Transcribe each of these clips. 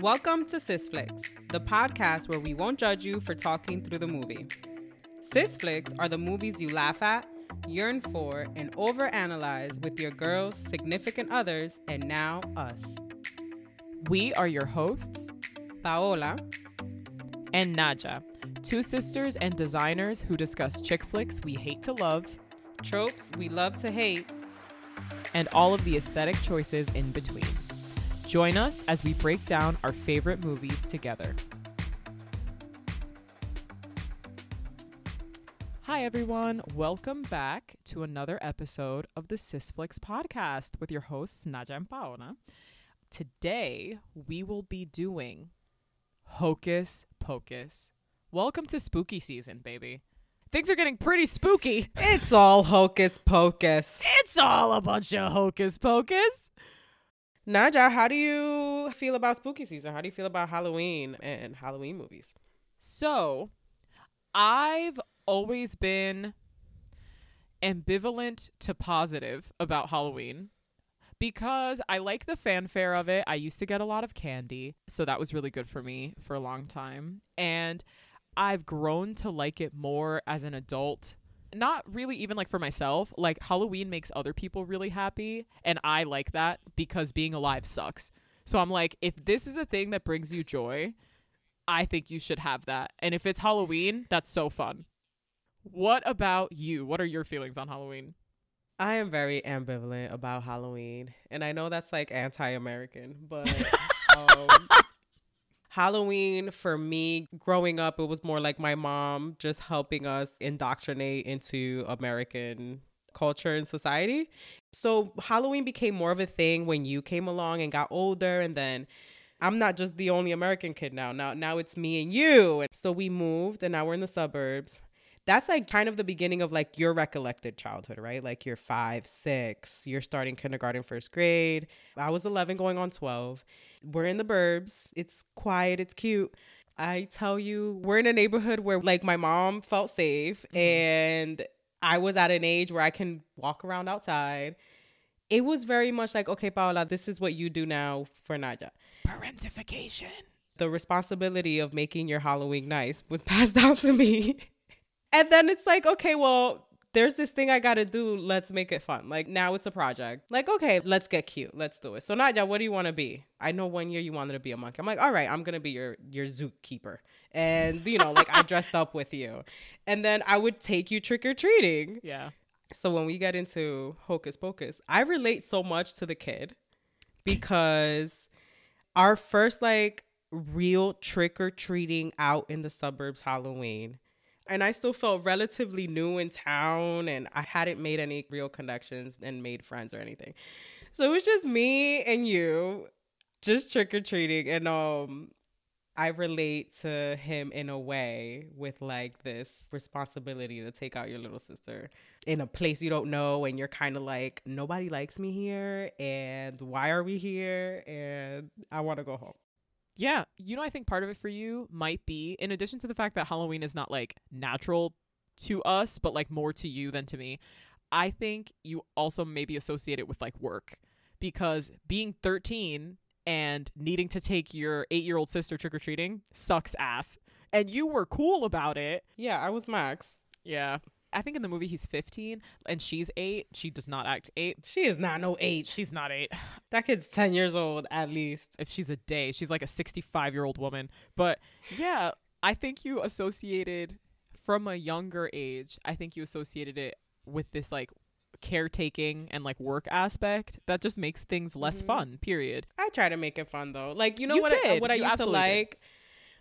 Welcome to Sisflix, the podcast where we won't judge you for talking through the movie. Sisflix are the movies you laugh at, yearn for, and overanalyze with your girls, significant others, and now us. We are your hosts, Paola and Nadhya, two sisters and designers who discuss chick flicks we hate to love, tropes we love to hate, and all of the aesthetic choices in between. Join us as we break down our favorite movies together. Hi, everyone. Welcome back to another episode of the Sisflix podcast with your hosts, Nadhya and Paola. Today, we will be doing Hocus Pocus. Welcome to spooky season, baby. Things are getting pretty spooky. It's all hocus pocus. It's all a bunch of hocus pocus. Nadhya, how do you feel about spooky season? How do you feel about Halloween and Halloween movies? So, I've always been ambivalent to positive about Halloween because I like the fanfare of it. I used to get a lot of candy, so that was really good for me for a long time. And I've grown to like it more as an adult. Not really even like for myself. Like Halloween makes other people really happy, and I like that because being alive sucks. So I'm like, if this is a thing that brings you joy, I think you should have that. And if it's Halloween, that's so fun. What about you? What are your feelings on Halloween? I am very ambivalent about Halloween, and I know that's like anti-American, but um, Halloween for me growing up, it was more like my mom just helping us indoctrinate into American culture and society. So Halloween became more of a thing when you came along and got older, and then. I'm not just the only American kid now. Now now it's me and you. And so we moved and now we're in the suburbs that's like kind of the beginning of like your recollected childhood, right? Like you're five, six, you're starting kindergarten, first grade. I was 11 going on 12. We're in the burbs. It's quiet, it's cute. I tell you, we're in a neighborhood where like my mom felt safe mm-hmm. and I was at an age where I can walk around outside. It was very much like, okay, Paola, this is what you do now for Nadhya. Parentification. The responsibility of making your Halloween nice was passed down to me. And then it's like, okay, well, there's this thing I gotta do. Let's make it fun. Like now it's a project. Like, okay, let's get cute. Let's do it. So Nadhya, what do you want to be? I know one year you wanted to be a monkey. I'm like, all right, I'm gonna be your your zookeeper. And you know, like I dressed up with you. And then I would take you trick or treating. Yeah. So when we get into Hocus Pocus, I relate so much to the kid because our first like real trick or treating out in the suburbs Halloween and I still felt relatively new in town and I hadn't made any real connections and made friends or anything. So it was just me and you just trick or treating and um I relate to him in a way with like this responsibility to take out your little sister in a place you don't know and you're kind of like nobody likes me here and why are we here and I want to go home. Yeah, you know, I think part of it for you might be, in addition to the fact that Halloween is not like natural to us, but like more to you than to me. I think you also maybe associate it with like work because being 13 and needing to take your eight year old sister trick or treating sucks ass. And you were cool about it. Yeah, I was Max. Yeah. I think in the movie he's 15 and she's 8. She does not act 8. She is not no 8. She's not 8. That kid's 10 years old at least. If she's a day, she's like a 65-year-old woman. But yeah, I think you associated from a younger age, I think you associated it with this like caretaking and like work aspect that just makes things less mm-hmm. fun period i try to make it fun though like you know you what did. I, what you i used to like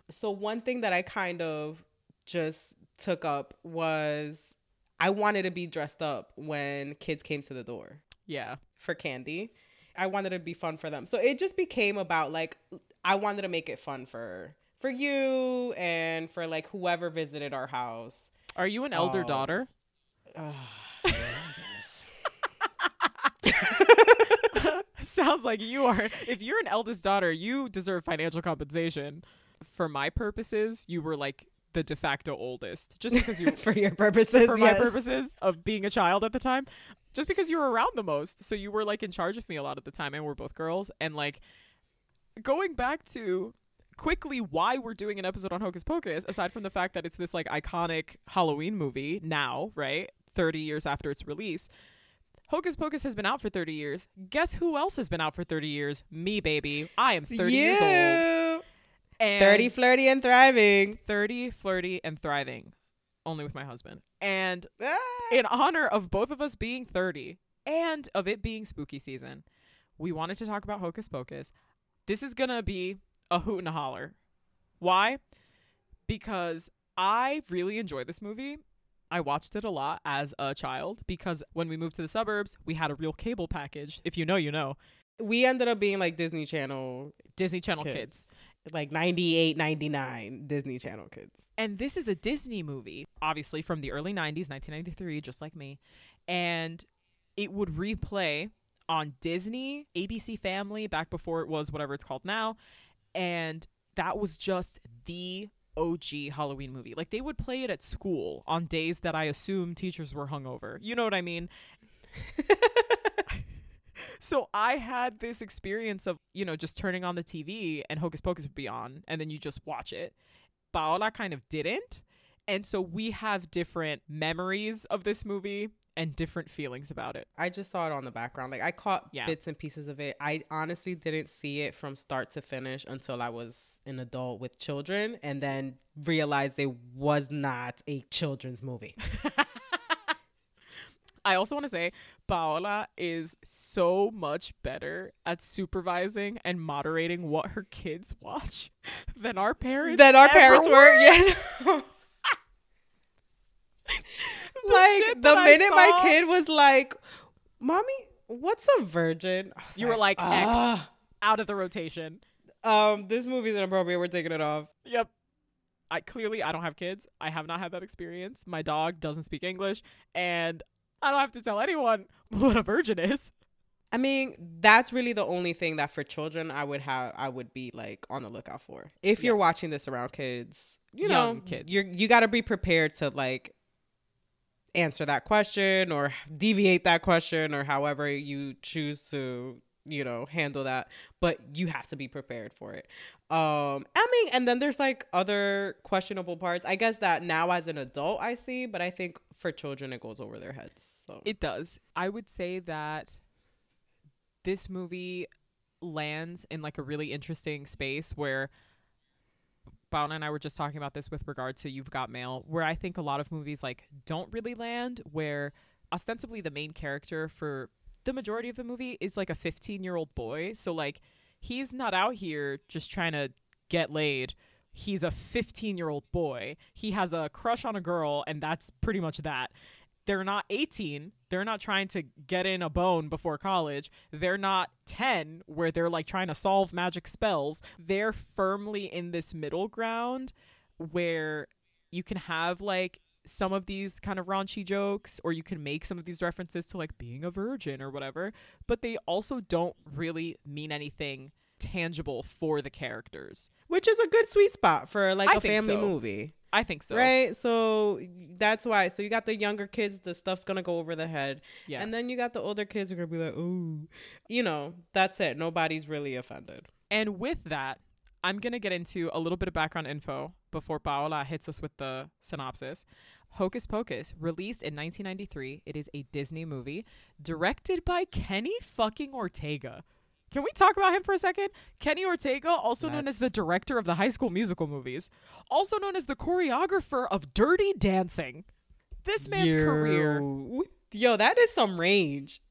did. so one thing that i kind of just took up was I wanted to be dressed up when kids came to the door. Yeah. For candy. I wanted to be fun for them. So it just became about like I wanted to make it fun for for you and for like whoever visited our house. Are you an elder um, daughter? Uh, Sounds like you are. If you're an eldest daughter, you deserve financial compensation. For my purposes, you were like the de facto oldest just because you for your purposes for yes. my purposes of being a child at the time just because you were around the most so you were like in charge of me a lot of the time and we're both girls and like going back to quickly why we're doing an episode on Hocus Pocus, aside from the fact that it's this like iconic Halloween movie now, right? 30 years after its release. Hocus Pocus has been out for 30 years. Guess who else has been out for 30 years? Me, baby. I am 30 years old. And 30 flirty and thriving 30, flirty, and thriving. Only with my husband. And Ah. in honor of both of us being 30 and of it being spooky season, we wanted to talk about Hocus Pocus. This is going to be a hoot and a holler. Why? Because I really enjoy this movie. I watched it a lot as a child because when we moved to the suburbs, we had a real cable package. If you know, you know. we ended up being like disney channel Disney Channel Kids. kids. Like 98 99 disney channel kids And this is a Disney movie, obviously from the early 90s, 1993, just like me. And it would replay on Disney, ABC Family, back before it was whatever it's called now. And that was just the OG Halloween movie. Like they would play it at school on days that I assume teachers were hungover. You know what I mean? so I had this experience of, you know, just turning on the TV and Hocus Pocus would be on, and then you just watch it. Paola kind of didn't. And so we have different memories of this movie and different feelings about it. I just saw it on the background. Like I caught Yeah. bits and pieces of it. I honestly didn't see it from start to finish until I was an adult with children and then realized it was not a children's movie. I also want to say Paola is so much better at supervising and moderating what her kids watch than our parents. Than our parents were. Yeah. no. The like the minute my kid was like, "Mommy, what's a virgin?" You were like, X. Out of the rotation. Um, this movie's inappropriate. We're taking it off. Yep. I clearly I don't have kids. I have not had that experience. My dog doesn't speak English and I don't have to tell anyone what a virgin is. I mean, that's really the only thing that for children I would have I would be like on the lookout for. If you're watching this around kids, you Young know, kids. you're you got to be prepared to like answer that question or deviate that question or however you choose to, you know, handle that, but you have to be prepared for it. Um, I mean, and then there's like other questionable parts. I guess that now as an adult I see, but I think for children it goes over their heads. So It does. I would say that this movie lands in like a really interesting space where Paola and I were just talking about this with regard to You've Got Mail, where I think a lot of movies like don't really land where ostensibly the main character for the majority of the movie is like a 15 year old boy. So like he's not out here just trying to get laid. He's a 15 year old boy. He has a crush on a girl, and that's pretty much that they're not 18 they're not trying to get in a bone before college they're not 10 where they're like trying to solve magic spells they're firmly in this middle ground where you can have like some of these kind of raunchy jokes or you can make some of these references to like being a virgin or whatever but they also don't really mean anything tangible for the characters which is a good sweet spot for like I a family so. movie. i think so Right? So that's why. So you got the younger kids, the stuff's gonna go over the head. yeah And then you got the older kids who are gonna be like, ooh. You know, that's it. Nobody's really offended. And with that, I'm going to get into a little bit of background info before Paola hits us with the synopsis. Hocus Pocus, released in 1993. It is a Disney movie directed by Kenny fucking Ortega. Can we talk about him for a second? Kenny Ortega, also known as the director of the High School Musical movies, also known as the choreographer of Dirty Dancing. This man's career Yo. Yo, that is some range.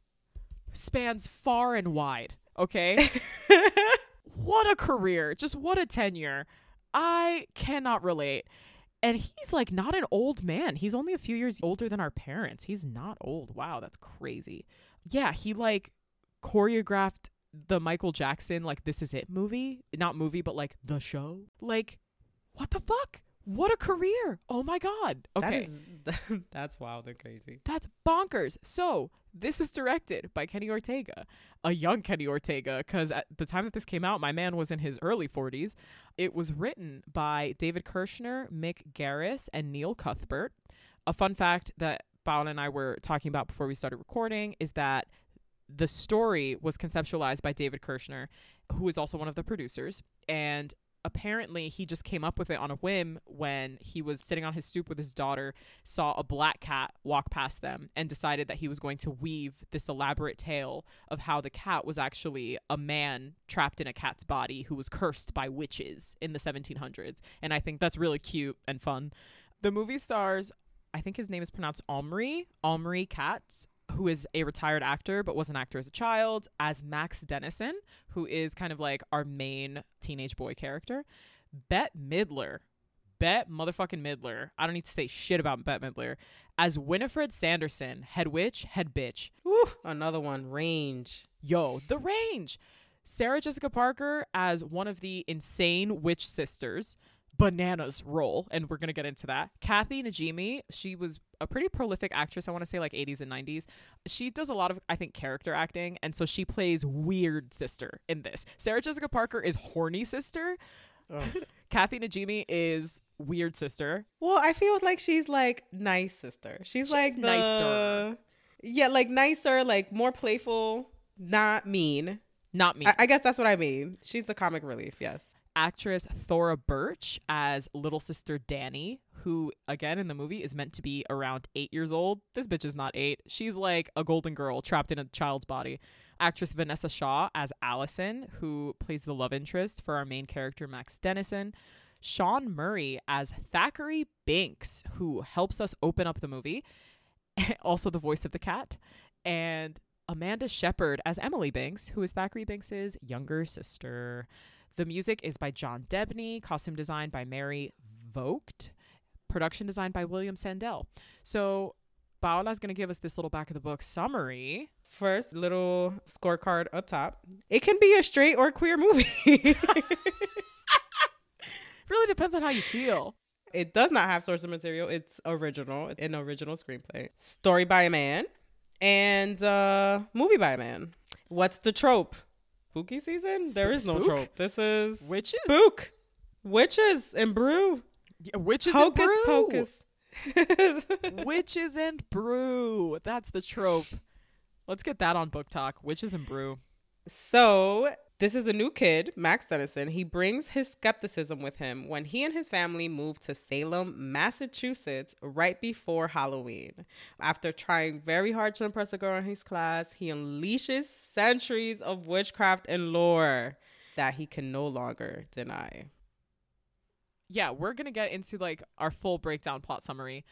spans far and wide, okay? what a career. Just what a tenure. I cannot relate. And he's like not an old man. He's only a few years older than our parents. He's not old. Wow, that's crazy. Yeah, he like choreographed the Michael Jackson like This Is It movie. Not movie, but like the show. Like, what the fuck? What a career. Oh my god. Okay. That is, that's wild and crazy. That's bonkers. So, this was directed by Kenny Ortega, a young Kenny Ortega, because at the time that this came out, my man was in his early 40s. It was written by David Kirshner, Mick Garris, and Neil Cuthbert. A fun fact that Paola and I were talking about before we started recording is that the story was conceptualized by David Kirshner, who is also one of the producers. And apparently he just came up with it on a whim when he was sitting on his stoop with his daughter saw a black cat walk past them and decided that he was going to weave this elaborate tale of how the cat was actually a man trapped in a cat's body who was cursed by witches in the 1700s and i think that's really cute and fun. The movie stars i think his name is pronounced omri omri katz who is a retired actor but was an actor as a child, as Max Dennison, who is kind of like our main teenage boy character. Bette Midler, Bette motherfucking Midler. I don't need to say shit about Bette Midler. As Winifred Sanderson, head witch, head bitch. Woo, another one, range. Yo, the range. Sarah Jessica Parker as one of the insane witch sisters bananas role, and we're gonna get into that. Kathy Najimy, she was a pretty prolific actress. I want to say like 80s and 90s. She does a lot of, I think, character acting, and so she plays weird sister in this. Sarah Jessica Parker is horny sister. Oh. Kathy Najimy is weird sister. Well, I feel like she's like nice sister. She's, she's like the, nicer. Yeah, like nicer, like more playful, not mean. Not mean. I, I guess that's what I mean. She's the comic relief. Yes actress Thora Birch as little sister Danny, who, again, in the movie is meant to be around eight years old. This bitch is not eight. She's like a golden girl trapped in a child's body. Actress Vanessa Shaw as Allison, who plays the love interest for our main character, Max Dennison. Sean Murray as Thackery Binks, who helps us open up the movie, also the voice of the cat. And Amanda Shepard as Emily Binks, who is Thackery Binks's younger sister. The music is by John Debney, costume design by Mary Vogt, production design by William Sandell. So Paola's going to give us this little back of the book summary. First, little scorecard up top. It can be a straight or queer movie. really depends on how you feel. It does not have source of material. It's original, an original screenplay. Story by a man and uh movie by a man. What's the trope? Spooky season? there is no trope. This is witches. Spook. Witches and brew. Yeah, witches Hocus and brew. Pocus. witches and brew. That's the trope. Let's get that on BookTok. Witches and brew. So this is a new kid, Max Dennison. He brings his skepticism with him when he and his family moved to Salem, Massachusetts, right before Halloween. After trying very hard to impress a girl in his class, he unleashes centuries of witchcraft and lore that he can no longer deny. Yeah, we're going to get into like our full breakdown plot summary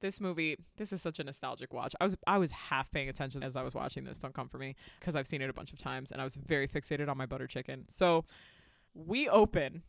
this movie this is such a nostalgic watch. I was i was half paying attention as i was watching this don't come for me because i've seen it a bunch of times and i was very fixated on my butter chicken. So we open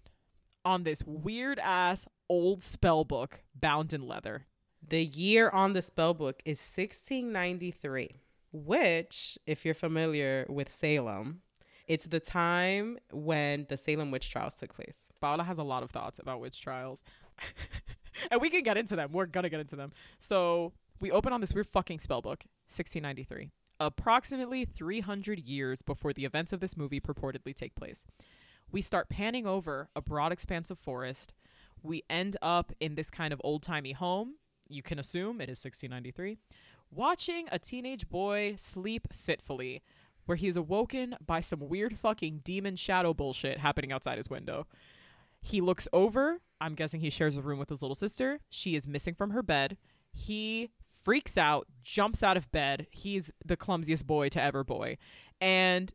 on this weird ass old spell book bound in leather. The year on the spell book is 1693 which if you're familiar with salem it's the time when the salem witch trials took place. Paola has a lot of thoughts about witch trials and we can get into them. We're gonna get into them. So we open on this weird fucking spell book, 1693, approximately 300 years before the events of this movie purportedly take place. We start panning over a broad expanse of forest. We end up in this kind of old timey home. You can assume it is 1693. Watching a teenage boy sleep fitfully, where he is awoken by some weird fucking demon shadow bullshit happening outside his window. He looks over. I'm guessing he shares a room with his little sister. She is missing from her bed. He freaks out, jumps out of bed. He's the clumsiest boy to ever boy. And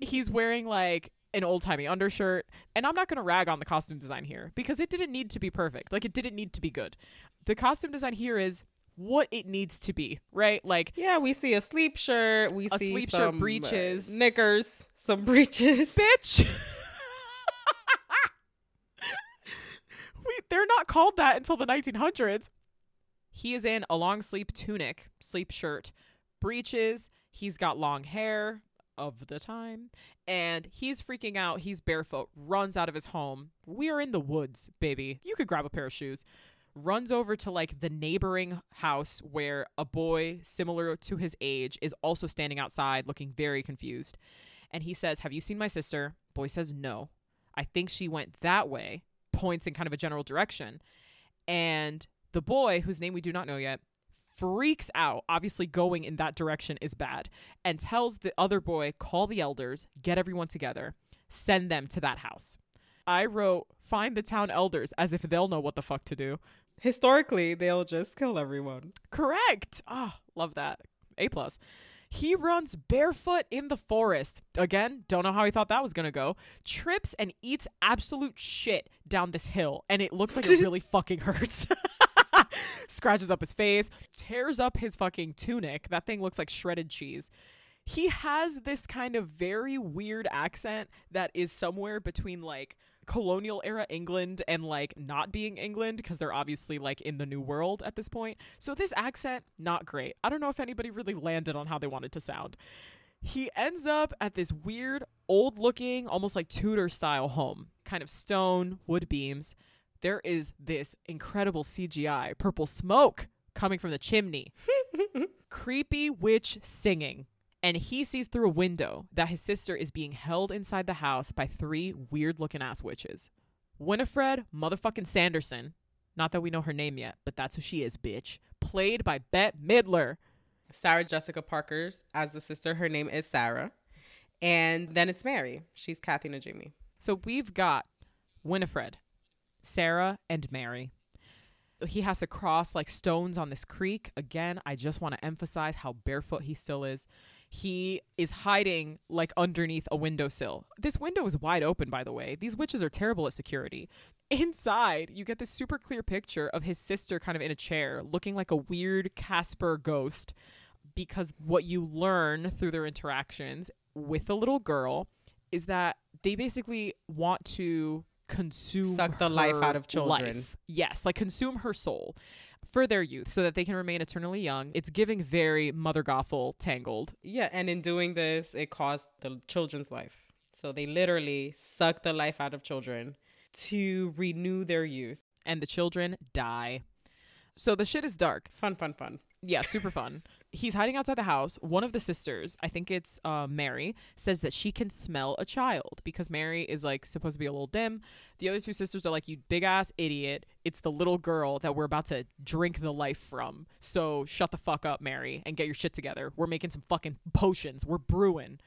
he's wearing like an old timey undershirt. And I'm not going to rag on the costume design here because it didn't need to be perfect. Like, it didn't need to be good. The costume design here is what it needs to be, right? Like, yeah, we see a sleep shirt, we a see sleep some shirt, breeches, uh, knickers, some breeches, bitch. we, they're not called that until the 1900s. He is in a long sleeve tunic, sleep shirt, breeches. He's got long hair of the time, and he's freaking out. He's barefoot, runs out of his home. We are in the woods, baby. You could grab a pair of shoes. Runs over to like the neighboring house where a boy similar to his age is also standing outside looking very confused. And he says, Have you seen my sister? Boy says, No. I think she went that way points in kind of a general direction. And the boy, whose name we do not know yet, freaks out. Obviously, going in that direction is bad, and tells the other boy, call the elders, get everyone together, send them to that house. I wrote, find the town elders as if they'll know what the fuck to do. Historically, they'll just kill everyone. Correct. Oh, love that. A plus. He runs barefoot in the forest. Again, don't know how he thought that was gonna go. Trips and eats absolute shit down this hill, and it looks like it really fucking hurts. Scratches up his face, tears up his fucking tunic. That thing looks like shredded cheese. He has this kind of very weird accent that is somewhere between like colonial era England and like not being England because they're obviously like in the new world at this point. So this accent not great. I don't know if anybody really landed on how they wanted to sound. He ends up at this weird old looking almost like Tudor style home, kind of stone, wood beams. There is this incredible CGI purple smoke coming from the chimney. Creepy witch singing and he sees through a window that his sister is being held inside the house by three weird looking ass witches. Winifred motherfucking Sanderson, not that we know her name yet, but that's who she is, bitch, played by Bette Midler. Sarah Jessica Parker's as the sister. Her name is Sarah. And then it's Mary. She's Kathy Najimy. So we've got Winifred, Sarah, and Mary. He has to cross like stones on this creek. Again, I just want to emphasize how barefoot he still is he is hiding like underneath a windowsill. This window is wide open, by the way. These witches are terrible at security. Inside, you get this super clear picture of his sister kind of in a chair, looking like a weird Casper ghost. Because what you learn through their interactions with the little girl is that they basically want to consume suck the life out of children. Life. Yes, like consume her soul for their youth so that they can remain eternally young. It's giving very Mother Gothel tangled. Yeah, and in doing this, it cost the children's life. So they literally suck the life out of children to renew their youth. And the children die. So the shit is dark. Fun, fun, fun. Yeah, super fun he's hiding outside the house. One of the sisters, I think it's uh, Mary, says that she can smell a child because Mary is like supposed to be a little dim. The other two sisters are like, "You big ass idiot! It's the little girl that we're about to drink the life from. So shut the fuck up, Mary, and get your shit together. We're making some fucking potions. We're brewing."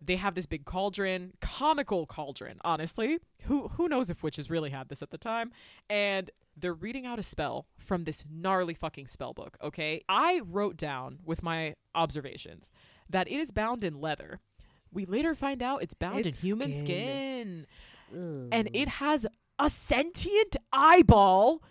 They have this big cauldron, comical cauldron, honestly. Who who knows if witches really had this at the time? And they're reading out a spell from this gnarly fucking spell book, okay? I wrote down with my observations that it is bound in leather. We later find out it's bound it's in human skin. skin. And it has a sentient eyeball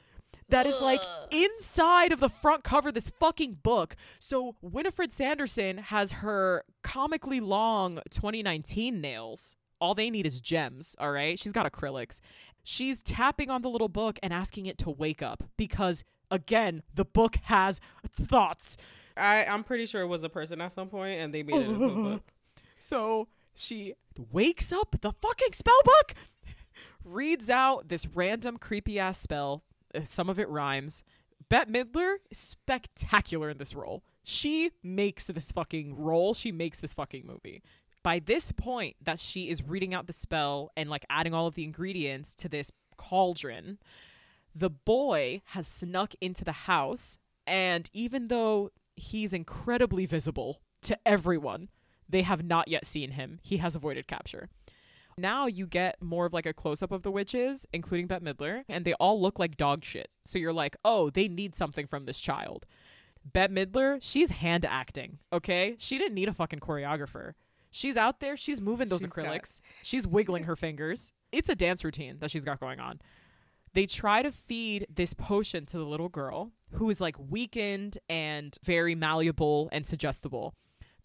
that is like inside of the front cover of this fucking book. So Winifred Sanderson has her comically long 2019 nails. All they need is gems, all right? She's got acrylics. She's tapping on the little book and asking it to wake up because again, the book has thoughts. I I'm pretty sure it was a person at some point and they made it into a book. So she wakes up the fucking spell book, reads out this random creepy ass spell. Uh, some of it rhymes. Bette Midler is spectacular in this role. She makes this fucking role. She makes this fucking movie by this point that she is reading out the spell and like adding all of the ingredients to this cauldron, the boy has snuck into the house. And even though he's incredibly visible to everyone, they have not yet seen him. He has avoided capture. Now you get more of like a close up of the witches, including Bette Midler, and they all look like dog shit. So you're like, oh, they need something from this child. Bette Midler, she's hand acting, okay? She didn't need a fucking choreographer. She's out there. She's moving those she's acrylics. She's wiggling her fingers. It's a dance routine that she's got going on. They try to feed this potion to the little girl who is like weakened and very malleable and suggestible.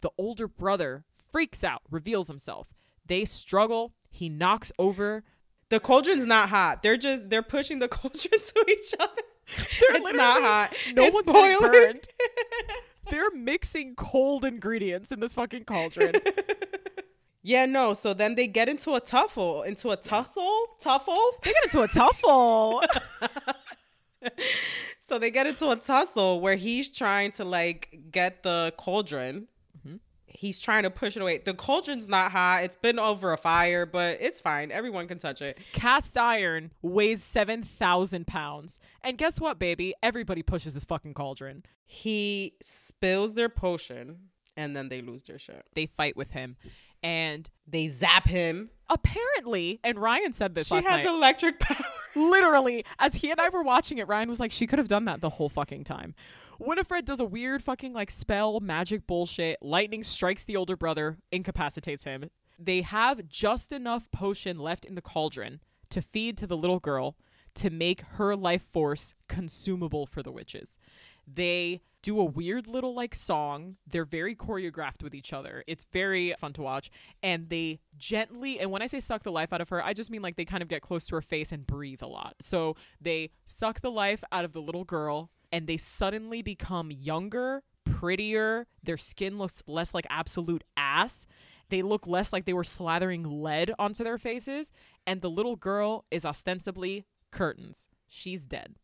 The older brother freaks out, reveals himself. They struggle. He knocks over. The cauldron's not hot. They're just they're pushing the cauldron to each other. They're it's not hot. No it's one's boiling. burned. They're mixing cold ingredients in this fucking cauldron. Yeah, no. So then they get into a tuffle, into a tussle, tuffle. They get into a tuffle. so they get into a tussle where he's trying to like get the cauldron. He's trying to push it away. The cauldron's not hot. It's been over a fire, but it's fine. Everyone can touch it. Cast iron weighs 7,000 pounds. And guess what, baby? Everybody pushes this fucking cauldron. He spills their potion and then they lose their shit. They fight with him. And They zap him. apparently, and Ryan said this She has night. electric power. Literally, as he and I were watching it, Ryan was like, she could have done that the whole fucking time. Winifred does a weird fucking like spell magic bullshit. Lightning strikes the older brother, incapacitates him. They have just enough potion left in the cauldron to feed to the little girl to make her life force consumable for the witches. They do a weird little like song. They're very choreographed with each other. It's very fun to watch. And they gently, and when I say suck the life out of her, I just mean like they kind of get close to her face and breathe a lot. So they suck the life out of the little girl and they suddenly become younger, prettier. Their skin looks less like absolute ass. They look less like they were slathering lead onto their faces. And the little girl is ostensibly curtains. She's dead.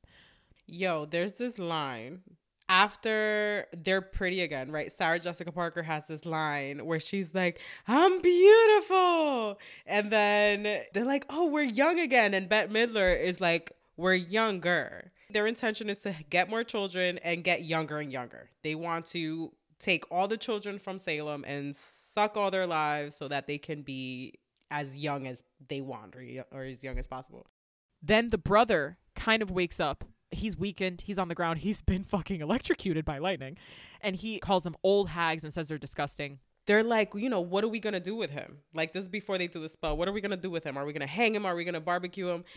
Yo, there's this line after they're pretty again, right? Sarah Jessica Parker has this line where she's like, I'm beautiful. And then they're like, oh, we're young again. And Bette Midler is like, we're younger. Their intention is to get more children and get younger and younger. They want to take all the children from Salem and suck all their lives so that they can be as young as they want or, or as young as possible. Then the brother kind of wakes up. He's weakened. He's on the ground. He's been fucking electrocuted by lightning. And he calls them old hags and says they're disgusting. they're like, you know, what are we gonna do with him? Like this is before they do the spell. What are we gonna do with him? Are we gonna hang him? Are we gonna barbecue him?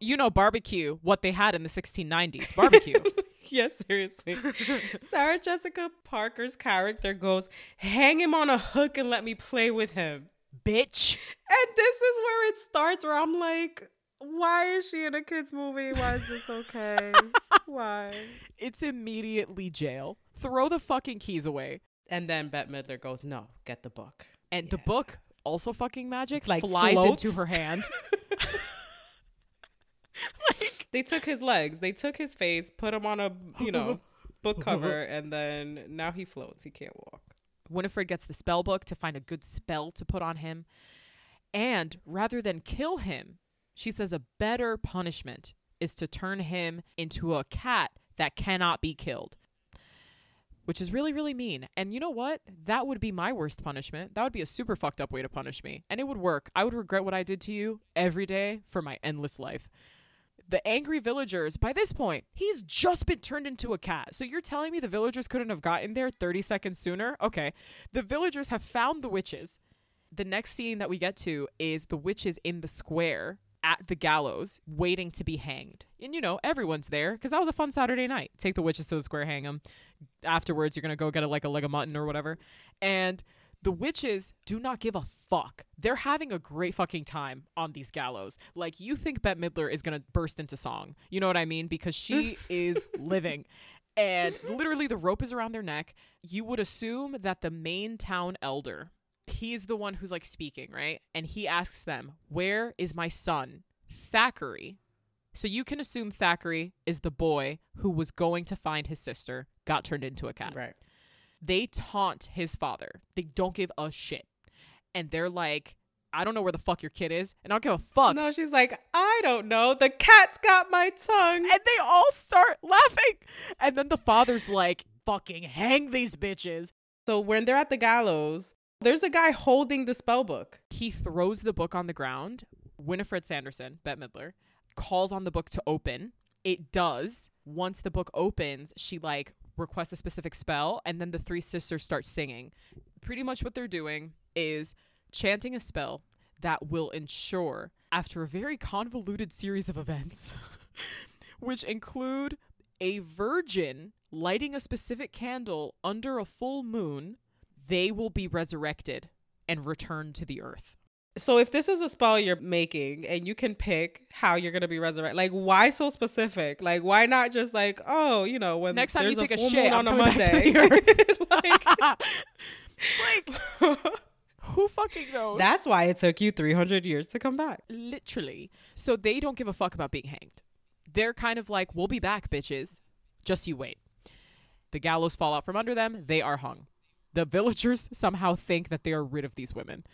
You know, barbecue, what they had in the 1690s. Barbecue. yes, seriously. Sarah Jessica Parker's character goes, hang him on a hook and let me play with him. Bitch. And this is where it starts, where I'm like, why is she in a kids movie? Why is this okay? why? It's immediately jail. Throw the fucking keys away. And then Bette Midler goes, no, get the book. And the book, also fucking magic, Like flies floats? into her hand. like They took his legs, they took his face, put him on a, you know, book cover, and then now he floats. He can't walk. Winifred gets the spell book to find a good spell to put on him. And rather than kill him, she says a better punishment is to turn him into a cat that cannot be killed. Which is really, really mean. And you know what? That would be my worst punishment. That would be a super fucked up way to punish me. And it would work. I would regret what I did to you every day for my endless life. The angry villagers, by this point, he's just been turned into a cat. So you're telling me the villagers couldn't have gotten there 30 seconds sooner? Okay. The villagers have found the witches. The next scene that we get to is the witches in the square at the gallows waiting to be hanged. And you know, everyone's there because that was a fun Saturday night. Take the witches to the square, hang them. Afterwards, you're going to go get a, like a leg of mutton or whatever. And the witches do not give a fuck. They're having a great fucking time on these gallows. Like you think Bette Midler is gonna burst into song. You know what I mean? Because she is living. And literally the rope is around their neck. You would assume that the main town elder, he's the one who's like speaking, right? And he asks them, Where is my son? Thackery. So you can assume Thackery is the boy who was going to find his sister, got turned into a cat Right. they taunt his father. They don't give a shit. And they're like, I don't know where the fuck your kid is, and I don't give a fuck. No, she's like, I don't know. The cat's got my tongue. And they all start laughing. And then the father's like, fucking hang these bitches. So when they're at the gallows, there's a guy holding the spell book. He throws the book on the ground. Winifred Sanderson, Bette Midler, calls on the book to open. It does. Once the book opens, she like requests a specific spell, and then the three sisters start singing. Pretty much what they're doing is chanting a spell that will ensure, after a very convoluted series of events, which include a virgin lighting a specific candle under a full moon, they will be resurrected and returned to the earth. So if this is a spell you're making and you can pick how you're gonna be resurrected, like why so specific? Like why not just like oh you know when Next time there's you take a full shit, moon I'm on a coming back to Monday? like like, who fucking knows? that's why it took you 300 years to come back. literally. So they don't give a fuck about being hanged. They're kind of like, we'll be back, bitches. Just you wait. The gallows fall out from under them. They are hung. The villagers somehow think that they are rid of these women.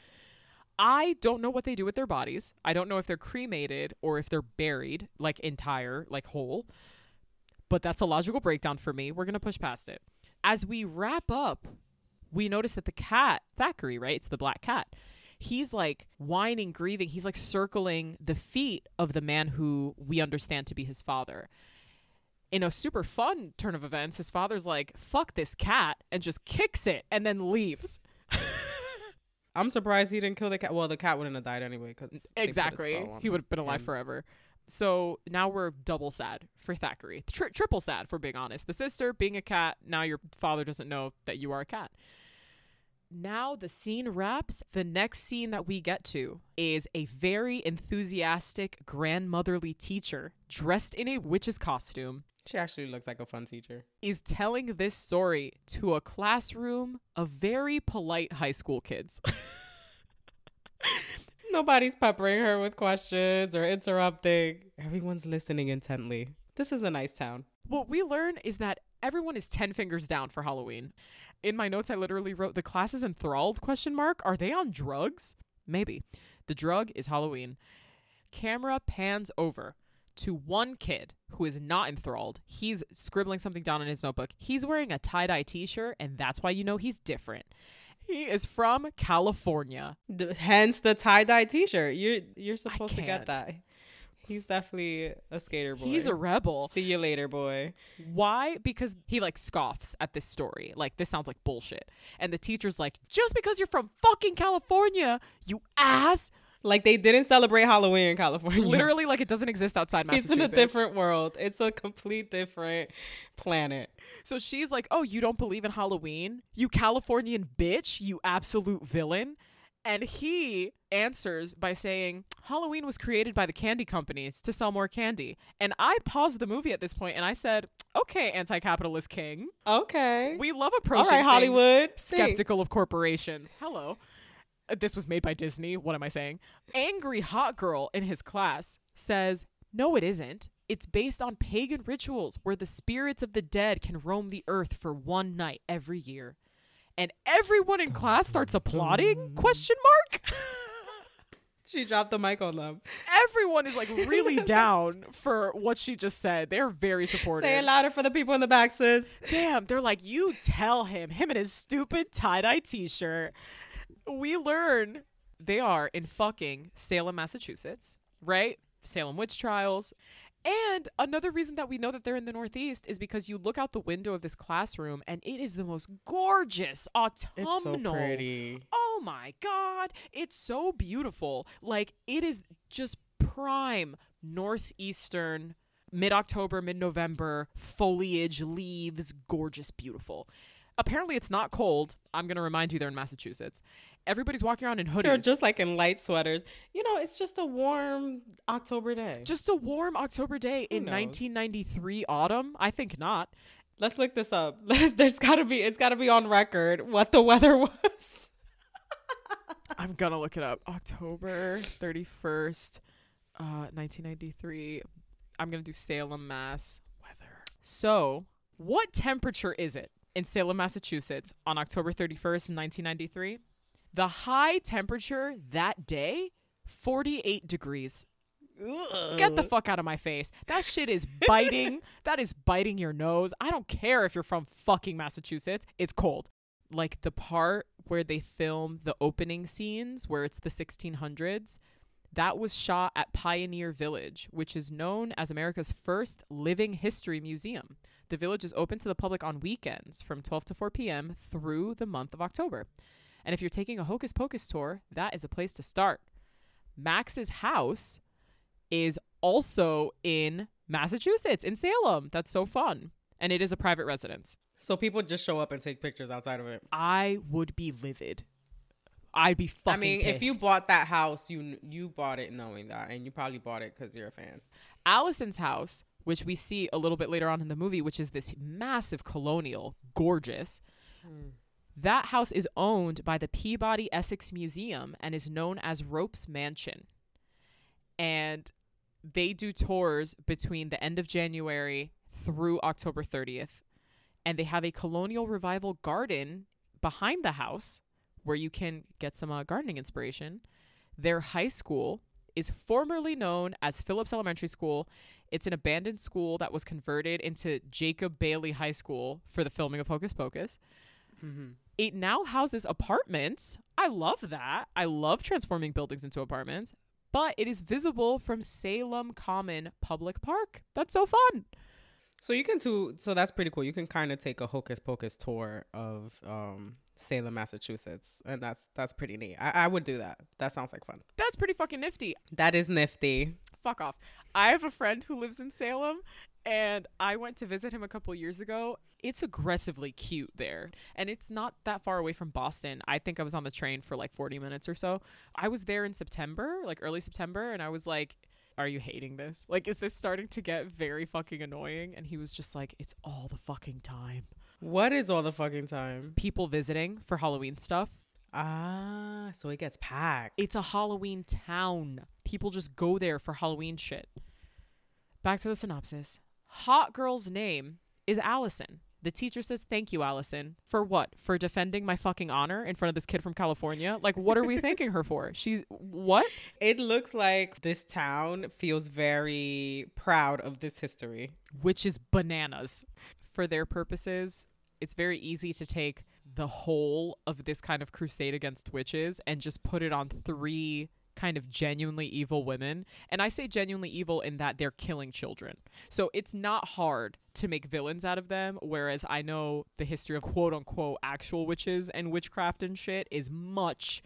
I don't know what they do with their bodies. I don't know if they're cremated or if they're buried, like entire, like whole. But that's a logical breakdown for me. We're going to push past it. As we wrap up, we notice that the cat, Thackery, right? It's the black cat. He's like whining, grieving. He's like circling the feet of the man who we understand to be his father. In a super fun turn of events, his father's like, fuck this cat, and just kicks it and then leaves. I'm surprised he didn't kill the cat. Well, the cat wouldn't have died anyway. Cause they put a Exactly. He would have been alive him. forever. So now we're double sad for Thackery. Tri- triple sad, for being honest. The sister being a cat. Now your father doesn't know that you are a cat. Now the scene wraps. The next scene that we get to is a very enthusiastic grandmotherly teacher dressed in a witch's costume She actually looks like a fun teacher. is telling this story to a classroom of very polite high school kids. Nobody's peppering her with questions or interrupting. Everyone's listening intently. This is a nice town. what we learn is that everyone is 10 fingers down for Halloween. In my notes I literally wrote the class is enthralled question mark. Are they on drugs? Maybe. The drug is Halloween. Camera pans over to one kid who is not enthralled. He's scribbling something down in his notebook. He's wearing a tie-dye t-shirt and that's why you know he's different. He is from California. D- hence the tie dye T-shirt. You're you're supposed to get that. He's definitely a skater boy. He's a rebel. See you later, boy. Why? Because he like scoffs at this story. Like this sounds like bullshit. And the teacher's like, "Just because you're from fucking California, you ass." Like they didn't celebrate Halloween in California. Literally like it doesn't exist outside Massachusetts. It's in a different world. It's a complete different planet. So she's like, "Oh, you don't believe in Halloween? You Californian bitch, you absolute villain." And he answers by saying, Halloween was created by the candy companies to sell more candy. And I paused the movie at this point and I said, Okay, anti capitalist king. Okay. We love All approaching right, things Hollywood. skeptical of corporations. Hello. This was made by Disney. What am I saying? Angry hot girl in his class says, No, it isn't. It's based on pagan rituals where the spirits of the dead can roam the earth for one night every year. And everyone in class starts applauding? Question mark? She dropped the mic on them. everyone is like really down for what she just said. They're very supportive. Say it louder for the people in the back, sis. Damn, they're like, you tell him, him and his stupid tie dye t shirt. We learn they are in fucking Salem, Massachusetts, right? Salem witch trials. And another reason that we know that they're in the Northeast is because you look out the window of this classroom and it is the most gorgeous autumnal. It's so pretty. Oh my God. It's so beautiful. Like, it is just prime northeastern, mid October, mid November, foliage, leaves, gorgeous, beautiful. Apparently, it's not cold. I'm going to remind you they're in Massachusetts. Everybody's walking around in hoodies. They're just like in light sweaters. You know, it's just a warm October day. Just a warm October day in knows? 1993 autumn? I think not. Let's look this up. There's gotta be it's gotta be on record what the weather was. I'm gonna look it up. October 31st, uh, 1993. I'm gonna do Salem, Mass. Weather. So, what temperature is it in Salem, Massachusetts on October 31st, 1993? The high temperature that day, 48 degrees. Get the fuck out of my face. That shit is biting. that is biting your nose. I don't care if you're from fucking Massachusetts. It's cold. Like the part where they film the opening scenes where it's the 1600s, that was shot at Pioneer Village, which is known as America's first living history museum. The village is open to the public on weekends from 12 to 4 p.m. through the month of October. And if you're taking a Hocus Pocus tour, that is a place to start. Max's house is also in Massachusetts, in Salem. That's so fun. And it is a private residence. So people just show up and take pictures outside of it. I would be livid. I'd be fucking I mean, if you bought that house, you you bought it knowing that, and you probably bought it because you're a fan. Allison's house, which we see a little bit later on in the movie, which is this massive colonial, gorgeous. That house is owned by the Peabody Essex Museum and is known as Rope's Mansion. And they do tours between the end of January through October 30th. And they have a colonial revival garden behind the house, where you can get some uh, gardening inspiration, their high school is formerly known as Phillips Elementary School. It's an abandoned school that was converted into Jacob Bailey High School for the filming of Hocus Pocus. Mhm. It now houses apartments. I love that. I love transforming buildings into apartments, but it is visible from Salem Common Public Park. That's so fun. So you can too. So that's pretty cool. You can kind of take a hocus pocus tour of um, Salem, Massachusetts, and that's that's pretty neat. I, I would do that. That sounds like fun. That's pretty fucking nifty. That is nifty. Fuck off. I have a friend who lives in Salem and I went to visit him a couple years ago. It's aggressively cute there. And it's not that far away from Boston. I think I was on the train for like 40 minutes or so. I was there in September, like early September, and I was like, are you hating this? Like, is this starting to get very fucking annoying? And he was just like, it's all the fucking time. What is all the fucking time? People visiting for Halloween stuff. Ah, so it gets packed. It's a Halloween town. People just go there for Halloween shit. Back to the synopsis. Hot girl's name is Allison. The teacher says, Thank you, Allison. For what? For defending my fucking honor in front of this kid from California? Like, what are we thanking her for? She's what? It looks like this town feels very proud of this history. Which is bananas. For their purposes, it's very easy to take the whole of this kind of crusade against witches and just put it on three kind of genuinely evil women. And I say genuinely evil in that they're killing children. So it's not hard to make villains out of them. Whereas I know the history of quote unquote actual witches and witchcraft and shit is much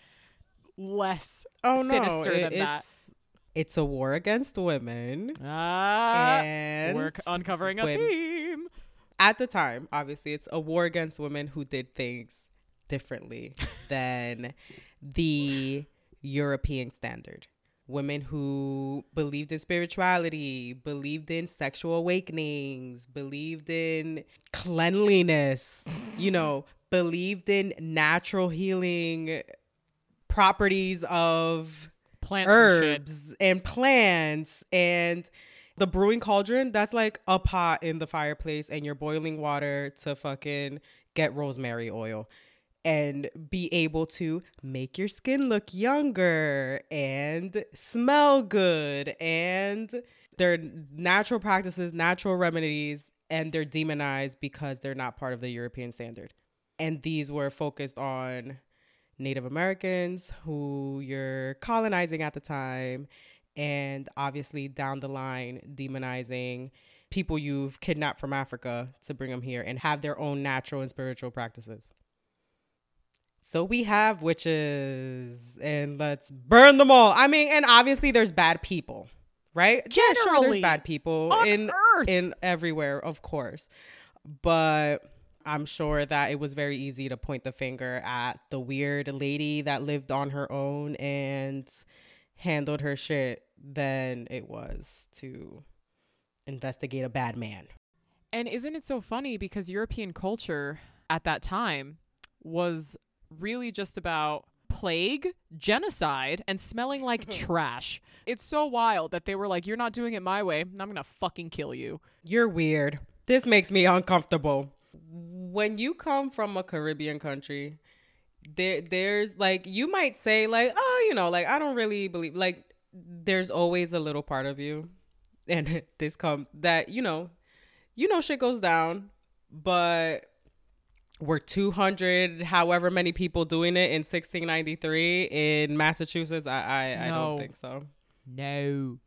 less Oh no, sinister it- than that. it's it's a war against women. Ah, and we're c- uncovering a when- theme. at the time, obviously, it's a war against women who did things differently than the European standard. Women who believed in spirituality, believed in sexual awakenings, believed in cleanliness, you know, believed in natural healing properties of Plants and herbs and plants and the brewing cauldron that's like a pot in the fireplace and you're boiling water to fucking get rosemary oil and be able to make your skin look younger and smell good and they're natural practices natural remedies and they're demonized because they're not part of the european standard and these were focused on Native Americans who you're colonizing at the time, and obviously down the line, demonizing people you've kidnapped from Africa to bring them here and have their own natural and spiritual practices. So we have witches, and let's burn them all. I mean, and obviously there's bad people, right? yeah, sure, there's bad people in Earth. in everywhere, of course, but I'm sure that it was very easy to point the finger at the weird lady that lived on her own and handled her shit than it was to investigate a bad man. And isn't it so funny because European culture at that time was really just about plague, genocide, and smelling like trash. It's so wild that they were like, You're not doing it my way. I'm going to fucking kill you. You're weird. This makes me uncomfortable. When you come from a Caribbean country, there there's like you might say like, "Oh, you know, like I don't really believe like there's always a little part of you and this comes that, you know, you know shit goes down, but we're 200 however many people doing it in 1693 in Massachusetts. I I, I don't think so. No.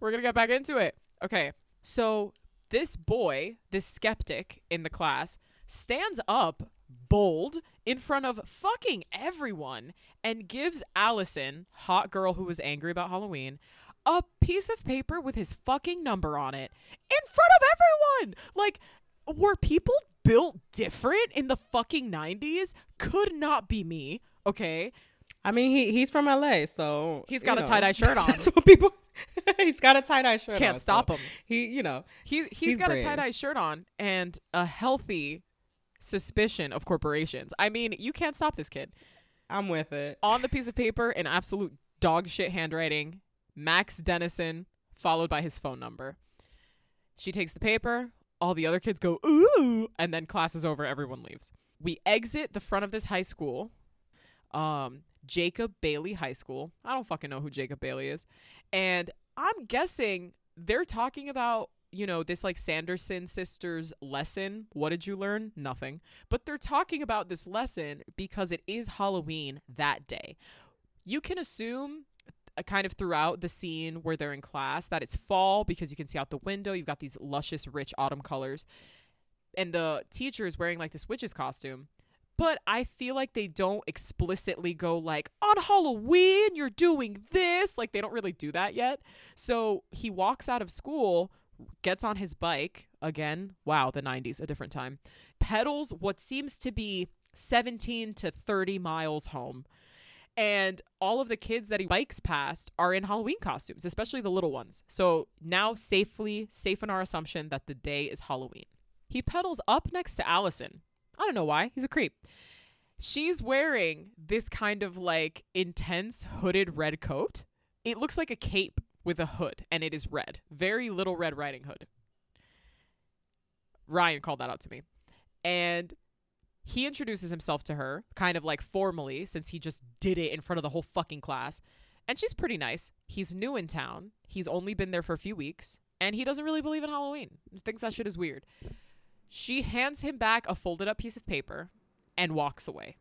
We're going to get back into it. Okay. So this boy, this skeptic in the class, stands up bold in front of fucking everyone and gives Allison, hot girl who was angry about Halloween, a piece of paper with his fucking number on it in front of everyone. Like, were people built different in the fucking 90s? Could not be me. Okay. I mean, he he's from LA, so he's got a know, tie-dye shirt on. That's what people. he's got a tie dye shirt. Can't on, stop so him. He, you know, He he's He's got brave. a tie dye shirt on and a healthy suspicion of corporations. I mean, you can't stop this kid. I'm with it. On the piece of paper, in absolute dog shit handwriting, Max Dennison, followed by his phone number. She takes the paper. All the other kids go ooh, and then class is over. Everyone leaves. We exit the front of this high school, um, Jacob Bailey High School. I don't fucking know who Jacob Bailey is. And I'm guessing they're talking about, you know, this like Sanderson sisters lesson. What did you learn? Nothing. But they're talking about this lesson because it is Halloween that day. You can assume Uh, kind of throughout the scene where they're in class that it's fall because you can see out the window. You've got these luscious, rich autumn colors. And the teacher is wearing like this witch's costume. But I feel like they don't explicitly go like, on Halloween, you're doing this. Like, they don't really do that yet. So he walks out of school, gets on his bike. Again, wow, the 90s, a different time. Pedals what seems to be 17 to 30 miles home and all of the kids that he bikes past are in Halloween costumes, especially the little ones. So now safely, safe in our assumption that the day is Halloween. He pedals up next to Allison. I don't know why. He's a creep. She's wearing this kind of like intense hooded red coat. It looks like a cape with a hood, and it is red. Very little Red Riding Hood. Ryan called that out to me. And he introduces himself to her, kind of like formally, since he just did it in front of the whole fucking class. And she's pretty nice. He's new in town. He's only been there for a few weeks. And he doesn't really believe in Halloween. He thinks that shit is weird. She hands him back a folded up piece of paper and walks away.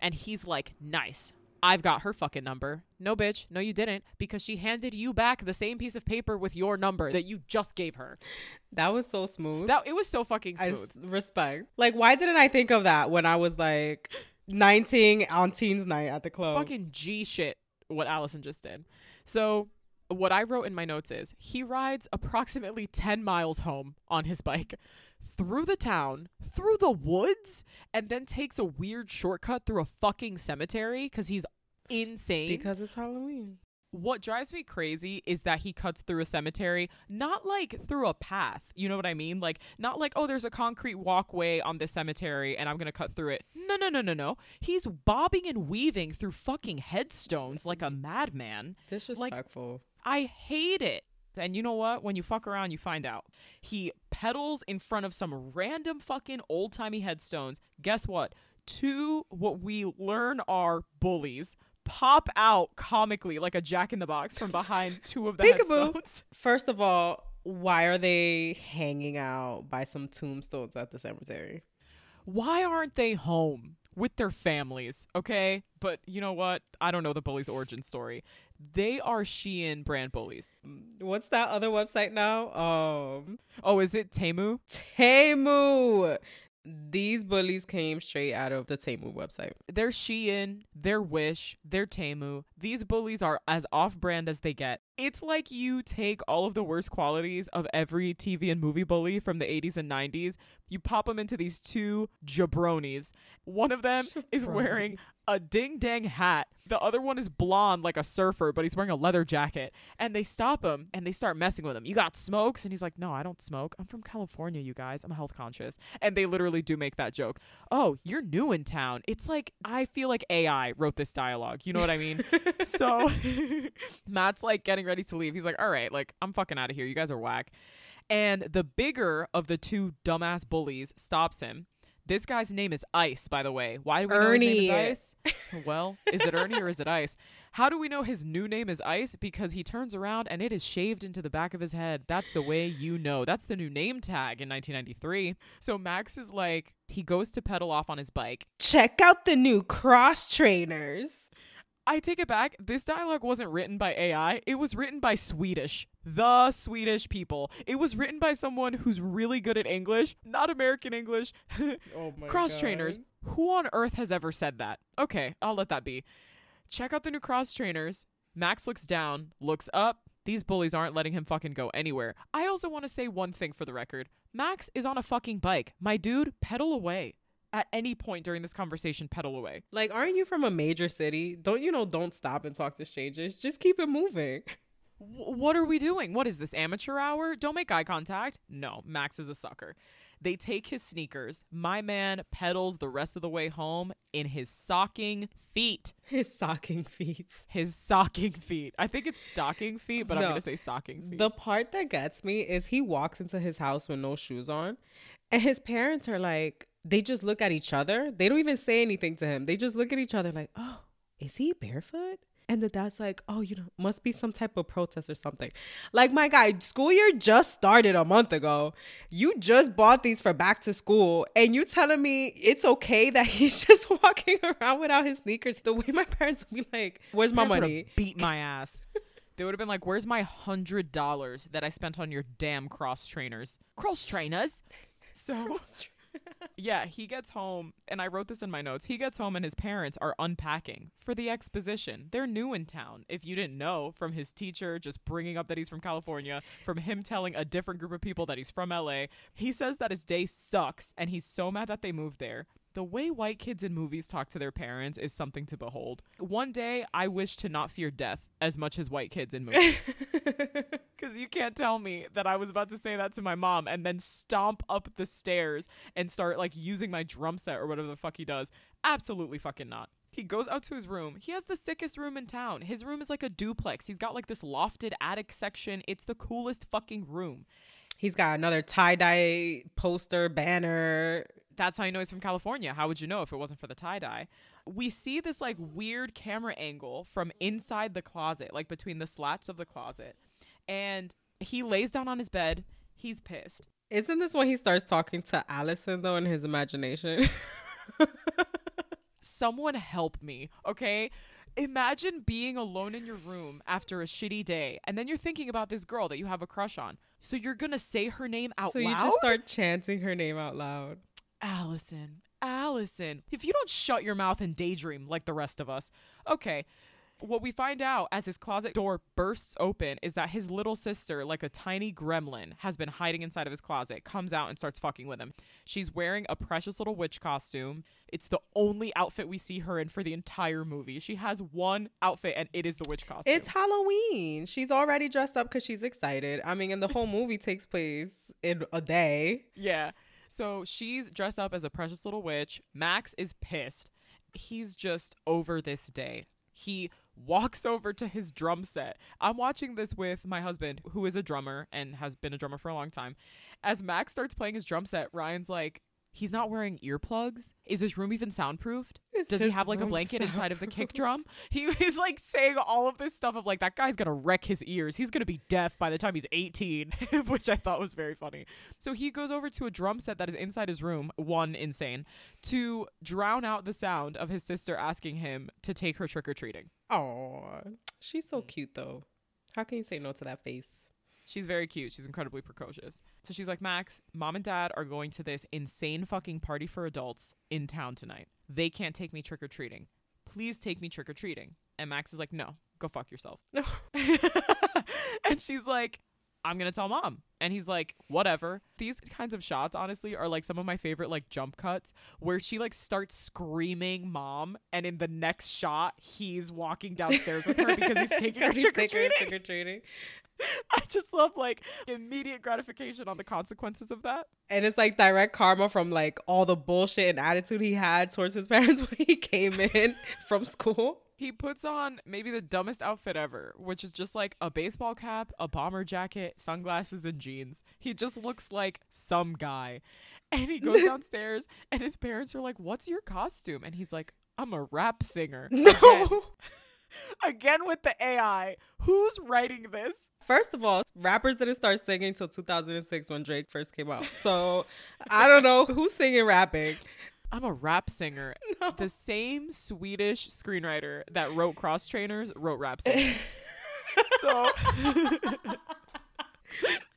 And he's like, nice. I've got her fucking number. No, bitch. No, you didn't. Because she handed you back the same piece of paper with your number that you just gave her. That was so smooth. That it was so fucking smooth. respect. Like, why didn't I think of that when I was like 19 on teens night at the club? fucking G shit what Allison just did. So what I wrote in my notes is he rides approximately 10 miles home on his bike through the town, through the woods, and then takes a weird shortcut through a fucking cemetery cuz he's insane. because it's Halloween. what drives me crazy is that he cuts through a cemetery, not like through a path. You know what I mean? Like, not like, oh, there's a concrete walkway on this cemetery and I'm going to cut through it. No, no, no, no, no. He's bobbing and weaving through fucking headstones like a madman. Disrespectful. I hate it. And you know what? When you fuck around, you find out. He pedals in front of some random fucking old timey headstones. Guess what? Two, what we learn are bullies, pop out comically like a jack in the box from behind two of the Peekaboo. headstones. First of all, why are they hanging out by some tombstones at the cemetery? Why aren't they home with their families? Okay. But you know what? I don't know the bully's origin story. They are Shein brand bullies. What's that other website now? Um, Oh, is it Temu? Temu. These bullies came straight out of the Temu website. They're Shein, they're Wish, they're Temu. These bullies are as off brand as they get. It's like you take all of the worst qualities of every TV and movie bully from the 80s and 90s, you pop them into these two jabronis. One of them is wearing a ding dang hat. The other one is blonde like a surfer, but he's wearing a leather jacket. And they stop him and they start messing with him. You got smokes? And he's like, No, I don't smoke. I'm from California, you guys. I'm health conscious. And they literally do make that joke. Oh, you're new in town. It's like, I feel like AI wrote this dialogue. You know what I mean? so Matt's like getting ready to leave. He's like, All right, like, I'm fucking out of here. You guys are whack. And the bigger of the two dumbass bullies stops him. This guy's name is Ice, by the way. Why do we know his name is Ice? well, is it Ernie or is it Ice? How do we know his new name is Ice? Because he turns around and it is shaved into the back of his head. That's the way you know. That's the new name tag in 1993. So Max is like, he goes to pedal off on his bike. Check out the new cross trainers. I take it back. This dialogue wasn't written by AI. It was written by Swedish. The Swedish people. It was written by someone who's really good at English, not American English. Oh my cross trainers. Who on earth has ever said that? Okay, I'll let that be. Check out the new cross trainers. Max looks down, looks up. These bullies aren't letting him fucking go anywhere. I also want to say one thing for the record. Max is on a fucking bike. My dude, pedal away. At any point during this conversation, pedal away. Like, aren't you from a major city? Don't you know? Don't stop and talk to strangers. Just keep it moving. W- what are we doing? What is this amateur hour? Don't make eye contact. No, Max is a sucker. They take his sneakers. My man pedals the rest of the way home in his socking feet. His socking feet. His socking feet. I think it's stocking feet, but I'm going to say socking feet. The part that gets me is he walks into his house with no shoes on, and his parents are like, they just look at each other. They don't even say anything to him. They just look at each other like, oh, is he barefoot? And the dad's like, oh, you know, must be some type of protest or something. Like, my guy, school year just started a month ago. You just bought these for back to school, and you telling me it's okay that he's just walking around without his sneakers. The way my parents would be like, where's my money? Beat my ass. they would have been like, "Where's my hundred dollars that I spent on your damn cross trainers? Cross trainers." So yeah, he gets home, and I wrote this in my notes. He gets home, and his parents are unpacking for the exposition. They're new in town. If you didn't know, from his teacher just bringing up that he's from California, from him telling a different group of people that he's from LA, he says that his day sucks, and he's so mad that they moved there. The way white kids in movies talk to their parents is something to behold. One day, I wish to not fear death as much as white kids in movies. Because you can't tell me that I was about to say that to my mom and then stomp up the stairs and start like using my drum set or whatever the fuck he does. Absolutely fucking not. He goes out to his room. He has the sickest room in town. His room is like a duplex. He's got like this lofted attic section. It's the coolest fucking room. He's got another tie dye poster, banner. That's how you know he's from California. How would you know if it wasn't for the tie dye? We see this like weird camera angle from inside the closet, like between the slats of the closet. And he lays down on his bed. He's pissed. Isn't this when he starts talking to Allison though in his imagination? Someone help me, okay? Imagine being alone in your room after a shitty day, and then you're thinking about this girl that you have a crush on. So you're gonna say her name out so loud. So you just start chanting her name out loud. Allison, Allison. If you don't shut your mouth and daydream like the rest of us. Okay. What we find out as his closet door bursts open is that his little sister, like a tiny gremlin, has been hiding inside of his closet, comes out and starts fucking with him. She's wearing a precious little witch costume. It's the only outfit we see her in for the entire movie. She has one outfit and it is the witch costume. It's Halloween. She's already dressed up because she's excited. I mean, and the whole movie takes place in a day. Yeah. So she's dressed up as a precious little witch. Max is pissed. He's just over this day. He walks over to his drum set. I'm watching this with my husband, who is a drummer and has been a drummer for a long time. As Max starts playing his drum set, Ryan's like, He's not wearing earplugs. Is his room even soundproofed? Is Does he have like a blanket inside of the kick drum? He is like saying all of this stuff of like that guy's gonna wreck his ears. He's gonna be deaf by the time he's 18, which I thought was very funny. So he goes over to a drum set that is inside his room, one insane, to drown out the sound of his sister asking him to take her trick or treating. Oh, she's so mm. cute though. How can you say no to that face? She's very cute. She's incredibly precocious. So she's like, Max, mom and dad are going to this insane fucking party for adults in town tonight. They can't take me trick or treating. Please take me trick or treating. And Max is like, no, go fuck yourself. and she's like, I'm gonna tell mom. And he's like, whatever. These kinds of shots, honestly, are like some of my favorite like jump cuts where she like starts screaming mom, and in the next shot, he's walking downstairs with her because he's taking her trick or treating. I just love like immediate gratification on the consequences of that. And it's like direct karma from like all the bullshit and attitude he had towards his parents when he came in from school. He puts on maybe the dumbest outfit ever, which is just like a baseball cap, a bomber jacket, sunglasses, and jeans. He just looks like some guy. And he goes downstairs, and his parents are like, What's your costume? And he's like, I'm a rap singer. No. again with the AI. Who's writing this? First of all, rappers didn't start singing until 2006 when Drake first came out. So I don't know who's singing rapping. I'm a rap singer. No. The same Swedish screenwriter that wrote Cross Trainers wrote rap singing. so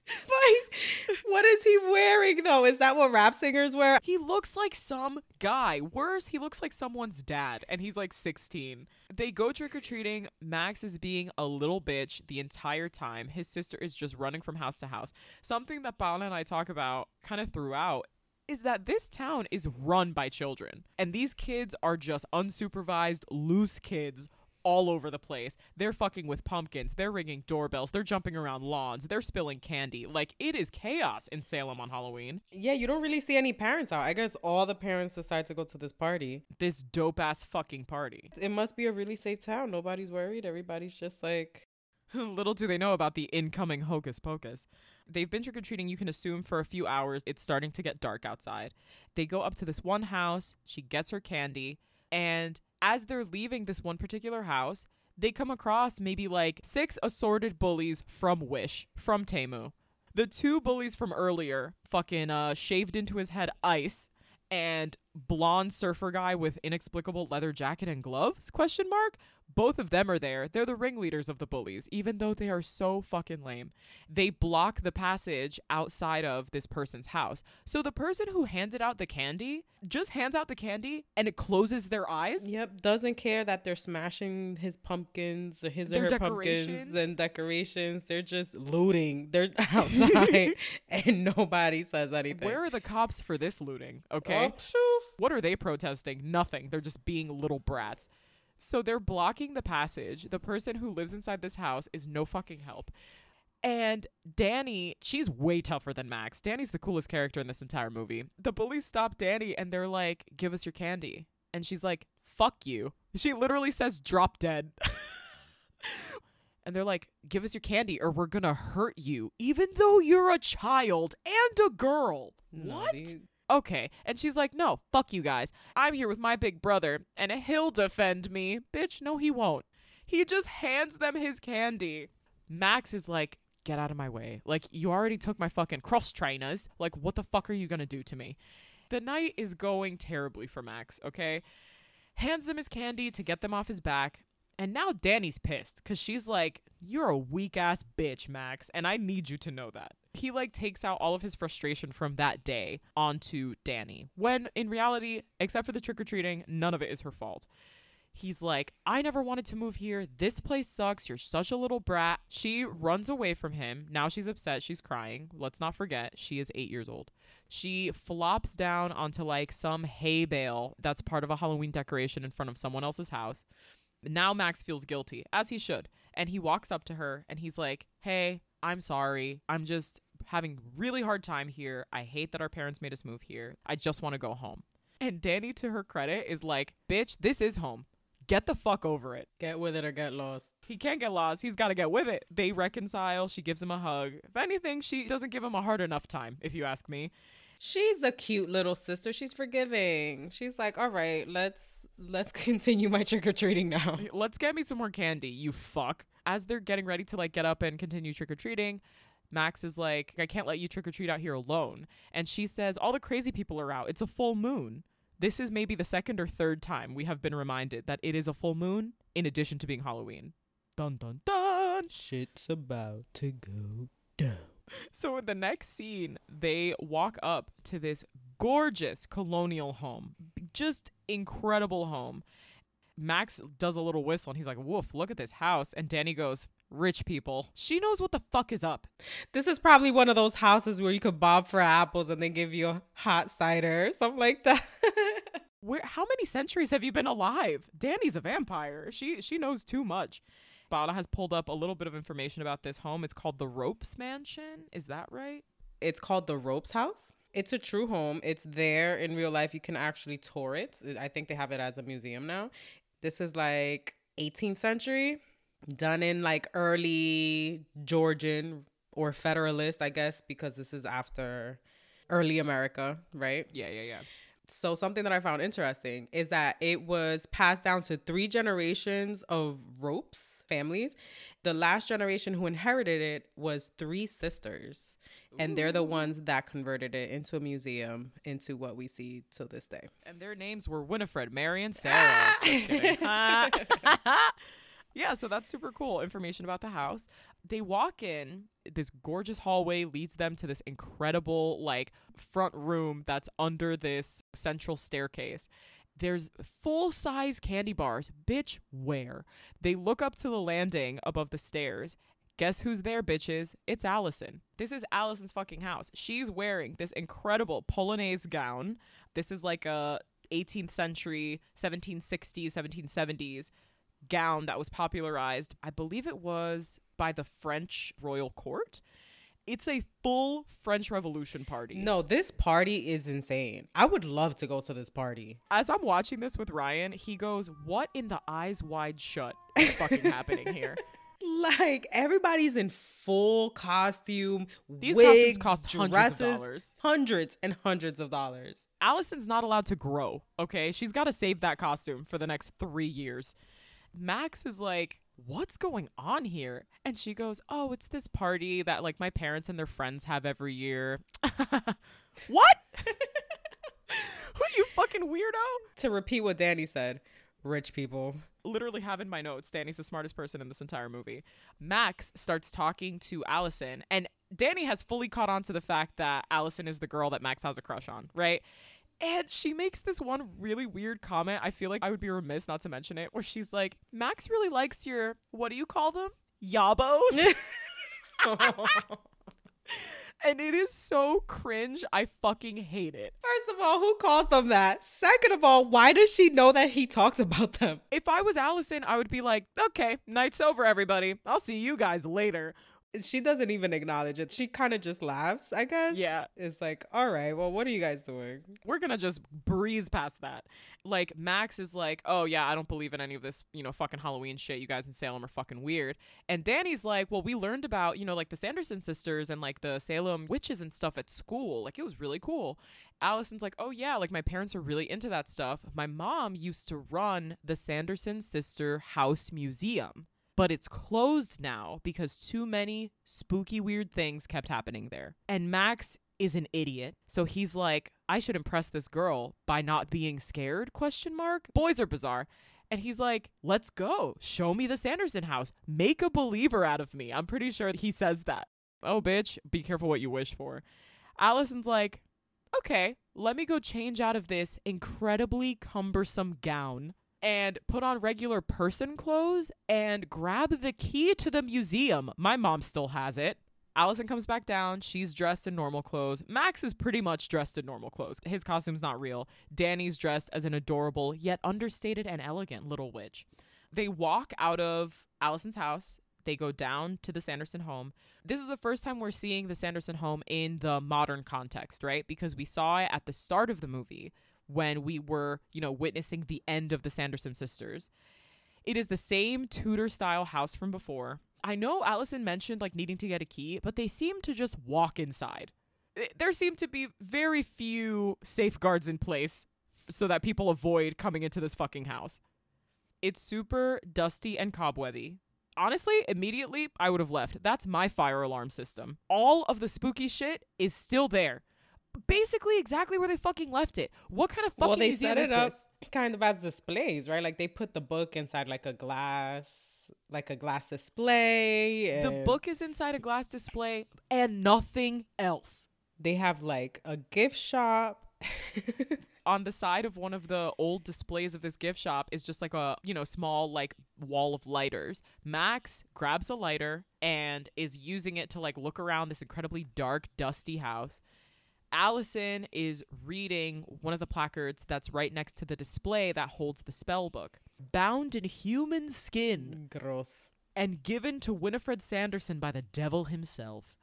Like, what is he wearing though? Is that what rap singers wear? he looks like some guy. Worse, he looks like someone's dad, and he's like 16. They go trick or treating. Max is being a little bitch the entire time. His sister is just running from house to house. Something that Paola and I talk about kind of throughout is that this town is run by children, and these kids are just unsupervised, loose kids all over the place. They're fucking with pumpkins. They're ringing doorbells. They're jumping around lawns. They're spilling candy. Like, it is chaos in Salem on Halloween. Yeah, you don't really see any parents out. I guess all the parents decide to go to this party. This dope ass fucking party. It must be a really safe town. Nobody's worried. Everybody's just like, Little do they know about the incoming hocus pocus. They've been trick or treating, you can assume, for a few hours. It's starting to get dark outside. They go up to this one house. She gets her candy. And as they're leaving this one particular house, they come across maybe like six assorted bullies from Wish, from Temu. The two bullies from earlier, fucking uh, shaved into his head ice, and blonde surfer guy with inexplicable leather jacket and gloves question mark both of them are there they're the ringleaders of the bullies even though they are so fucking lame they block the passage outside of this person's house so the person who handed out the candy just hands out the candy and it closes their eyes Yep, doesn't care that they're smashing his pumpkins or his Their or her pumpkins and decorations. They're just looting. They're outside and nobody says anything. where are the cops for this looting okay Oh. What are they protesting? Nothing. They're just being little brats. So they're blocking the passage. The person who lives inside this house is no fucking help. And Danny, she's way tougher than Max. Danny's the coolest character in this entire movie. The bullies stop Danny and they're like, give us your candy. And she's like, fuck you. She literally says, drop dead. and they're like, give us your candy or we're gonna hurt you, even though you're a child and a girl. No, what? Okay. And she's like, no, fuck you guys. I'm here with my big brother, and he'll defend me. Bitch, no, he won't. He just hands them his candy. Max is like, get out of my way. Like, you already took my fucking cross trainers. Like, what the fuck are you gonna do to me? The night is going terribly for Max, okay? Hands them his candy to get them off his back. And now Danny's pissed because she's like, You're a weak ass bitch, Max, and I need you to know that. He like takes out all of his frustration from that day onto Danny, when in reality, except for the trick or treating, none of it is her fault. He's like, I never wanted to move here. This place sucks. You're such a little brat. She runs away from him. Now she's upset. She's crying. Let's not forget, she is eight years old. She flops down onto like some hay bale that's part of a Halloween decoration in front of someone else's house. Now Max feels guilty, as he should. And he walks up to her and he's like, Hey, I'm sorry. I'm just having really hard time here. I hate that our parents made us move here. I just want to go home. And Danny, to her credit, is like, Bitch, this is home. Get the fuck over it. Get with it or get lost. He can't get lost. He's got to get with it. They reconcile. She gives him a hug. If anything, she doesn't give him a hard enough time, if you ask me. She's a cute little sister. She's forgiving. She's like, all right, let's let's continue my trick or treating now. Let's get me some more candy, you fuck. As they're getting ready to like get up and continue trick or treating, Max is like, I can't let you trick or treat out here alone. And she says, All the crazy people are out. It's a full moon. This is maybe the second or third time we have been reminded that it is a full moon in addition to being Halloween. Dun dun dun. Shit's about to go down. So in the next scene, they walk up to this gorgeous colonial home. Just incredible home. Max does a little whistle and he's like, "Woof, look at this house." And Danny goes, "Rich people." She knows what the fuck is up. This is probably one of those houses where you could bob for apples and they give you a hot cider, something like that. Where how many centuries have you been alive? Danny's a vampire. She she knows too much. Bada has pulled up a little bit of information about this home. It's called the Ropes Mansion. Is that right? it's called the Ropes House. It's a true home. It's there in real life. You can actually tour it. I think they have it as a museum now. This is like 18th century, done in like early Georgian or Federalist, I guess, because this is after early America, right? Yeah, yeah, yeah. So something that I found interesting is that it was passed down to three generations of ropes families. The last generation who inherited it was three sisters, and they're the ones that converted it into a museum, into what we see till this day. And their names were Winifred, Mary, and Sarah. Kidding. yeah, so that's super cool information about the house. They walk in, this gorgeous hallway leads them to this incredible, like, front room that's under this central staircase. There's full size candy bars. Bitch, where? They look up to the landing above the stairs. Guess who's there, bitches? It's Allison. This is Allison's fucking house. She's wearing this incredible Polonaise gown. This is like a 18th century, 1760s, 1770s gown that was popularized, I believe it was by the French royal court. It's a full French Revolution party. No, this party is insane. I would love to go to this party. As I'm watching this with Ryan, he goes, What in the eyes wide shut is fucking happening here? Like everybody's in full costume. These wigs, costumes cost hundreds dresses, of dollars. hundreds and hundreds of dollars. Allison's not allowed to grow, okay? She's got to save that costume for the next three years. Max is like, What's going on here? And she goes, Oh, it's this party that like my parents and their friends have every year. what? Who you fucking weirdo? To repeat what Danny said, rich people. Literally have in my notes, Danny's the smartest person in this entire movie. Max starts talking to Allison, and Danny has fully caught on to the fact that Allison is the girl that Max has a crush on, right? And she makes this one really weird comment. I feel like I would be remiss not to mention it, where she's like, Max really likes your, what do you call them? Yabos? and it is so cringe. I fucking hate it. First of all, who calls them that? Second of all, why does she know that he talks about them? If I was Allison, I would be like, okay, night's over, everybody. I'll see you guys later. She doesn't even acknowledge it. She kind of just laughs, I guess. Yeah. It's like, all right, well, what are you guys doing? We're gonna just breeze past that. Like Max is like, oh yeah, I don't believe in any of this, you know, fucking Halloween shit. You guys in Salem are fucking weird. And Danny's like, well, we learned about, you know, like the Sanderson sisters and like the Salem witches and stuff at school. Like it was really cool. Allison's like, oh yeah, like my parents are really into that stuff. My mom used to run the Sanderson sister house museum but it's closed now because too many spooky weird things kept happening there. And Max is an idiot. So he's like, I should impress this girl by not being scared? Question mark. Boys are bizarre. And he's like, "Let's go. Show me the Sanderson house. Make a believer out of me." I'm pretty sure he says that. Oh, bitch, be careful what you wish for. Allison's like, "Okay, let me go change out of this incredibly cumbersome gown." And put on regular person clothes and grab the key to the museum. My mom still has it. Allison comes back down. She's dressed in normal clothes. Max is pretty much dressed in normal clothes. His costume's not real. Danny's dressed as an adorable, yet understated and elegant little witch. They walk out of Allison's house. They go down to the Sanderson home. This is the first time we're seeing the Sanderson home in the modern context, right? Because we saw it at the start of the movie when we were, you know, witnessing the end of the Sanderson sisters. It is the same Tudor style house from before. I know Allison mentioned like needing to get a key, but they seem to just walk inside. There seem to be very few safeguards in place so that people avoid coming into this fucking house. It's super dusty and cobwebby. Honestly, immediately I would have left. That's my fire alarm system. All of the spooky shit is still there basically exactly where they fucking left it. What kind of fucking well, they set it up this? kind of as displays, right? Like they put the book inside like a glass, like a glass display. The book is inside a glass display and nothing else. They have like a gift shop. On the side of one of the old displays of this gift shop is just like a, you know, small like wall of lighters. Max grabs a lighter and is using it to like look around this incredibly dark, dusty house. Allison is reading one of the placards that's right next to the display that holds the spell book. Bound in human skin Gross. and given to Winifred Sanderson by the devil himself.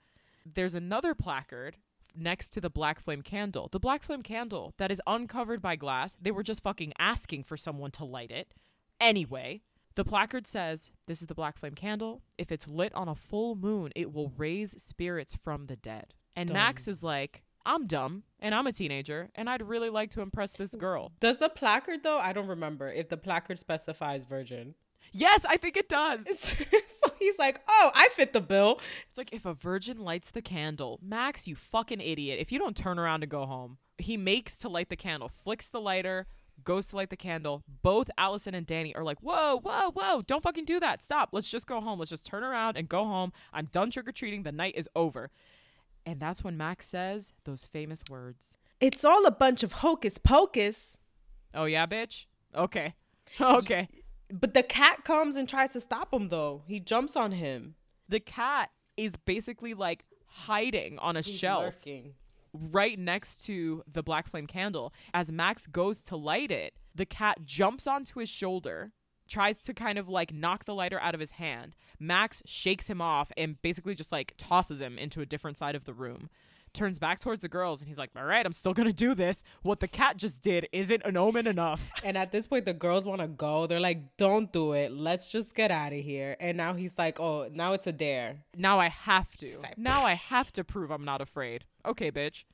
There's another placard next to the black flame candle. The black flame candle that is uncovered by glass. They were just fucking asking for someone to light it. Anyway, the placard says, This is the black flame candle. If it's lit on a full moon, it will raise spirits from the dead. And Dumb. Max is like, I'm dumb and I'm a teenager and I'd really like to impress this girl. Does the placard though? I don't remember if the placard specifies virgin. Yes, I think it does. so he's like, "Oh, I fit the bill." It's like if a virgin lights the candle, Max, you fucking idiot. If you don't turn around and go home, he makes to light the candle, flicks the lighter, goes to light the candle. Both Allison and Danny are like, whoa, whoa, whoa, don't fucking do that. Stop. Let's just go home. Let's just turn around and go home. I'm done trick or treating. The night is over. And that's when Max says those famous words. It's all a bunch of hocus pocus. Oh, yeah, bitch? Okay. Okay. But the cat comes and tries to stop him though. He jumps on him. The cat is basically like hiding on a He's shelf lurking. right next to the black flame candle. As Max goes to light it, the cat jumps onto his shoulder, tries to kind of like knock the lighter out of his hand. Max shakes him off and basically just like tosses him into a different side of the room. turns back towards the girls, and he's like, "All right, I'm still gonna do this. What the cat just did isn't an omen enough." And at this point, the girls want to go. They're like, don't do it. Let's just get out of here. And now he's like, oh, now it's a dare. Now I have to. Like, now I have to prove I'm not afraid. Okay, bitch.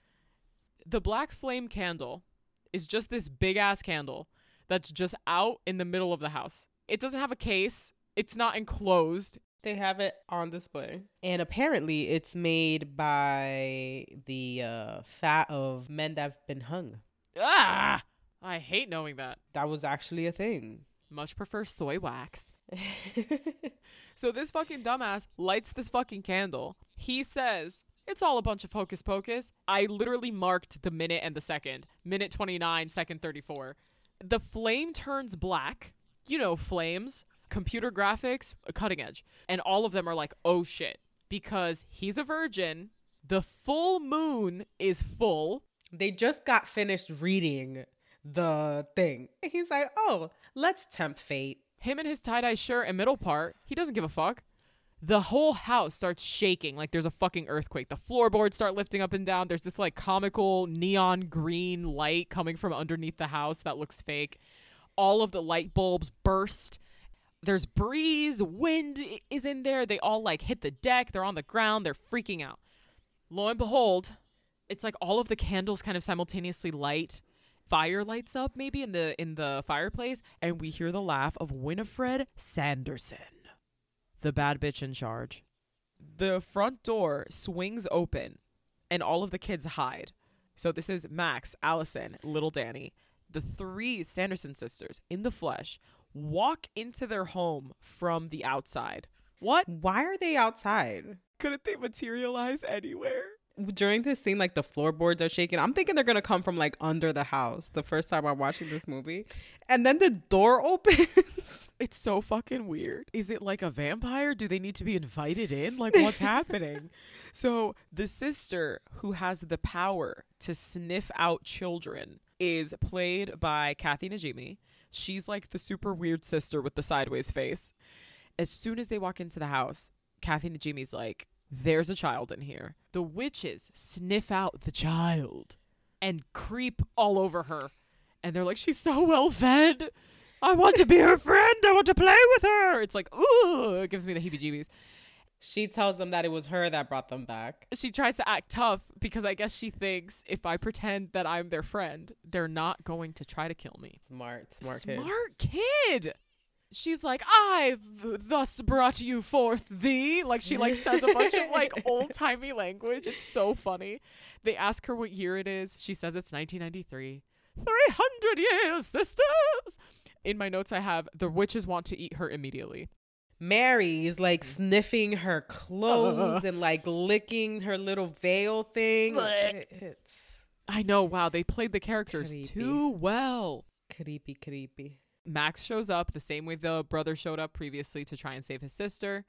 The black flame candle is just this big ass candle that's just out in the middle of the house. It doesn't have a case. It's not enclosed. They have it on display. And apparently, it's made by the uh, fat of men that have been hung. Ah! I hate knowing that. That was actually a thing. Much prefer soy wax. So this fucking dumbass lights this fucking candle. He says, it's all a bunch of hocus pocus. I literally marked the minute and the second. Minute 29, second 34. The flame turns black. You know, flames, computer graphics, uh, cutting edge. And all of them are like, oh shit. Because he's a virgin. The full moon is full. they just got finished reading the thing. He's like, oh, let's tempt fate. him in his tie-dye shirt and middle part, he doesn't give a fuck. The whole house starts shaking like there's a fucking earthquake. The floorboards start lifting up and down. There's this like comical neon green light coming from underneath the house that looks fake. All of the light bulbs burst. There's breeze, wind is in there. They all like hit the deck. They're on the ground. They're freaking out. Lo and behold, it's like all of the candles kind of simultaneously light fire lights up maybe in the in the fireplace and we hear the laugh of Winifred Sanderson the bad bitch in charge. The front door swings open and all of the kids hide. So this is Max Allison little Danny. The three Sanderson sisters in the flesh walk into their home from the outside. What? Why are they outside? couldn't they materialize anywhere During this scene, like the floorboards are shaking. I'm thinking they're gonna come from like under the house the first time I'm watching this movie. And then the door opens. It's so fucking weird. Is it like a vampire? Do they need to be invited in? Like, what's happening? So, the sister who has the power to sniff out children is played by Kathy Najimy. She's like the super weird sister with the sideways face. As soon as they walk into the house, Kathy Najimy's like, There's a child in here. The witches sniff out the child and creep all over her. And they're like, She's so well fed. I want to be her friend. I want to play with her. It's like, ooh, it gives me the heebie jeebies. she tells them that it was her that brought them back. She tries to act tough because I guess she thinks if I pretend that I'm their friend, they're not going to try to kill me. Smart, smart, kid. Smart kid. She's like, I've thus brought you forth thee. Like she like says a bunch of like old timey language. It's so funny. They ask her what year it is. She says it's 1993. 300 years, sisters. In my notes, I have the witches want to eat her immediately. Mary's like sniffing her clothes and like licking her little veil thing. It's I know. Wow, they played the characters Creepy. too well. creepy, creepy. Max shows up the same way the brother showed up previously to try and save his sister.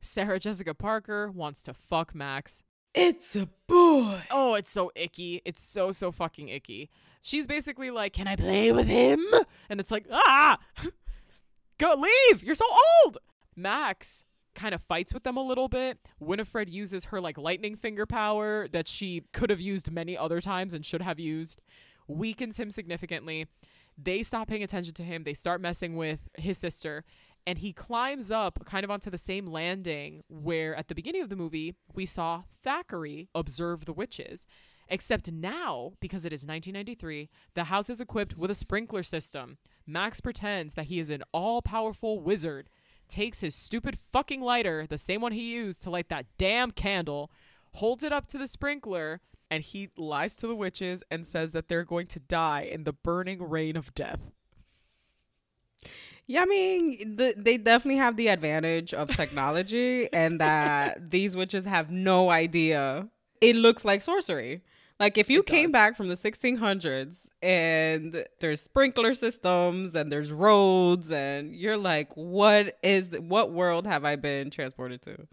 Sarah Jessica Parker wants to fuck Max. It's a boy. Oh, it's so icky. It's so, so fucking icky. She's basically like, Can I play with him? And it's like, Ah! Go leave! You're so old! Max kind of fights with them a little bit. Winifred uses her like lightning finger power that she could have used many other times and should have used, weakens him significantly. They stop paying attention to him. They start messing with his sister. And he climbs up kind of onto the same landing where at the beginning of the movie we saw Thackery observe the witches. Except now, because it is 1993, the house is equipped with a sprinkler system. Max pretends that he is an all powerful wizard, takes his stupid fucking lighter, the same one he used to light that damn candle, holds it up to the sprinkler, and he lies to the witches and says that they're going to die in the burning rain of death. Yeah, I mean, the, they definitely have the advantage of technology and that these witches have no idea. It looks like sorcery. Like if you It came does. back from the 1600s and there's sprinkler systems and there's roads and you're like, what is what world have I been transported to?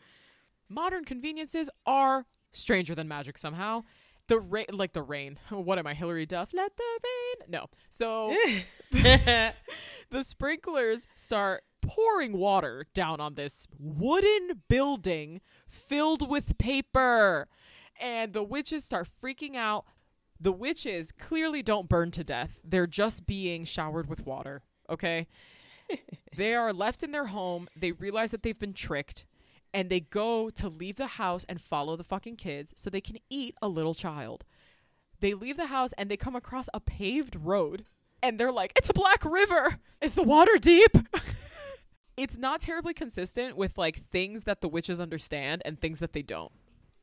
Modern conveniences are stranger than magic somehow. The rain, like the rain. What am I, Hilary Duff? Let the rain. No. So the sprinklers start pouring water down on this wooden building filled with paper. and the witches start freaking out. The witches clearly don't burn to death. They're just being showered with water, okay? they are left in their home. They realize that they've been tricked and they go to leave the house and follow the fucking kids so they can eat a little child. They leave the house and they come across a paved road and they're like, "It's a black river. Is the water deep?" it's not terribly consistent with like things that the witches understand and things that they don't.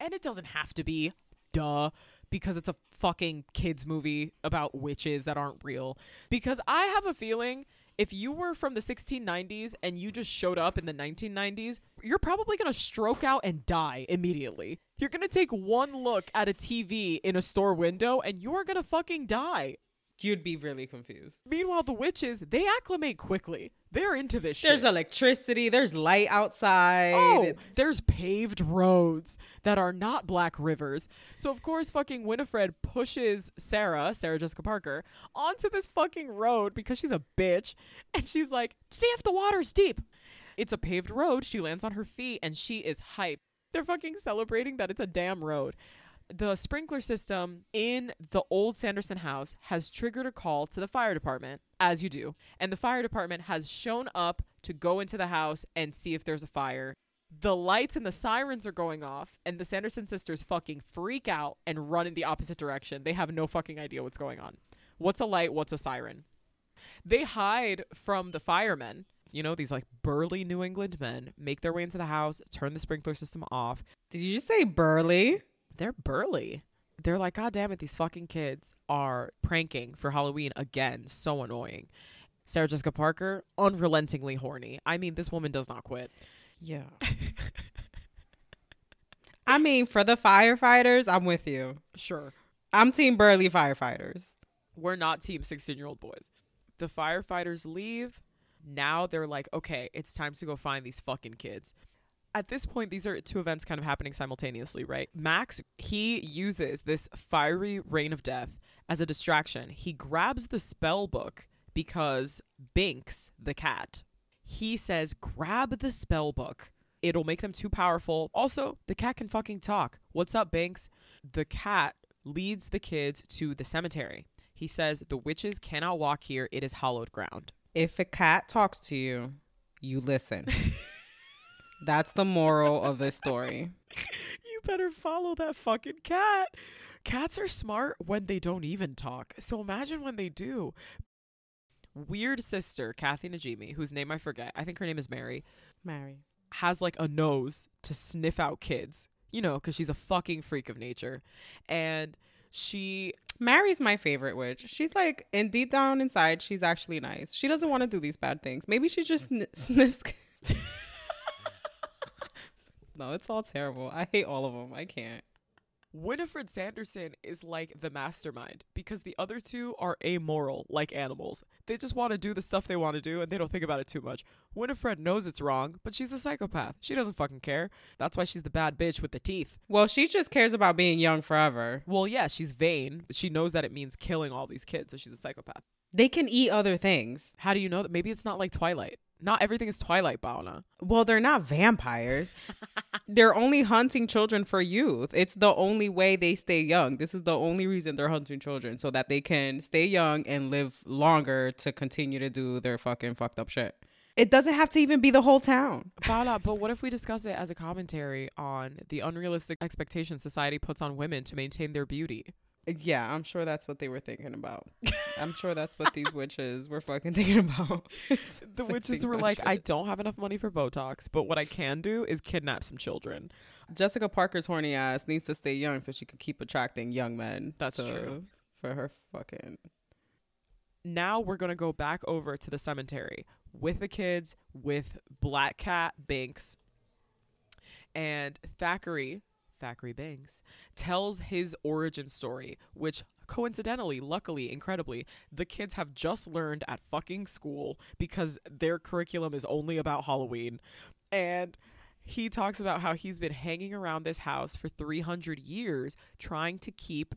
And it doesn't have to be, duh, because it's a fucking kids movie about witches that aren't real. Because I have a feeling if you were from the 1690s and you just showed up in the 1990s, you're probably going to stroke out and die immediately. You're going to take one look at a TV in a store window and you are going to fucking die. You'd be really confused. Meanwhile, the witches, they acclimate quickly. They're into this shit. There's electricity, there's light outside. Oh, there's paved roads that are not black rivers. So of course fucking Winifred pushes Sarah, Sarah Jessica Parker, onto this fucking road because she's a bitch and she's like, "See if the water's deep." It's a paved road. She lands on her feet and she is hyped. They're fucking celebrating that it's a damn road. The sprinkler system in the old Sanderson house has triggered a call to the fire department, as you do. And the fire department has shown up to go into the house and see if there's a fire. The lights and the sirens are going off, and the Sanderson sisters fucking freak out and run in the opposite direction. They have no fucking idea what's going on. What's a light? What's a siren? They hide from the firemen. You know, these like burly New England men make their way into the house, turn the sprinkler system off, Did you just say burly? They're burly. They're like, God damn it, these fucking kids are pranking for Halloween again. So annoying. Sarah Jessica Parker, unrelentingly horny. I mean, this woman does not quit. Yeah. I mean, for the firefighters, I'm with you. Sure. I'm team burly firefighters. We're not team 16 year old boys. The firefighters leave. Now they're like, okay, it's time to go find these fucking kids. At this point, these are two events kind of happening simultaneously, right? Max, he uses this fiery rain of death as a distraction. He grabs the spell book because Binks, the cat, he says, grab the spell book. It'll make them too powerful. Also, the cat can fucking talk. What's up, Binks? The cat leads the kids to the cemetery. He says, The witches cannot walk here. It is hallowed ground. If a cat talks to you, you listen. That's the moral of this story. You better follow that fucking cat. Cats are smart when they don't even talk. So imagine when they do. Weird sister, Kathy Najimy, whose name I forget, I think her name is Mary, Mary. has like a nose to sniff out kids, you know, because she's a fucking freak of nature. And she, Mary's my favorite witch. She's like, and deep down inside, she's actually nice. She doesn't want to do these bad things. Maybe she just sn- sniffs. no, it's all terrible. I hate all of them. I can't. Winifred Sanderson is like the mastermind because the other two are amoral like animals. They just want to do the stuff they want to do and they don't think about it too much. Winifred knows it's wrong, but she's a psychopath. She doesn't fucking care. That's why she's the bad bitch with the teeth. Well, she just cares about being young forever. Well, yeah, she's vain, but she knows that it means killing all these kids, so she's a psychopath. They can eat other things. How do you know that? Maybe it's not like Twilight. Not everything is Twilight, Paola. Well, they're not vampires. they're only hunting children for youth. It's the only way they stay young. This is the only reason they're hunting children so that they can stay young and live longer to continue to do their fucking fucked up shit. It doesn't have to even be the whole town. Paola, but what if we discuss it as a commentary on the unrealistic expectations society puts on women to maintain their beauty? Yeah, I'm sure that's what they were thinking about. I'm sure that's what these witches were fucking thinking about. the witches were like, I don't have enough money for Botox, but what I can do is kidnap some children. Jessica Parker's horny ass needs to stay young so she can keep attracting young men. That's to- true. For her fucking Now we're going to go back over to the cemetery with the kids, with Black Cat Binks, and Thackery, Thackery Binks, tells his origin story, which coincidentally, luckily, incredibly, the kids have just learned at fucking school because their curriculum is only about Halloween. And he talks about how he's been hanging around this house for 300 years trying to keep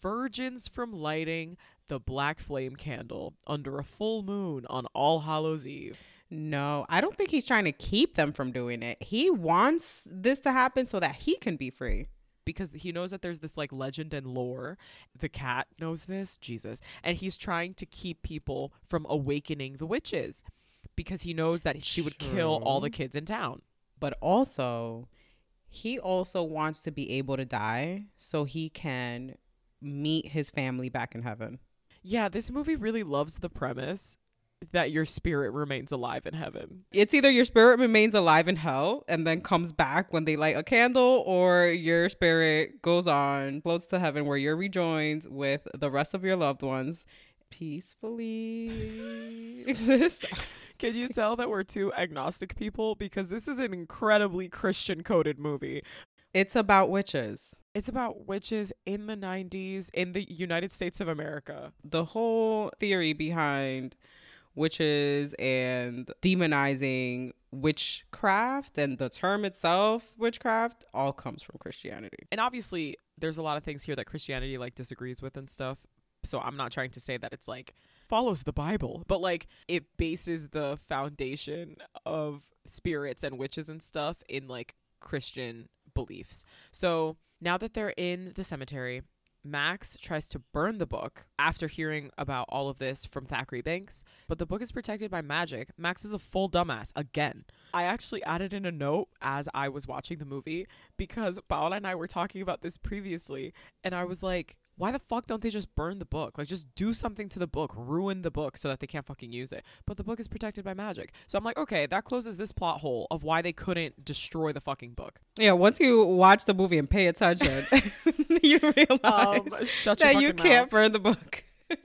virgins from lighting the black flame candle under a full moon on All Hallows Eve. No, I don't think he's trying to keep them from doing it. He wants this to happen so that he can be free. because he knows that there's this like legend and lore. The cat knows this, Jesus, and he's trying to keep people from awakening the witches because he knows that she would kill all the kids in town. But also, he also wants to be able to die so he can meet his family back in heaven. Yeah, this movie really loves the premise that your spirit remains alive in heaven. It's either your spirit remains alive in hell and then comes back when they light a candle, or your spirit goes on, floats to heaven where you're rejoined with the rest of your loved ones peacefully exist. Can you tell that we're two agnostic people because this is an incredibly Christian coded movie. It's about witches. It's about witches in the 90s in the United States of America. The whole theory behind witches and demonizing witchcraft and the term itself, witchcraft, all comes from Christianity. And obviously, there's a lot of things here that Christianity like disagrees with and stuff. So I'm not trying to say that it's like follows the Bible, but like it bases the foundation of spirits and witches and stuff in like Christian beliefs. So now that they're in the cemetery, Max tries to burn the book after hearing about all of this from Thackery Binks, but the book is protected by magic. Max is a full dumbass again. I actually added in a note as I was watching the movie because Paola and I were talking about this previously, and I was like, why the fuck don't they just burn the book? Like, just do something to the book, ruin the book so that they can't fucking use it. But the book is protected by magic. So I'm like, okay, that closes this plot hole of why they couldn't destroy the fucking book. Yeah, once you watch the movie and pay attention, you realize Um, shut that you can't mouth. burn the book.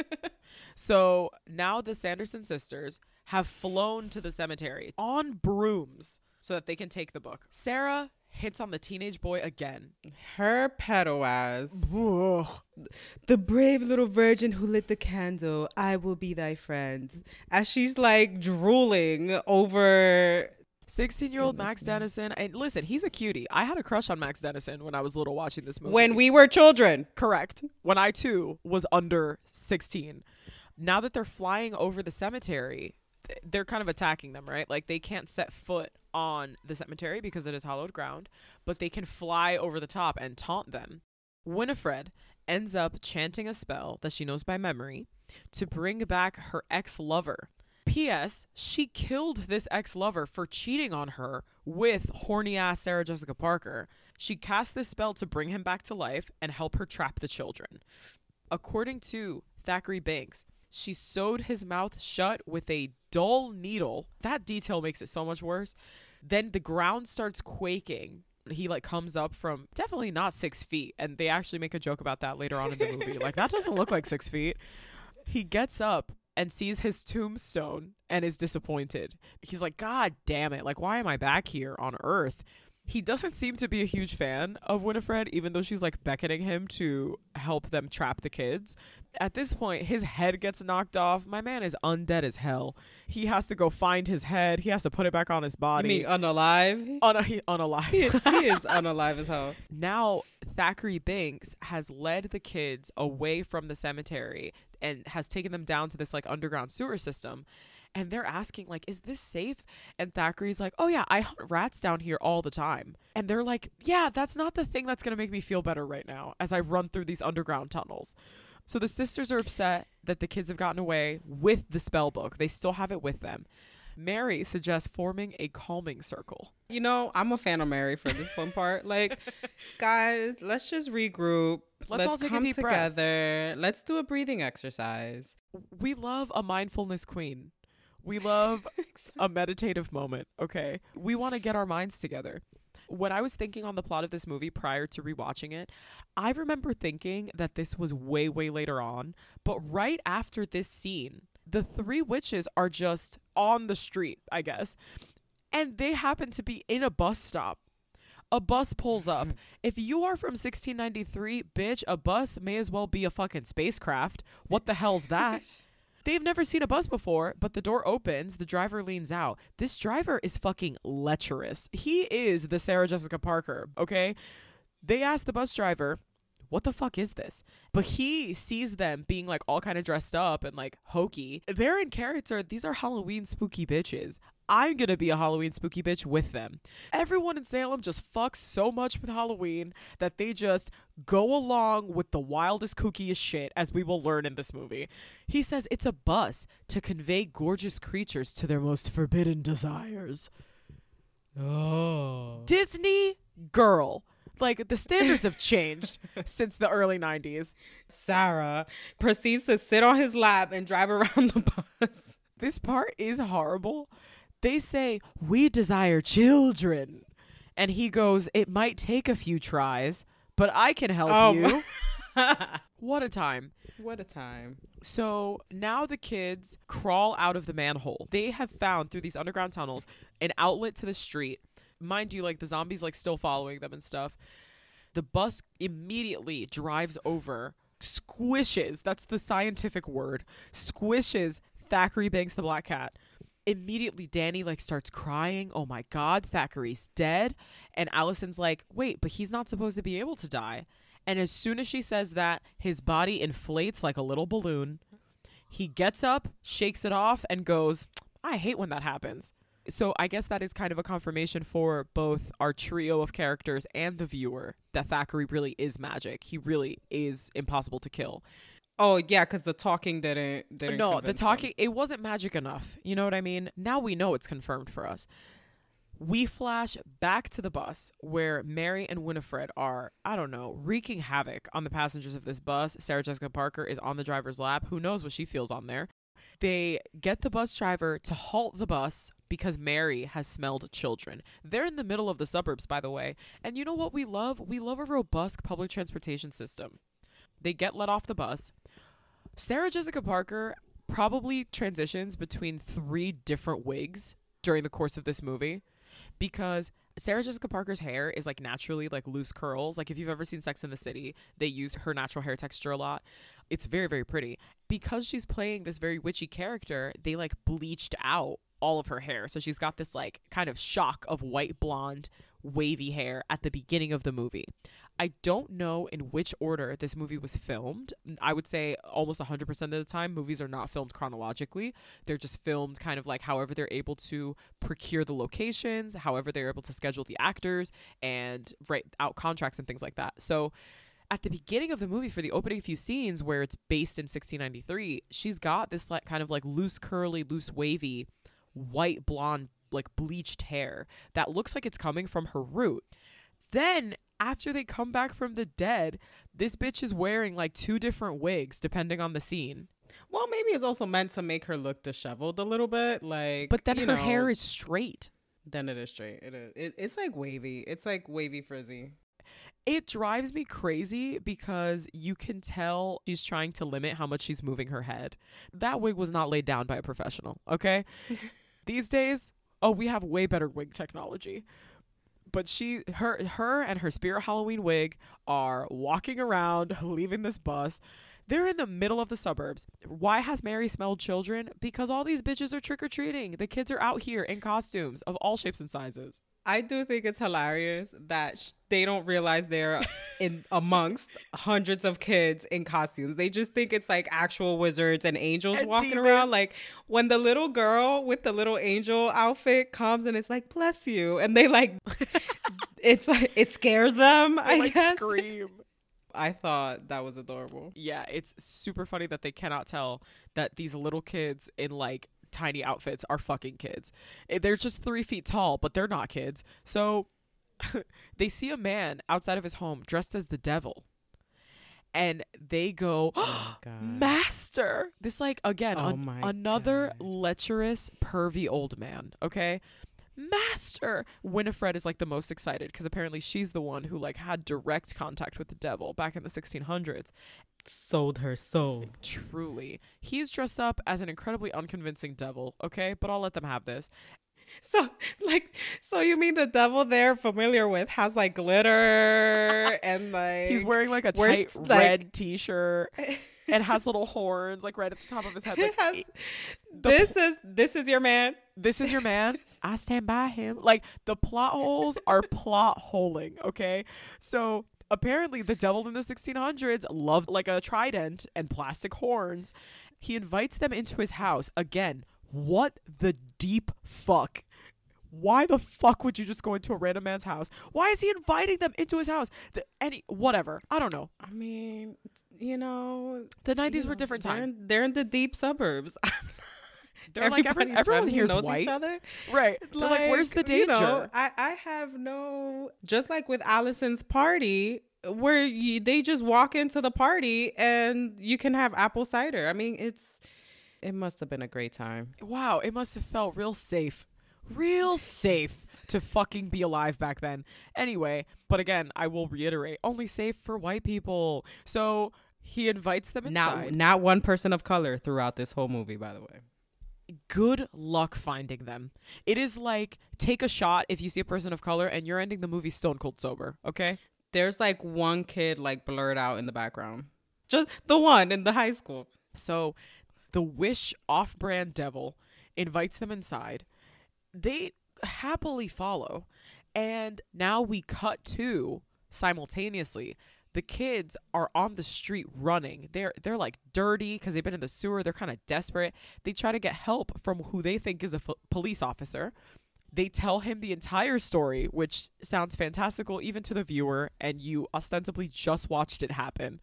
So now the Sanderson sisters have flown to the cemetery on brooms so that they can take the book. Sarah hits on the teenage boy again. Her pedo ass. The brave little virgin who lit the candle, I will be thy friend. As she's like drooling over 16 year old Max. Dennison. And listen, he's a cutie. I had a crush on Max Dennison when I was little watching this movie. when we were children. Correct. When I too was under 16. Now that they're flying over the cemetery, they're kind of attacking them, right? Like they can't set foot on the cemetery because it is hallowed ground, but they can fly over the top and taunt them. Winifred ends up chanting a spell that she knows by memory to bring back her ex lover. P.S. She killed this ex lover for cheating on her with horny ass Sarah Jessica Parker. She cast this spell to bring him back to life and help her trap the children. According to Thackery Binks, she sewed his mouth shut with a dull needle. That detail makes it so much worse. Then the ground starts quaking. He like comes up from definitely not six feet, and they actually make a joke about that later on in the movie. like that doesn't look like six feet. He gets up and sees his tombstone and is disappointed. He's like, God damn it! Like why am I back here on Earth? He doesn't seem to be a huge fan of Winifred, even though she's like beckoning him to help them trap the kids. At this point, his head gets knocked off. My man is undead as hell. He has to go find his head. He has to put it back on his You body. mean unalive? Un- he, unalive. he, is, he is unalive as hell. now Thackery Binks has led the kids away from the cemetery and has taken them down to this like underground sewer system. And they're asking, like, is this safe? And Thackery's like, oh, yeah, I hunt rats down here all the time. And they're like, yeah, that's not the thing that's going to make me feel better right now as I run through these underground tunnels. So the sisters are upset that the kids have gotten away with the spell book. They still have it with them. Mary suggests forming a calming circle. You know, I'm a fan of Mary for this one part. Like, guys, let's just regroup. Let's all take a come deep breath. together. Let's do a breathing exercise. we love a mindfulness queen. We love a meditative moment, okay? We want to get our minds together. When I was thinking on the plot of this movie prior to rewatching it, I remember thinking that this was way, way later on. But right after this scene, the three witches are just on the street, I guess, and they happen to be in a bus stop. A bus pulls up. If you are from 1693, bitch, a bus may as well be a fucking spacecraft. What the hell's that? They've never seen a bus before, but the door opens, the driver leans out. This driver is fucking lecherous. He is the Sarah Jessica Parker, okay? They ask the bus driver, what the fuck is this? But he sees them being like all kind of dressed up and like hokey. They're in character. These are Halloween spooky bitches. I'm gonna be a Halloween spooky bitch with them. Everyone in Salem just fucks so much with Halloween that they just go along with the wildest, kookiest shit, as we will learn in this movie. He says it's a bus to convey gorgeous creatures to their most forbidden desires. Oh. Disney girl. Like the standards have changed since the early 90s. Sarah proceeds to sit on his lap and drive around the bus. This part is horrible. They say, We desire children. And he goes, It might take a few tries, but I can help Oh you. what a time. what a time. So now the kids crawl out of the manhole. They have found through these underground tunnels an outlet to the street. Mind you, like the zombies like still following them and stuff. The bus immediately drives over, squishes, that's the scientific word, squishes Thackery Binks the Black Cat. Immediately Danny like starts crying. Oh my god, Thackery's dead. And Allison's like, "Wait, but he's not supposed to be able to die." And as soon as she says that, his body inflates like a little balloon. He gets up, shakes it off, and goes, I hate when that happens. So I guess that is kind of a confirmation for both our trio of characters and the viewer that Thackery really is magic. He really is impossible to kill. Oh yeah, because the talking didn't. didn't no, the them. talking, it wasn't magic enough. You know what I mean? Now we know it's confirmed for us. We flash back to the bus where Mary and Winifred are, I don't know, wreaking havoc on the passengers of this bus. Sarah Jessica Parker is on the driver's lap. Who knows what she feels on there? They get the bus driver to halt the bus because Mary has smelled children. They're in the middle of the suburbs, by the way. And you know what we love? We love a robust public transportation system. They get let off the bus. Sarah Jessica Parker probably transitions between three different wigs during the course of this movie because Sarah Jessica Parker's hair is like naturally like loose curls. Like if you've ever seen Sex in the City, they use her natural hair texture a lot. It's very very pretty. Because she's playing this very witchy character, they like bleached out all of her hair. So she's got this like kind of shock of white blonde wavy hair at the beginning of the movie. I don't know in which order this movie was filmed. I would say almost 100% of the time movies are not filmed chronologically. They're just filmed kind of like however they're able to procure the locations, however they're able to schedule the actors and write out contracts and things like that. So at the beginning of the movie for the opening few scenes where it's based in 1693, she's got this like kind of like loose curly, loose wavy white blonde like bleached hair that looks like it's coming from her root. Then after they come back from the dead, this bitch is wearing like two different wigs depending on the scene. Well, maybe it's also meant to make her look disheveled a little bit, like. But then her know, hair is straight. Then it is straight. It is. It, it's like wavy. It's like wavy frizzy. It drives me crazy because you can tell she's trying to limit how much she's moving her head. That wig was not laid down by a professional, okay? These days, oh, we have way better wig technology. But she her her and her spirit Halloween wig are walking around, leaving this bus. They're in the middle of the suburbs. Why has Mary smelled children? Because all these bitches are trick or treating. The kids are out here in costumes of all shapes and sizes. I do think it's hilarious that sh- they don't realize they're in amongst hundreds of kids in costumes. They just think it's like actual wizards and angels And walking demons. around. Like when the little girl with the little angel outfit comes and it's like bless you, and they like it's like it scares them. I like guess. scream. I thought that was adorable. Yeah, it's super funny that they cannot tell that these little kids in like tiny outfits are fucking kids. Eh, They're just three feet tall, but they're not kids. So they see a man outside of his home dressed as the devil. And they go, Oh God. Master! This, like, again, Oh an- another God. lecherous, pervy old man, okay? Master! Winifred is like the most excited because apparently she's the one who like had direct contact with the devil back in the 1600s. Sold her soul. Truly. He's dressed up as an incredibly unconvincing devil, okay? But I'll let them have this. So like so you mean the devil they're familiar with has like glitter and like He's wearing like a tight like- red t shirt and has little horns like right at the top of his head. Like, has- "E- this is this is your man. this is your man. I stand by him. Like the plot holes are plot holing, okay? So apparently the devil in the 1600s loved like a trident and plastic horns. He invites them into his house. Again, what the deep fuck? Why the fuck would you just go into a random man's house? Why is he inviting them into his house? The, any whatever. I don't know. I mean, you know, The 90s you were know, different they're in, they're in the deep suburbs. They're like everyone friendly, here's knows white. each other. Right. They're like, where's the danger? You know, I, I have no, just like with Allison's party, where you, they just walk into the party and you can have apple cider. I mean, it's, it must have been a great time. wow, it must have felt real safe. Real safe to fucking be alive back then. Anyway, but again, I will reiterate, only safe for white people. So he invites them inside. Not, not one person of color throughout this whole movie, by the way. good luck finding them. It is like take a shot if you see a person of color and you're ending the movie stone cold sober, okay? There's like one kid like blurred out in the background. Just the one in the high school. So the Wish off brand devil invites them inside. They happily follow. And now we cut to simultaneously. The kids are on the street running. They're they're like dirty because they've been in the sewer. They're kind of desperate. They try to get help from who they think is a police officer. They tell him the entire story, which sounds fantastical even to the viewer, and you ostensibly just watched it happen.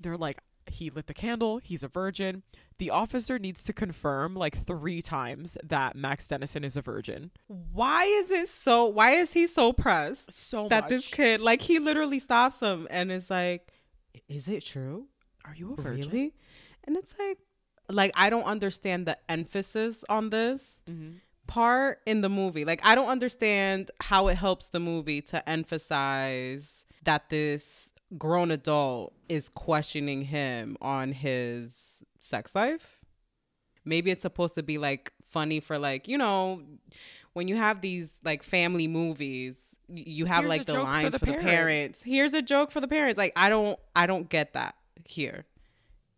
They're like, he lit the candle, he's a virgin. The officer needs to confirm like three times that Max Dennison is a virgin. Why is it so? Why is he so pressed So that this kid, like, he literally stops him and is like, "Is it true? Are you a virgin? Really?" And it's like, like I don't understand the emphasis on this Mm-hmm. part in the movie. Like, I don't understand how it helps the movie to emphasize that this grown adult is questioning him on his sex life. Maybe it's supposed to be like funny for like, you know, when you have these like family movies, you have Here's like the joke for lines the for the parents. parents. Here's a joke for the parents. Like I don't I don't get that here.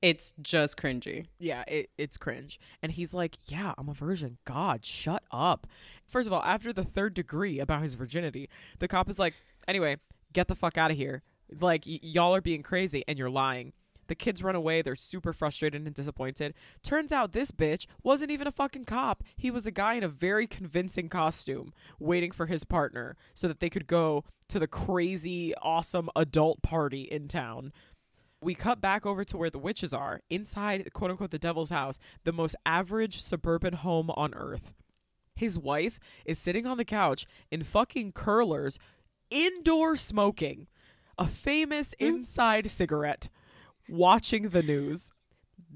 It's just cringy. Yeah, it, it's cringe. And he's like, Yeah, I'm a virgin. God, shut up. First of all, after the third degree about his virginity, the cop is like, Anyway, get the fuck out of here. Like, y- y'all are being crazy and you're lying. The kids run away. They're super frustrated and disappointed. Turns out this bitch wasn't even a fucking cop. He was a guy in a very convincing costume waiting for his partner so that they could go to the crazy, awesome adult party in town. We cut back over to where the witches are, inside, quote unquote, the devil's house, the most average suburban home on earth. His wife is sitting on the couch in fucking curlers, indoor smoking, a famous hmm? inside cigarette, watching the news.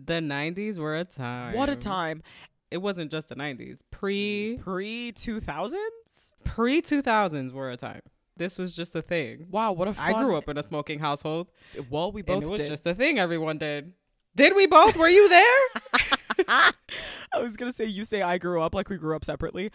The 90s were a time. What a time. It wasn't just the 90s. Pre mm, Pre 2000s? pre 2000s were a time. This was just a thing. Wow, what a fun. I grew up in a smoking household, Well, we and both it was did. just a thing everyone did. Did we both? Were you there? I was gonna say you say I grew up like we grew up separately.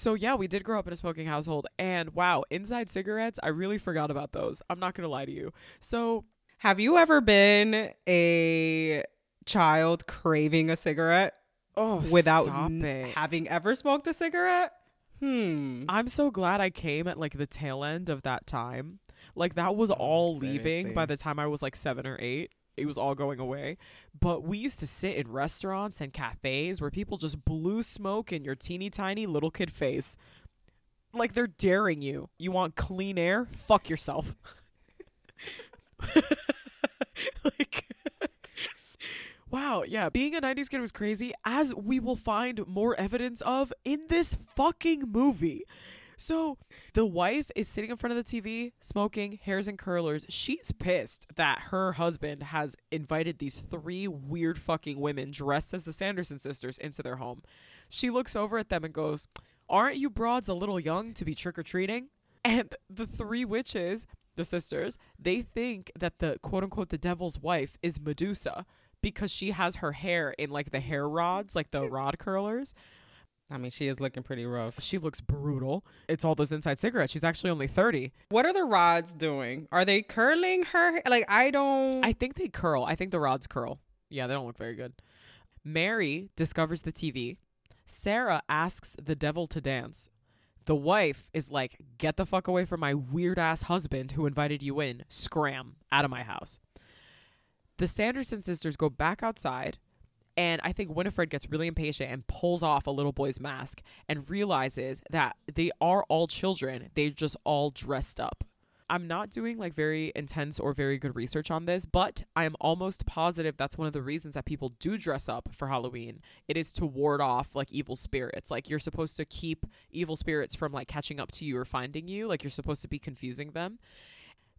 So yeah, we did grow up in a smoking household, and wow, inside cigarettes, I really forgot about those. I'm not gonna lie to you. So Have you ever been a child craving a cigarette oh, without n- having ever smoked a cigarette? Hmm. I'm so glad I came at like the tail end of that time. Like that was all leaving by the time I was like seven or eight. It was all going away. But we used to sit in restaurants and cafes where people just blew smoke in your teeny tiny little kid face. Like they're daring you. You want clean air? Fuck yourself. like Wow, yeah, being a 90s kid was crazy, as we will find more evidence of in this fucking movie. So, the wife is sitting in front of the TV, smoking, hairs and curlers. She's pissed that her husband has invited these three weird fucking women dressed as the Sanderson sisters into their home. She looks over at them and goes, Aren't you broads a little young to be trick or treating? And the three witches, the sisters, they think that the quote unquote the devil's wife is Medusa because she has her hair in like the hair rods, like the rod curlers. I mean, she is looking pretty rough. She looks brutal. It's all those inside cigarettes. She's actually only 30. What are the rods doing? Are they curling her? Like I don't. I think they curl. I think the rods curl. Yeah, they don't look very good. Mary discovers the TV. Sarah asks the devil to dance. The wife is like, get the fuck away from my weird ass husband who invited you in. Scram out of my house. The Sanderson sisters go back outside, and I think Winifred gets really impatient and pulls off a little boy's mask and realizes that they are all children. They're just all dressed up. I'm not doing like very intense or very good research on this, but I am almost positive that's one of the reasons that people do dress up for Halloween. It is to ward off like evil spirits. Like you're supposed to keep evil spirits from like catching up to you or finding you. Like you're supposed to be confusing them.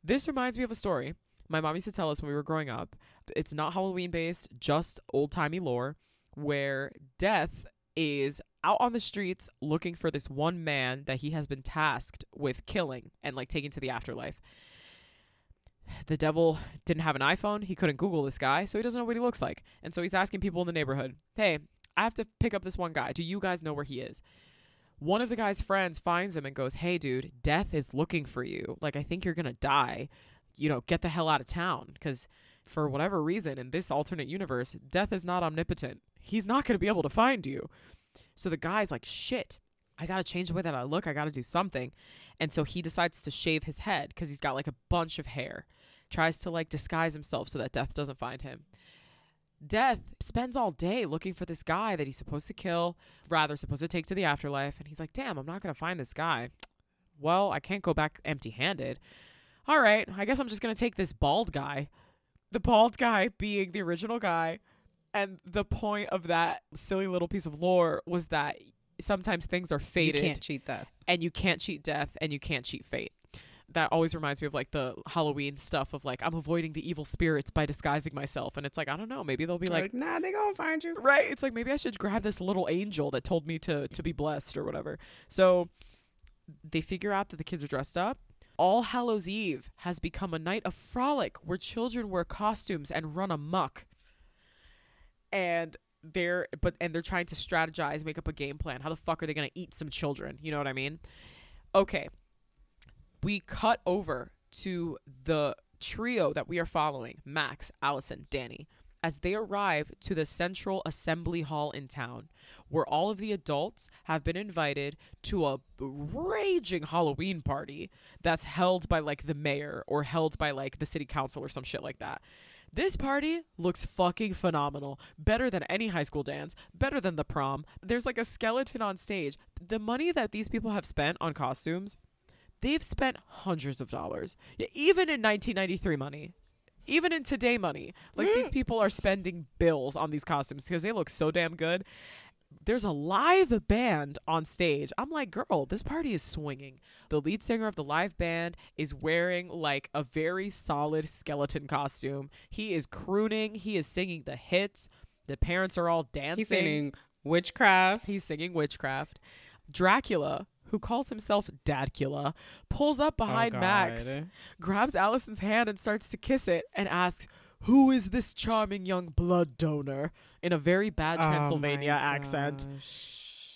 This reminds me of a story my mom used to tell us when we were growing up. It's not Halloween based, just old timey lore where death is out on the streets looking for this one man that he has been tasked with killing and like taking to the afterlife. The devil didn't have an iPhone. He couldn't Google this guy, so he doesn't know what he looks like. And so he's asking people in the neighborhood, hey, I have to pick up this one guy. Do you guys know where he is? One of the guy's friends finds him and goes, hey, dude, death is looking for you. Like, I think you're going to die. You know, get the hell out of town. Because for whatever reason, in this alternate universe, death is not omnipotent. He's not going to be able to find you. So the guy's like, shit, I got to change the way that I look. I got to do something. And so he decides to shave his head because he's got like a bunch of hair. Tries to like disguise himself so that death doesn't find him. Death spends all day looking for this guy that he's supposed to kill, rather supposed to take to the afterlife. And he's like, damn, I'm not going to find this guy. Well, I can't go back empty handed. All right, I guess I'm just going to take this bald guy. The bald guy being the original guy and the point of that silly little piece of lore was that sometimes things are fated. You can't cheat death. And you can't cheat death and you can't cheat fate. That always reminds me of like the Halloween stuff of like I'm avoiding the evil spirits by disguising myself and it's like I don't know maybe they'll be like, like nah they gonna find you right it's like maybe I should grab this little angel that told me to to be blessed or whatever so they figure out that the kids are dressed up all Hallows Eve has become a night of frolic where children wear costumes and run amok and they're but and they're trying to strategize, make up a game plan. How the fuck are they gonna eat some children? You know what I mean? Okay. We cut over to the trio that we are following, Max, Allison, Danny, as they arrive to the central assembly hall in town, where all of the adults have been invited to a raging Halloween party that's held by like the mayor or held by like the city council or some shit like that. This party looks fucking phenomenal. Better than any high school dance, better than the prom. There's like a skeleton on stage. The money that these people have spent on costumes, they've spent hundreds of dollars. Even in 1993 money. Even in today money. Like these mm. people are spending bills on these costumes because they look so damn good there's a live band on stage. I'm like, girl, this party is swinging. The lead singer of the live band is wearing like a very solid skeleton costume. He is crooning, he is singing the hits. The parents are all dancing. He's singing witchcraft. He's singing witchcraft. Dracula, who calls himself Dadcula, pulls up behind oh Max, grabs Allison's hand and starts to kiss it and asks, who is this charming young blood donor in a very bad oh Transylvania oh accent.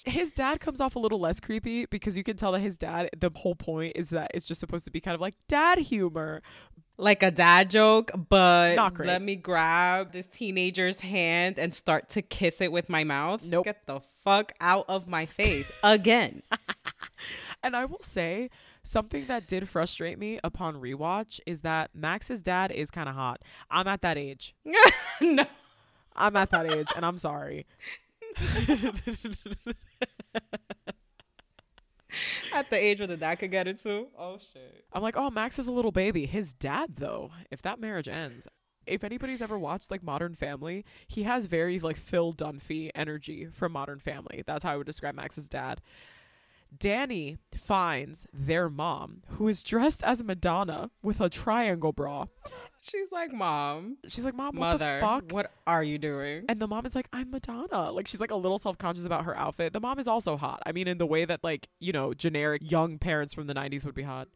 His dad comes off a little less creepy because you can tell that his dad, the whole point is that it's just supposed to be kind of like dad humor. Like a dad joke, but let me grab this teenager's hand and start to kiss it with my mouth. Nope. Get the fuck out of my face again. and I will say, Something that did frustrate me upon rewatch is that Max's dad is kind of hot. I'm at that age. no. I'm at that age and I'm sorry. at the age where the dad could get it too. Oh shit. I'm like, oh, Max is a little baby. His dad, though, if that marriage ends, if anybody's ever watched like Modern Family, he has very like Phil Dunphy energy from Modern Family. That's how I would describe Max's dad. Danny finds their mom, who is dressed as Madonna with a triangle bra. She's like, Mom. She's like, Mom, Mother, what the fuck? What are you doing? And the mom is like, I'm Madonna. Like, she's like a little self conscious about her outfit. The mom is also hot. I mean, in the way that, like, you know, generic young parents from the 90s would be hot.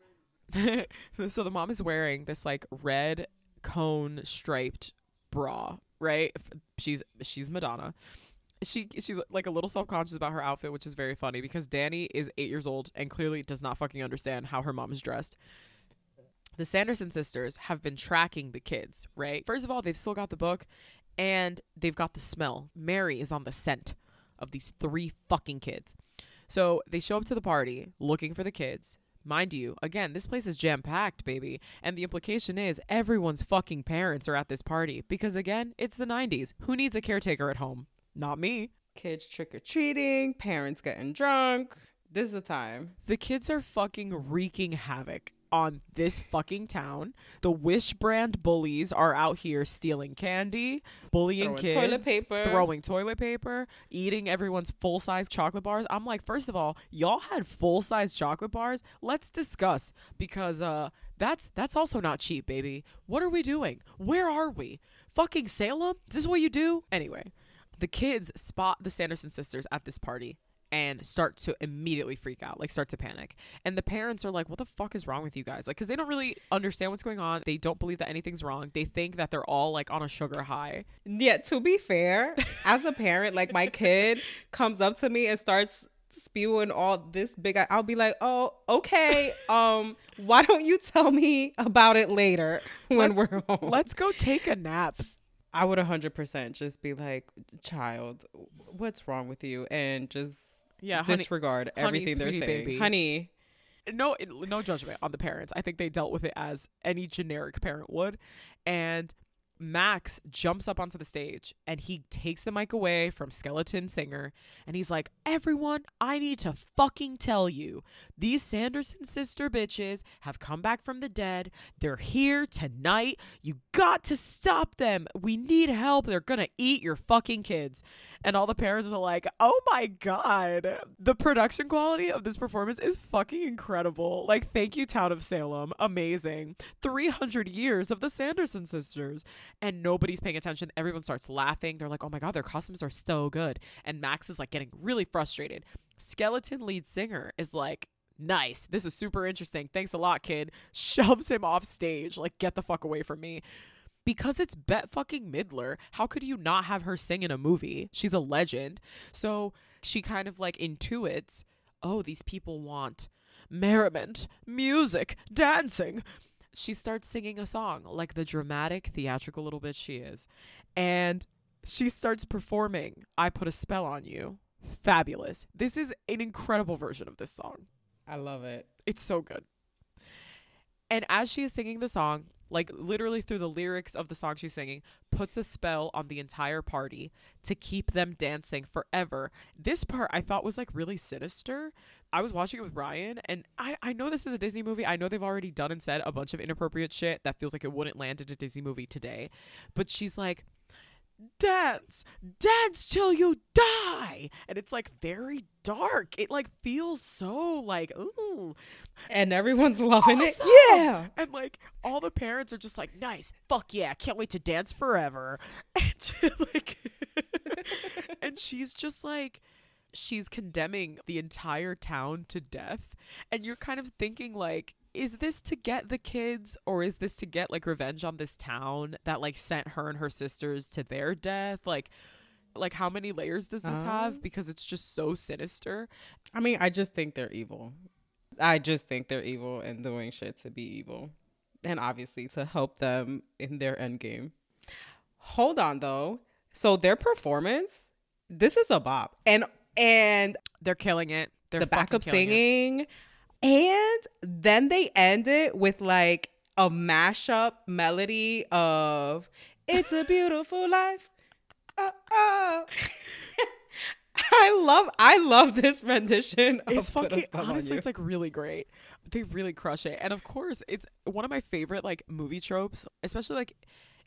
so the mom is wearing this, like, red cone striped bra, right? She's she's Madonna. She she's like a little self-conscious about her outfit which is very funny because danny is eight years old and clearly does not fucking understand how her mom is dressed. The sanderson sisters have been tracking the kids right? First of all they've still got the book and they've got the smell. Mary is on the scent of these three fucking kids. So they show up to the party looking for the kids. Mind you, again, this place is jam packed, baby. And the implication is everyone's fucking parents are at this party because, again, it's the 90s. Who needs a caretaker at home? Not me. Kids trick or treating, parents getting drunk. This is the time. The kids are fucking wreaking havoc on this fucking town. The Wish brand bullies are out here stealing candy, bullying Throwing kids, toilet paper. throwing toilet paper, eating everyone's full size chocolate bars. I'm like, first of all, y'all had full size chocolate bars. Let's discuss because uh that's that's also not cheap, baby. What are we doing? Where are we? Fucking Salem? Is this what you do? Anyway, the kids spot the Sanderson sisters at this party and start to immediately freak out, like start to panic. And the parents are like, "What the fuck is wrong with you guys?" Like cuz they don't really understand what's going on. They don't believe that anything's wrong. They think that they're all like on a sugar high. Yeah, to be fair, as a parent, like my kid comes up to me and starts spewing all this big I'll be like, "Oh, okay. Um, why don't you tell me about it later when Let's- we're home?" Let's go take a nap. I would 100% just be like, "Child, what's wrong with you?" and just Yeah, honey, disregard honey, everything they're saying. baby. Honey, no no judgment on the parents. I think they dealt with it as any generic parent would. And Max jumps up onto the stage and he takes the mic away from Skeleton Singer and he's like, "Everyone, I need to fucking tell you. These Sanderson sister bitches have come back from the dead. They're here tonight. You got to stop them. We need help. They're going to eat your fucking kids." And all the parents are like, "Oh my god. The production quality of this performance is fucking incredible. Like, thank you Town of Salem. Amazing. 300 years of the Sanderson sisters." And nobody's paying attention. Everyone starts laughing. They're like, "Oh my god, their costumes are so good." And Max is like getting really frustrated. Skeleton lead singer is like, "Nice. This is super interesting. Thanks a lot, kid." Shoves him off stage like, "Get the fuck away from me." because it's Bette fucking Midler. How could you not have her sing in a movie? She's a legend. So she kind of like intuits, oh, these people want merriment, music, dancing. She starts singing a song like the dramatic, theatrical little bitch she is. And she starts performing I Put a Spell on You. Fabulous. This is an incredible version of this song. I love it. It's so good. And as she is singing the song, like literally through the lyrics of the song she's singing, puts a spell on the entire party to keep them dancing forever. This part I thought was like really sinister. I was watching it with Ryan, and I, I know this is a Disney movie. I know they've already done and said a bunch of inappropriate shit that feels like it wouldn't land in a Disney movie today. But she's like, dance, dance till you die. And it's like very dark. It like feels so like, ooh. And everyone's loving Awesome. it. Yeah. And like all the parents are just like, nice, fuck yeah, can't wait to dance forever. And like, and she's just like, she's condemning the entire town to death. And you're kind of thinking like, is this to get the kids or is this to get like revenge on this town that like sent her and her sisters to their death? Like, like how many layers does this Um, have? Because it's just so sinister. I mean, I just think they're evil. I just think they're evil and doing shit to be evil. And obviously to help them in their end game. Hold on though. So their performance, this is a bop. And and They're killing it. They're the backup singing. it. And then they end it with like a mashup melody of It's a Beautiful Life. Oh, oh. I love I love this rendition of It's fucking honestly, it's like really great. They really crush it, and of course, it's one of my favorite like movie tropes, especially like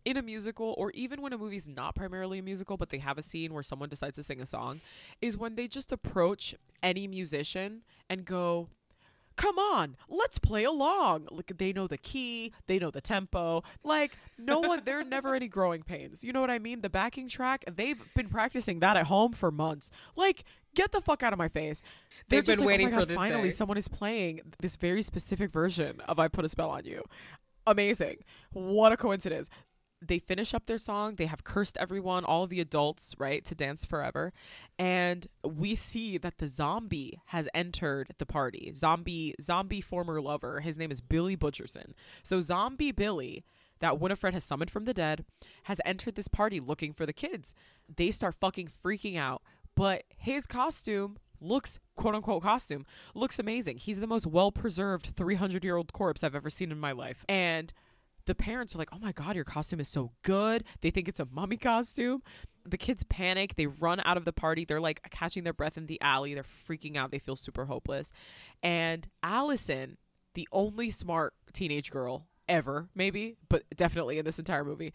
in a musical or even when a movie's not primarily a musical, but they have a scene where someone decides to sing a song, is when they just approach any musician and go. Come on, let's play along. Like they know the key, they know the tempo. Like no one, there are never any growing pains. You know what I mean? The backing track, they've been practicing that at home for months. Like, get the fuck out of my face. They're They've been like, oh waiting oh my for this Finally, day." someone is playing this very specific version of "I Put a Spell on You." Amazing! What a coincidence. They finish up their song. They have cursed everyone, all the adults, right, to dance forever. And we see that the zombie has entered the party. Zombie, zombie former lover. His name is Billy Butcherson. So zombie Billy that Winifred has summoned from the dead has entered this party looking for the kids. They start fucking freaking out, but his costume looks quote unquote costume looks amazing. He's the most well preserved 300 year old corpse I've ever seen in my life. And the parents are like, oh my God, your costume is so good. They think it's a mummy costume. The kids panic. They run out of the party. They're like catching their breath in the alley. They're freaking out. They feel super hopeless. And Allison, the only smart teenage girl ever, maybe, but definitely in this entire movie,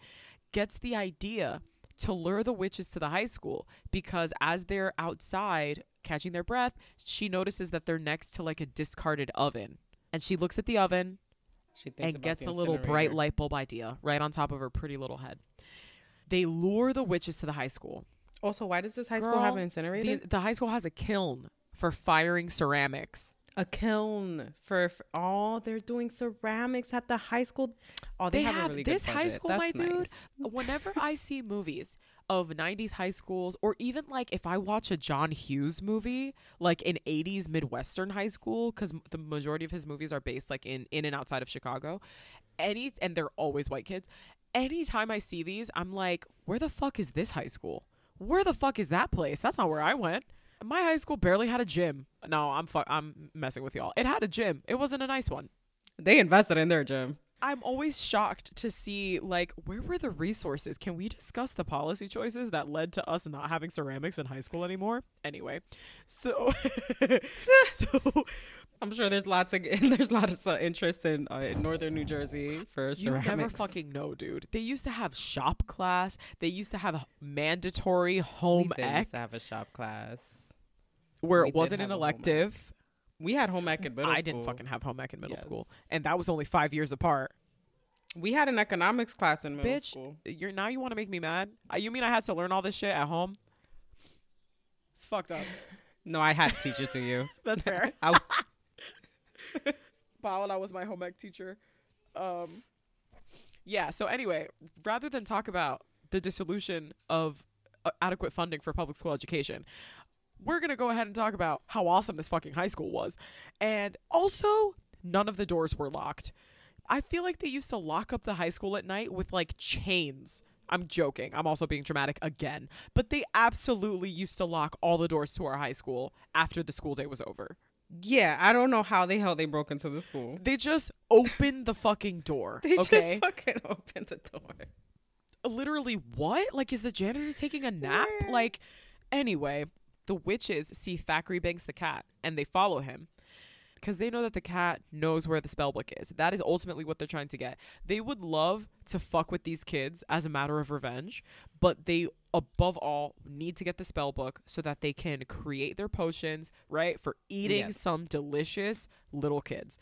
gets the idea to lure the witches to the high school because as they're outside catching their breath, she notices that they're next to like a discarded oven. And she looks at the oven and gets a little bright light bulb idea right on top of her pretty little head. They lure the witches to the high school. Also, why does this high school have an incinerator? The, the high school has a kiln for firing ceramics. a kiln for, for all they're doing ceramics at the high school. Oh, they, They have, have really this high school, my That's dude. Whenever I see movies of 90s high schools, or even like if I watch a John Hughes movie, like an 80s Midwestern high school, because the majority of his movies are based like in, in and outside of Chicago, any and they're always white kids. Anytime I see these, I'm like, where the fuck is this high school? Where the fuck is that place? That's not where I went. My high school barely had a gym. No, I'm fu- I'm messing with y'all. It had a gym. It wasn't a nice one. They invested in their gym. I'm always shocked to see like where were the resources? Can we discuss the policy choices that led to us not having ceramics in high school anymore? Anyway, so so I'm sure there's lots of there's lots of interest in, uh, in northern New Jersey for you ceramics. You never fucking know, dude. They used to have shop class. They used to have mandatory home. we did ec used to have a shop class. where we it wasn't an elective. We had home ec in middle I school. didn't fucking have home ec in middle Yes. school, and that was only five years apart. We had an economics class in middle school. Bitch, school. You're now you want to make me mad? Uh, You mean I had to learn all this shit at home? It's fucked up. No, I had to teach it to you. That's fair. I, Paola was my home ec teacher. Um, yeah. So anyway, rather than talk about the dissolution of uh, adequate funding for public school education, we're gonna go ahead and talk about how awesome this fucking high school was, and also none of the doors were locked. I feel like they used to lock up the high school at night with like chains. I'm joking. I'm also being dramatic again. But they absolutely used to lock all the doors to our high school after the school day was over. yeah, I don't know how the hell they broke into the school. They just opened the fucking door. They okay. just fucking opened the door. Literally, what? Like, is the janitor taking a nap? Where? Like, anyway, the witches see Thackery Binks the cat and they follow him because they know that the cat knows where the spell book is. That is ultimately what they're trying to get. They would love to fuck with these kids as a matter of revenge, but they, above all, need to get the spell book so that they can create their potions, right? For eating Yes. some delicious little kids.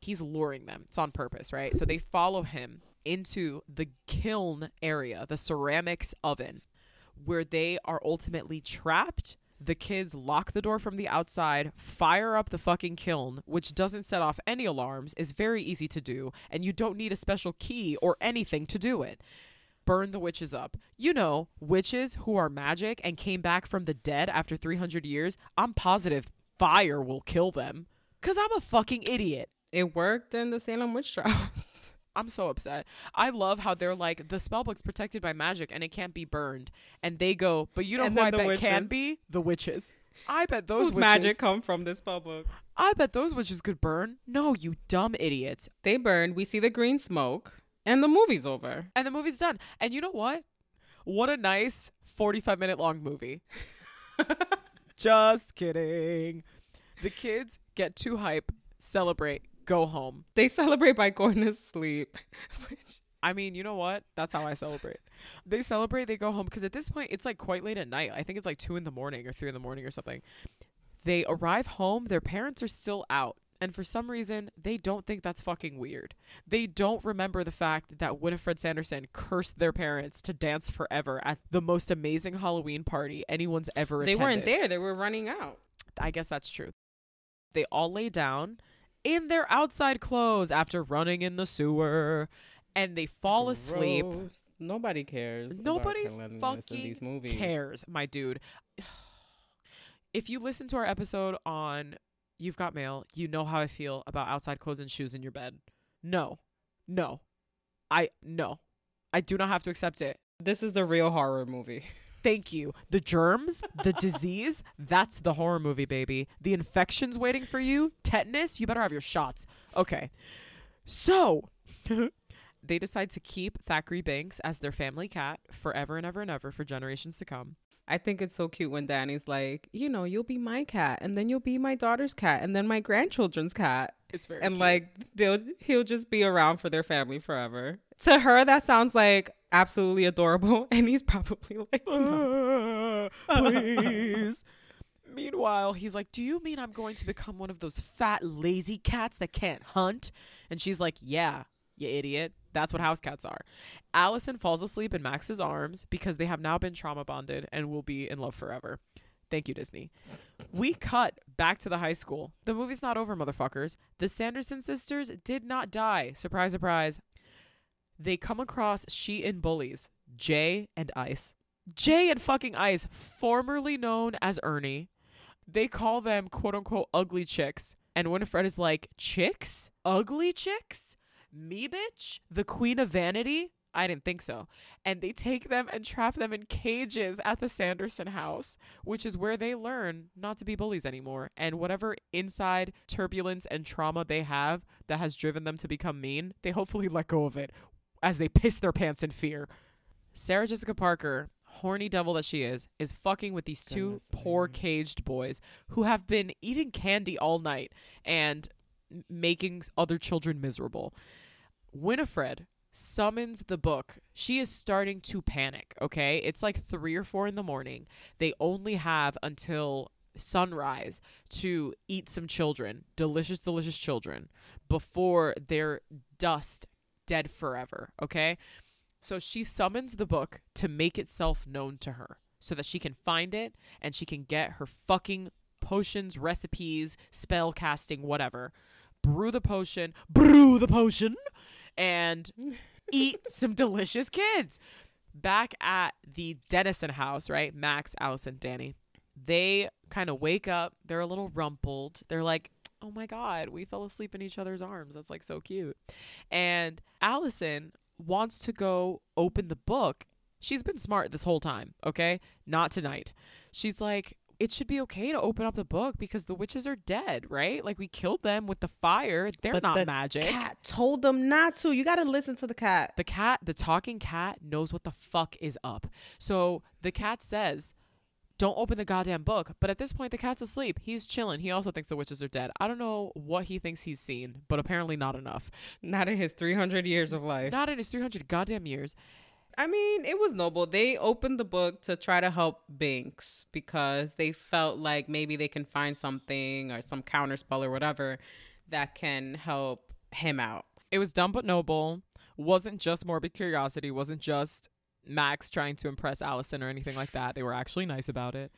He's luring them. It's on purpose, right? So they follow him into the kiln area, the ceramics oven, where they are ultimately trapped. The kids lock the door from the outside, fire up the fucking kiln, which doesn't set off any alarms, is very easy to do, and you don't need a special key or anything to do it. Burn the witches up. You know, witches who are magic and came back from the dead after 300 years, I'm positive fire will kill them. Because I'm a fucking idiot. It worked in the Salem witch trials. I'm so upset. I love how they're like the spellbook's protected by magic and it can't be burned, and they go, but you know And who I bet can be the witches. I bet those witches, magic come from this spell book? I bet those witches could burn. No, you dumb idiots. They burn. We see the green smoke, and the movie's over. And the movie's done. And you know what? What a nice 45 minute long movie. Just kidding. The kids get too hype, celebrate, go home. They celebrate by going to sleep. Which I mean, you know what? That's how I celebrate. They celebrate, they go home because at this point it's like quite late at night. I think it's like two in the morning or three in the morning or something. They arrive home, their parents are still out. And for some reason, they don't think that's fucking weird. They don't remember the fact that Winifred Sanderson cursed their parents to dance forever at the most amazing Halloween party anyone's ever they attended. weren't there. They were running out. I guess that's true. They all lay down in their outside clothes after running in the sewer and they fall asleep. Nobody cares. Nobody cleanliness in these fucking movies. cares, my dude. If you listen to our episode on You've Got Mail, you know how I feel about outside clothes and shoes in your bed. No. No. I no. I do not have to accept it. This is the real horror movie. Thank you. The germs, the disease, that's the horror movie, baby. The infection's waiting for you. Tetanus, you better have your shots. Okay. So, they decide to keep Thackery Binks as their family cat forever and ever and ever for generations to come. I think it's so cute when Danny's like, you know, you'll be my cat, and then you'll be my daughter's cat, and then my grandchildren's cat, It's very and cute. like they'll he'll just be around for their family forever. To her, that sounds like absolutely adorable, and he's probably like, no. Uh, please. Meanwhile, he's like, Do you mean I'm going to become one of those fat, lazy cats that can't hunt? And she's like, Yeah, you idiot. That's what house cats are. Allison falls asleep in Max's arms because they have now been trauma bonded and will be in love forever. Thank you, Disney. We cut back to the high school. The movie's not over, motherfuckers. The Sanderson sisters did not die. Surprise, surprise. They come across she and bullies, Jay and Ice. Jay and fucking Ice, formerly known as Ernie, they call them quote unquote ugly chicks. And Winifred is like, Chicks? Ugly chicks? Me, bitch? The queen of vanity? I didn't think so. And they take them and trap them in cages at the Sanderson house, which is where they learn not to be bullies anymore. And whatever inside turbulence and trauma they have that has driven them to become mean, they hopefully let go of it as they piss their pants in fear. Sarah Jessica Parker, horny devil that she is, is fucking with these two poor me. caged boys who have been eating candy all night and making other children miserable. Winifred summons the book. She is starting to panic, okay? It's like 3 or 4 in the morning. They only have until sunrise to eat some children, delicious delicious children before they're dust dead forever, okay? So she summons the book to make itself known to her so that she can find it and she can get her fucking potions, recipes, spell casting, whatever. Brew the potion, brew the potion, and eat some delicious kids. Back at the Dennison house, right? Max, Allison, Danny. They kind of wake up. They're a little rumpled. They're like, oh my God, we fell asleep in each other's arms. That's like so cute. And Allison wants to go open the book. She's been smart this whole time, okay? Not tonight. She's like, it should be okay to open up the book because the witches are dead, right? Like we killed them with the fire. They're But not the magic. cat told them not to. You got to listen to the cat. The cat, the talking cat, knows what the fuck is up. So the cat says, Don't open the goddamn book. But at this point, the cat's asleep. He's chilling. He also thinks the witches are dead. I don't know what he thinks he's seen, but apparently not enough. Not in his 300 years of life. Not in his 300 goddamn years. I mean, it was noble. They opened the book to try to help Binks because they felt like maybe they can find something or some counterspell or whatever that can help him out. It was dumb but noble. Wasn't just morbid curiosity. Wasn't just Max trying to impress Allison or anything like that. They were actually nice about it.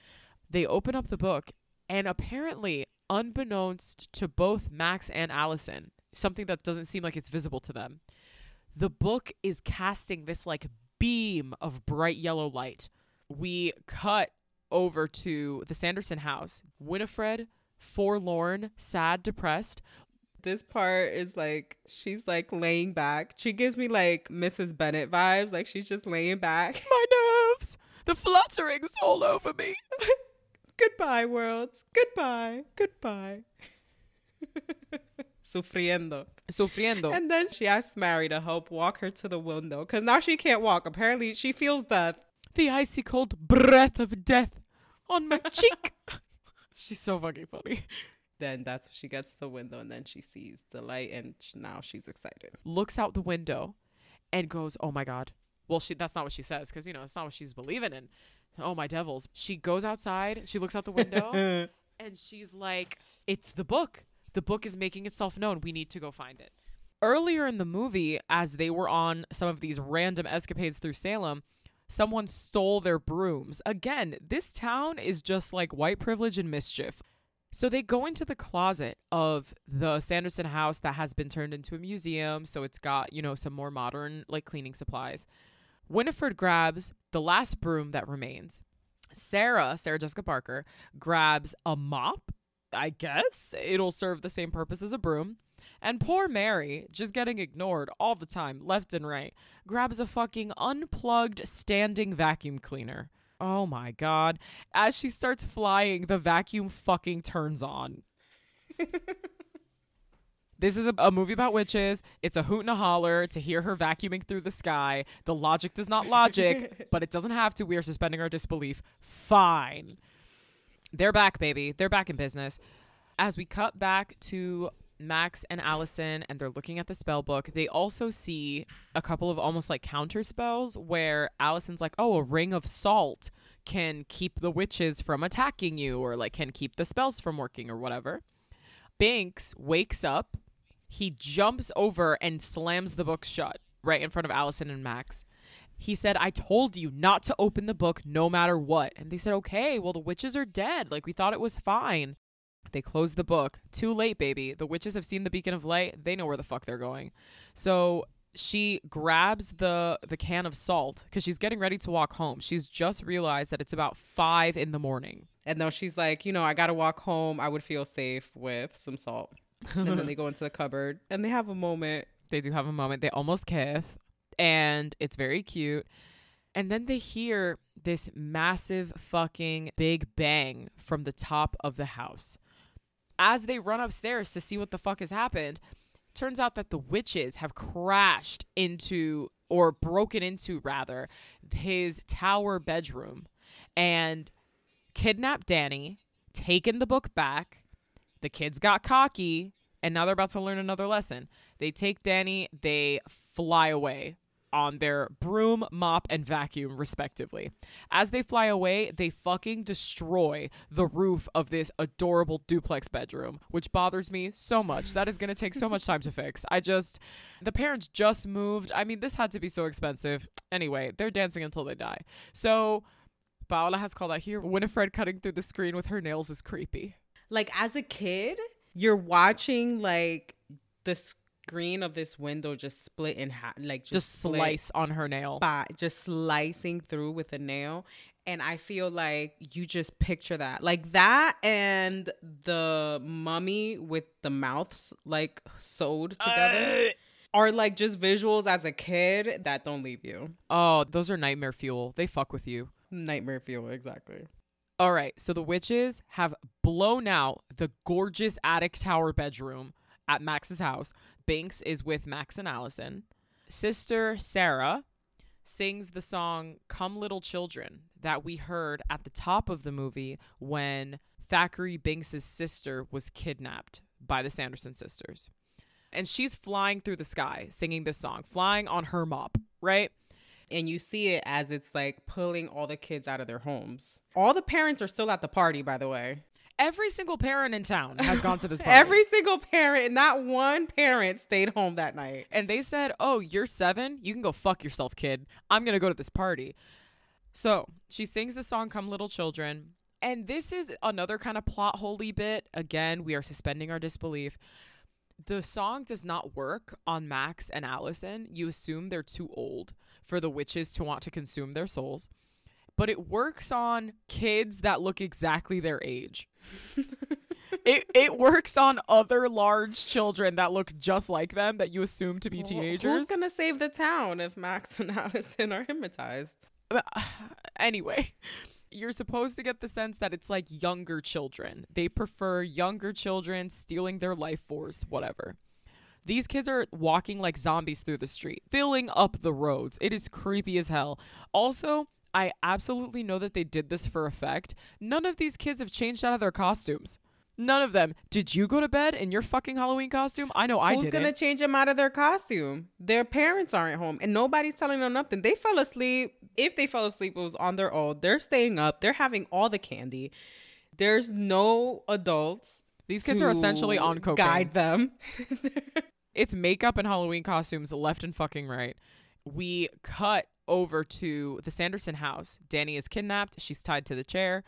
They open up the book, and apparently, unbeknownst to both Max and Allison, something that doesn't seem like it's visible to them, the book is casting this like beam of bright yellow light. We cut over to the Sanderson house. Winifred, forlorn, sad, depressed, This part is like she's like laying back. She gives me like Mrs. Bennet vibes. Like she's just laying back. my nerves. The fluttering's all over me. Goodbye, worlds. Goodbye. Goodbye. Sufriendo. Sufriendo. And then she asks Mary to help walk her to the window because now she can't walk. Apparently, she feels death. the icy cold breath of death on my cheek. She's so fucking funny. Then that's when she gets to the window and then she sees the light and now she's excited. Looks out the window and goes, "Oh my god." Well, she that's not what she says cuz you know, it's not what she's believing in. Oh my devils. She goes outside, she looks out the window and she's like, "It's the book. The book is making itself known. We need to go find it." Earlier in the movie, as they were on some of these random escapades through Salem, someone stole their brooms. Again, this town is just like white privilege and mischief. So they go into the closet of the Sanderson house that has been turned into a museum, so it's got, you know, some more modern like cleaning supplies. Winifred grabs the last broom that remains. Sarah, Sarah Jessica Parker, grabs a mop. I guess it'll serve the same purpose as a broom. And poor Mary, just getting ignored all the time, left and right, grabs a fucking unplugged standing vacuum cleaner. Oh my god. As she starts flying, the vacuum fucking turns on. This is a, a, movie about witches. It's a hoot and a holler to hear her vacuuming through the sky. The logic does not logic, but it doesn't have to. We are suspending our disbelief. Fine. They're back, baby. They're back in business. As we cut back to Max and Allison and they're looking at the spell book, they also see a couple of almost like counter spells where Allison's like, oh, a ring of salt can keep the witches from attacking you or like can keep the spells from working or whatever. Binks wakes up he jumps over and slams the book shut right in front of Allison and Max. He said, I told you not to open the book no matter what. And they said, okay, well, the witches are dead. Like, we thought it was fine. They closed the book. Too late, baby. The witches have seen the beacon of light. They know where the fuck they're going. So she grabs the the can of salt because she's getting ready to walk home. She's just realized that it's about five in the morning. And though she's like, you know, I gotta walk home, I would feel safe with some salt and then they go into the cupboard and they have a moment. They do have a moment. They almost kiss, and it's very cute. And then they hear this massive fucking big bang from the top of the house. As they run upstairs to see what the fuck has happened, turns out that the witches have crashed into or broken into rather his tower bedroom and kidnapped Danny, taken the book back, the kids got cocky and now they're about to learn another lesson. They take Danny, they fly away on their broom, mop, and vacuum, respectively. As they fly away, they fucking destroy the roof of this adorable duplex bedroom, which bothers me so much. That is going to take so much time to fix. I just, the parents just moved. I mean, this had to be so expensive. Anyway, they're dancing until they die. So, Paola has called out here Winifred cutting through the screen with her nails is creepy like as a kid, you're watching like the screen of this window just split in half, like just, just slice on her nail, by just slicing through with a nail. And I feel like you just picture that, like that, and the mummy with the mouths like sewed together. Uh, are like just visuals as a kid that don't leave you. Oh, those are nightmare fuel. They fuck with you. Nightmare fuel, exactly. All right, so the witches have blown out the gorgeous attic tower bedroom at Max's house. Binks is with Max and Allison. Sister Sarah sings the song Come Little Children that we heard at the top of the movie when Thackery Binks's sister was kidnapped by the Sanderson sisters. And she's flying through the sky singing this song, flying on her mop, right? and you see it as it's like pulling all the kids out of their homes. All the parents are still at the party, by the way. Every single parent in town has gone to this party. Every single parent, not one parent stayed home that night. And they said, Oh, you're seven? You can go fuck yourself, kid. I'm going to go to this party. So she sings the song Come Little Children. And this is another kind of plot holy bit. Again, we are suspending our disbelief. The song does not work on Max and Allison. You assume they're too old for the witches to want to consume their souls. But it works on kids that look exactly their age. it it works on other large children that look just like them that you assume to be teenagers. Who's gonna save the town if Max and Allison are hypnotized? Uh, anyway, you're supposed to get the sense that it's like younger children. They prefer younger children stealing their life force, whatever. These kids are walking like zombies through the street, filling up the roads. It is creepy as hell. Also, I absolutely know that they did this for effect. None of these kids have changed out of their costumes. None of them. Did you go to bed in your fucking Halloween costume? I know I did. Who's gonna change them out of their costume? Their parents aren't home, and nobody's telling them nothing. They fell asleep. If they fell asleep, it was on their own. They're staying up. They're having all the candy. There's no adults. These kids are essentially on cocaine. Guide them. It's makeup and Halloween costumes left and fucking right. We cut over to the Sanderson house. Danny is kidnapped. She's tied to the chair.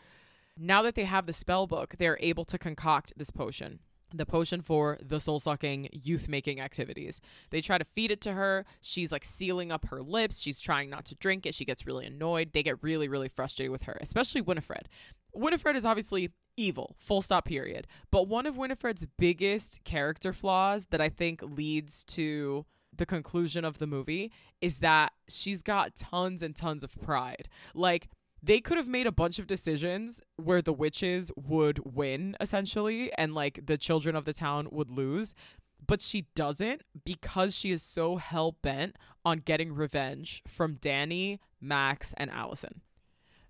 Now that they have the spell book, they're able to concoct this potion. The potion for the soul sucking youth making activities. They try to feed it to her. She's like sealing up her lips. She's trying not to drink it. She gets really annoyed. They get really, really frustrated with her, especially Winifred. Winifred is obviously evil, full stop, period. But one of Winifred's biggest character flaws that I think leads to the conclusion of the movie is that she's got tons and tons of pride. Like, they could have made a bunch of decisions where the witches would win essentially and like the children of the town would lose but she doesn't because she is so hell bent on getting revenge from Danny, Max, and Allison.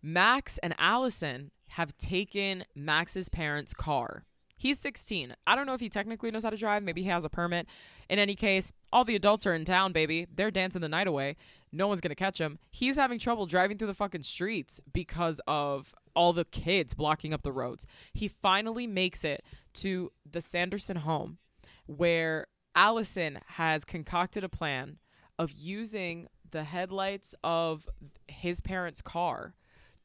Max and Allison have taken Max's parents' car. He's 16. I don't know if he technically knows how to drive. Maybe he has a permit. In any case, all the adults are in town, baby. They're dancing the night away. No one's to catch him. He's having trouble driving through the fucking streets because of all the kids blocking up the roads. He finally makes it to the Sanderson home where Allison has concocted a plan of using the headlights of his parents' car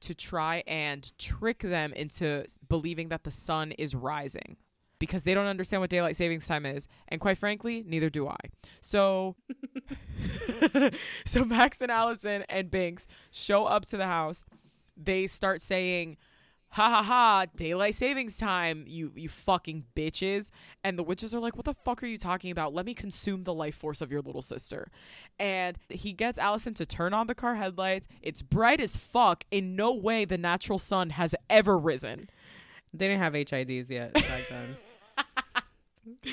to try and trick them into believing that the sun is rising because they don't understand what daylight savings time is and quite frankly neither do i. So so max and allison and binks show up to the house. They start saying ha ha ha daylight savings time you you fucking bitches. And the witches are like what the fuck are you talking about? Let me consume the life force of your little sister. And he gets allison to turn on the car headlights. It's bright as fuck. In no way the natural sun has ever risen They didn't have HIDs yet back then.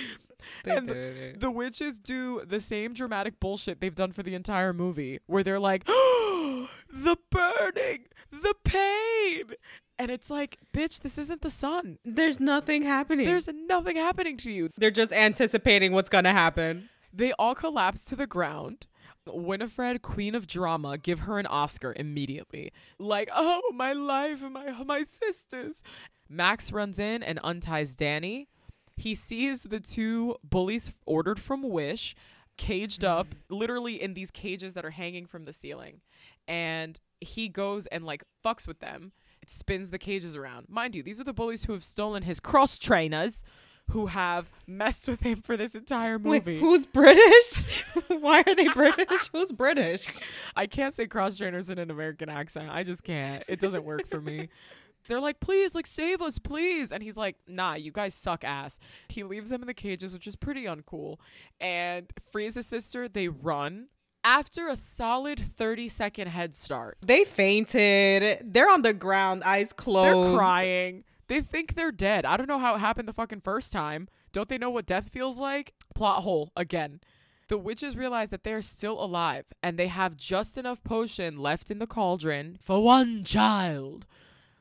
And did. the witches do the same dramatic bullshit they've done for the entire movie where they're like the burning the pain and it's like bitch this isn't the sun There's nothing happening. there's nothing happening to you They're just anticipating what's gonna happen. they all collapse to the ground Winifred, Queen of Drama, give her an Oscar immediately. Like, oh, my life, my my sisters. Max runs in and unties Danny. He sees the two bullies ordered from Wish caged up, mm. literally in these cages that are hanging from the ceiling. And he goes and like fucks with them. It spins the cages around. Mind you, these are the bullies who have stolen his cross trainers, who have messed with him for this entire Wait, movie. who's British? Why are they British? Who's British? I can't say cross trainers in an American accent. I just can't. It doesn't work for me. They're like, please, like, save us, please. And he's like, nah, you guys suck ass. He leaves them in the cages, which is pretty uncool, and frees his sister. They run. After a solid 30 second head start, They fainted. They're on the ground, eyes closed. they're crying. They think they're dead. I don't know how it happened the fucking first time. Don't they know what death feels like? Plot hole again. The witches realize that they're still alive and they have just enough potion left in the cauldron for one child.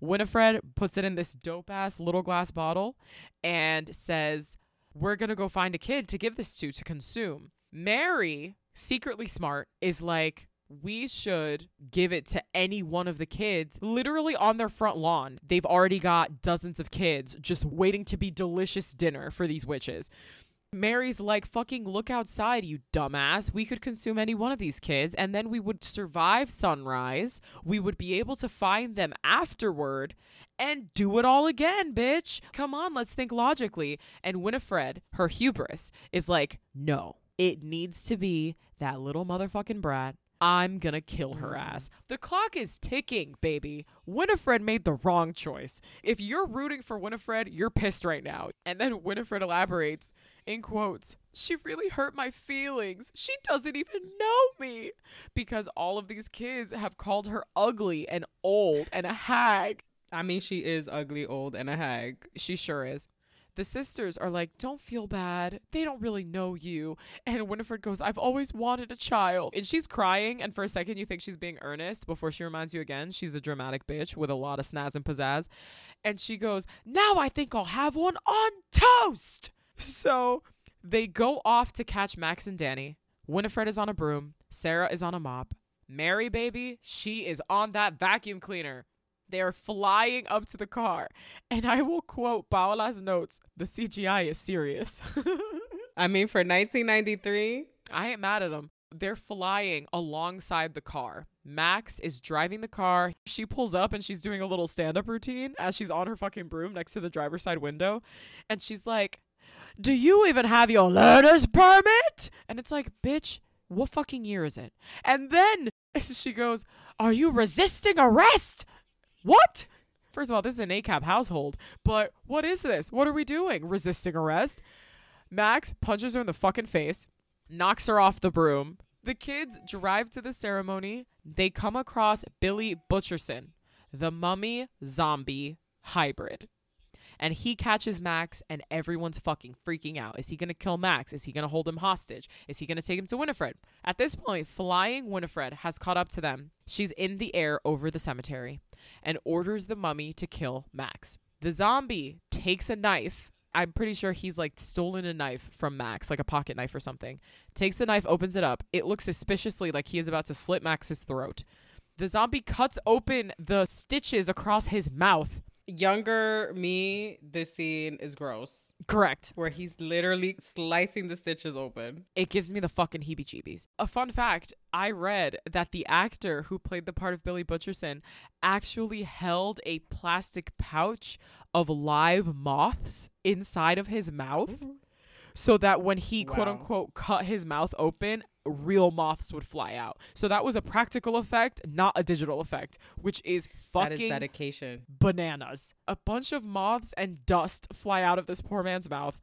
Winifred puts it in this dope ass little glass bottle and says, We're gonna go find a kid to give this to to consume. Mary, secretly smart, is like, we should give it to any one of the kids literally on their front lawn. They've already got dozens of kids just waiting to be delicious dinner for these witches. Mary's like, fucking look outside, you dumbass. We could consume any one of these kids, and then we would survive sunrise. We would be able to find them afterward and do it all again, bitch. Come on, let's think logically. And Winifred, her hubris, is like, no, it needs to be that little motherfucking brat. I'm gonna kill her mm. ass. The clock is ticking, baby. Winifred made the wrong choice. If you're rooting for Winifred, you're pissed right now. And then Winifred elaborates in quotes, she really hurt my feelings. She doesn't even know me. Because all of these kids have called her ugly and old and a hag. I mean, she is ugly, old, and a hag. She sure is. The sisters are like, don't feel bad. They don't really know you. And Winifred goes, I've always wanted a child. And she's crying. And for a second, you think she's being earnest before she reminds you again she's a dramatic bitch with a lot of snaz and pizzazz. And she goes, Now I think I'll have one on toast. So they go off to catch Max and Danny. Winifred is on a broom. Sarah is on a mop. Mary, baby, she is on that vacuum cleaner. They are flying up to the car. And I will quote Paola's notes the CGI is serious. I mean, for 1993, I ain't mad at them. They're flying alongside the car. Max is driving the car. She pulls up and she's doing a little stand up routine as she's on her fucking broom next to the driver's side window. And she's like, Do you even have your learner's permit? And it's like, Bitch, what fucking year is it? And then she goes, Are you resisting arrest? What? First of all, this is an ACAB household, but what is this? What are we doing? Resisting arrest? Max punches her in the fucking face, knocks her off the broom. The kids drive to the ceremony. They come across Billy Butcherson, the mummy zombie hybrid. And he catches Max, and everyone's fucking freaking out. Is he gonna kill Max? Is he gonna hold him hostage? Is he gonna take him to Winifred? At this point, flying Winifred has caught up to them. She's in the air over the cemetery and orders the mummy to kill Max. The zombie takes a knife. I'm pretty sure he's like stolen a knife from Max, like a pocket knife or something. Takes the knife, opens it up. It looks suspiciously like he is about to slit Max's throat. The zombie cuts open the stitches across his mouth. Younger me, this scene is gross. Correct. Where he's literally slicing the stitches open. It gives me the fucking heebie jeebies. A fun fact I read that the actor who played the part of Billy Butcherson actually held a plastic pouch of live moths inside of his mouth mm-hmm. So that when he quote unquote cut his mouth open, real moths would fly out. So that was a practical effect, not a digital effect, which is That is fucking dedication. bananas. A bunch of moths and dust fly out of this poor man's mouth,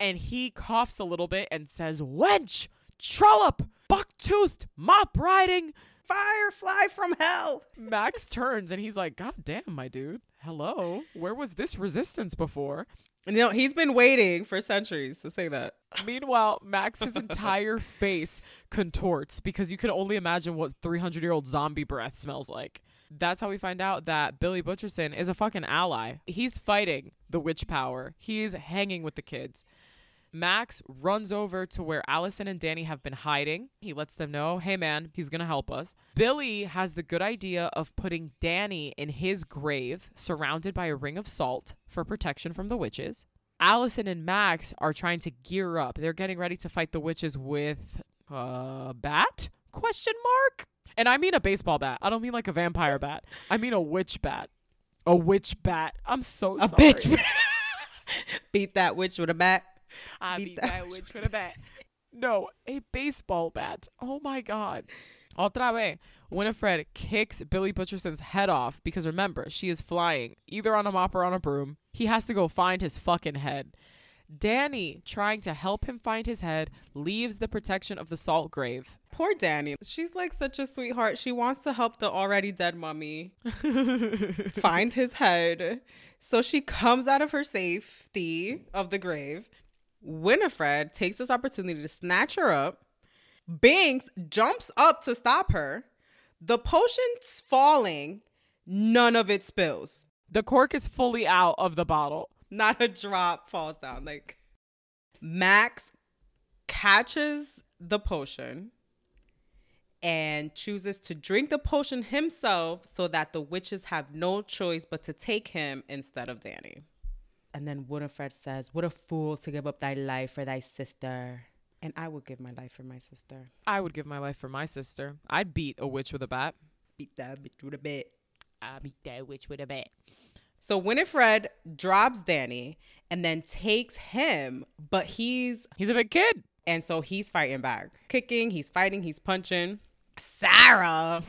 and he coughs a little bit and says, Wench, trollop, buck toothed, mop riding. Firefly from hell. Max turns and he's like, God damn, my dude. Hello. Where was this resistance before? You know, he's been waiting for centuries to say that. Meanwhile, Max's entire face contorts because you can only imagine what 300 year old zombie breath smells like. That's how we find out that Billy Butcherson is a fucking ally. He's fighting the witch power, he's hanging with the kids. Max runs over to where Allison and Danny have been hiding. He lets them know, hey man, he's gonna help us. Billy has the good idea of putting Danny in his grave, surrounded by a ring of salt for protection from the witches. Allison and Max are trying to gear up. They're getting ready to fight the witches with a bat? Question mark? And I mean a baseball bat. I don't mean like a vampire bat. I mean a witch bat. A witch bat. I'm so A sorry. bitch. Beat that witch with a bat. I beat beat that that witch with a bat. No, a baseball bat. Oh my god. Otra vez, Winifred kicks Billy Butcherson's head off because remember, she is flying either on a mop or on a broom. He has to go find his fucking head. Danny, trying to help him find his head, leaves the protection of the salt grave. Poor Danny. She's like such a sweetheart. She wants to help the already dead mummy find his head. So she comes out of her safety of the grave. Winifred takes this opportunity to snatch her up. Binks jumps up to stop her. The potion's falling. None of it spills. The cork is fully out of the bottle. Not a drop falls down. Like Max catches the potion and chooses to drink the potion himself so that the witches have no choice but to take him instead of Danny. And then Winifred says, What a fool to give up thy life for thy sister. And I would give my life for my sister. I would give my life for my sister. I'd beat a witch with a bat. Beat that bitch with a bit. I'd beat that witch with a bat. So Winifred drops Danny and then takes him, but he's He's a big kid. And so he's fighting back, kicking, he's fighting, he's punching. Sarah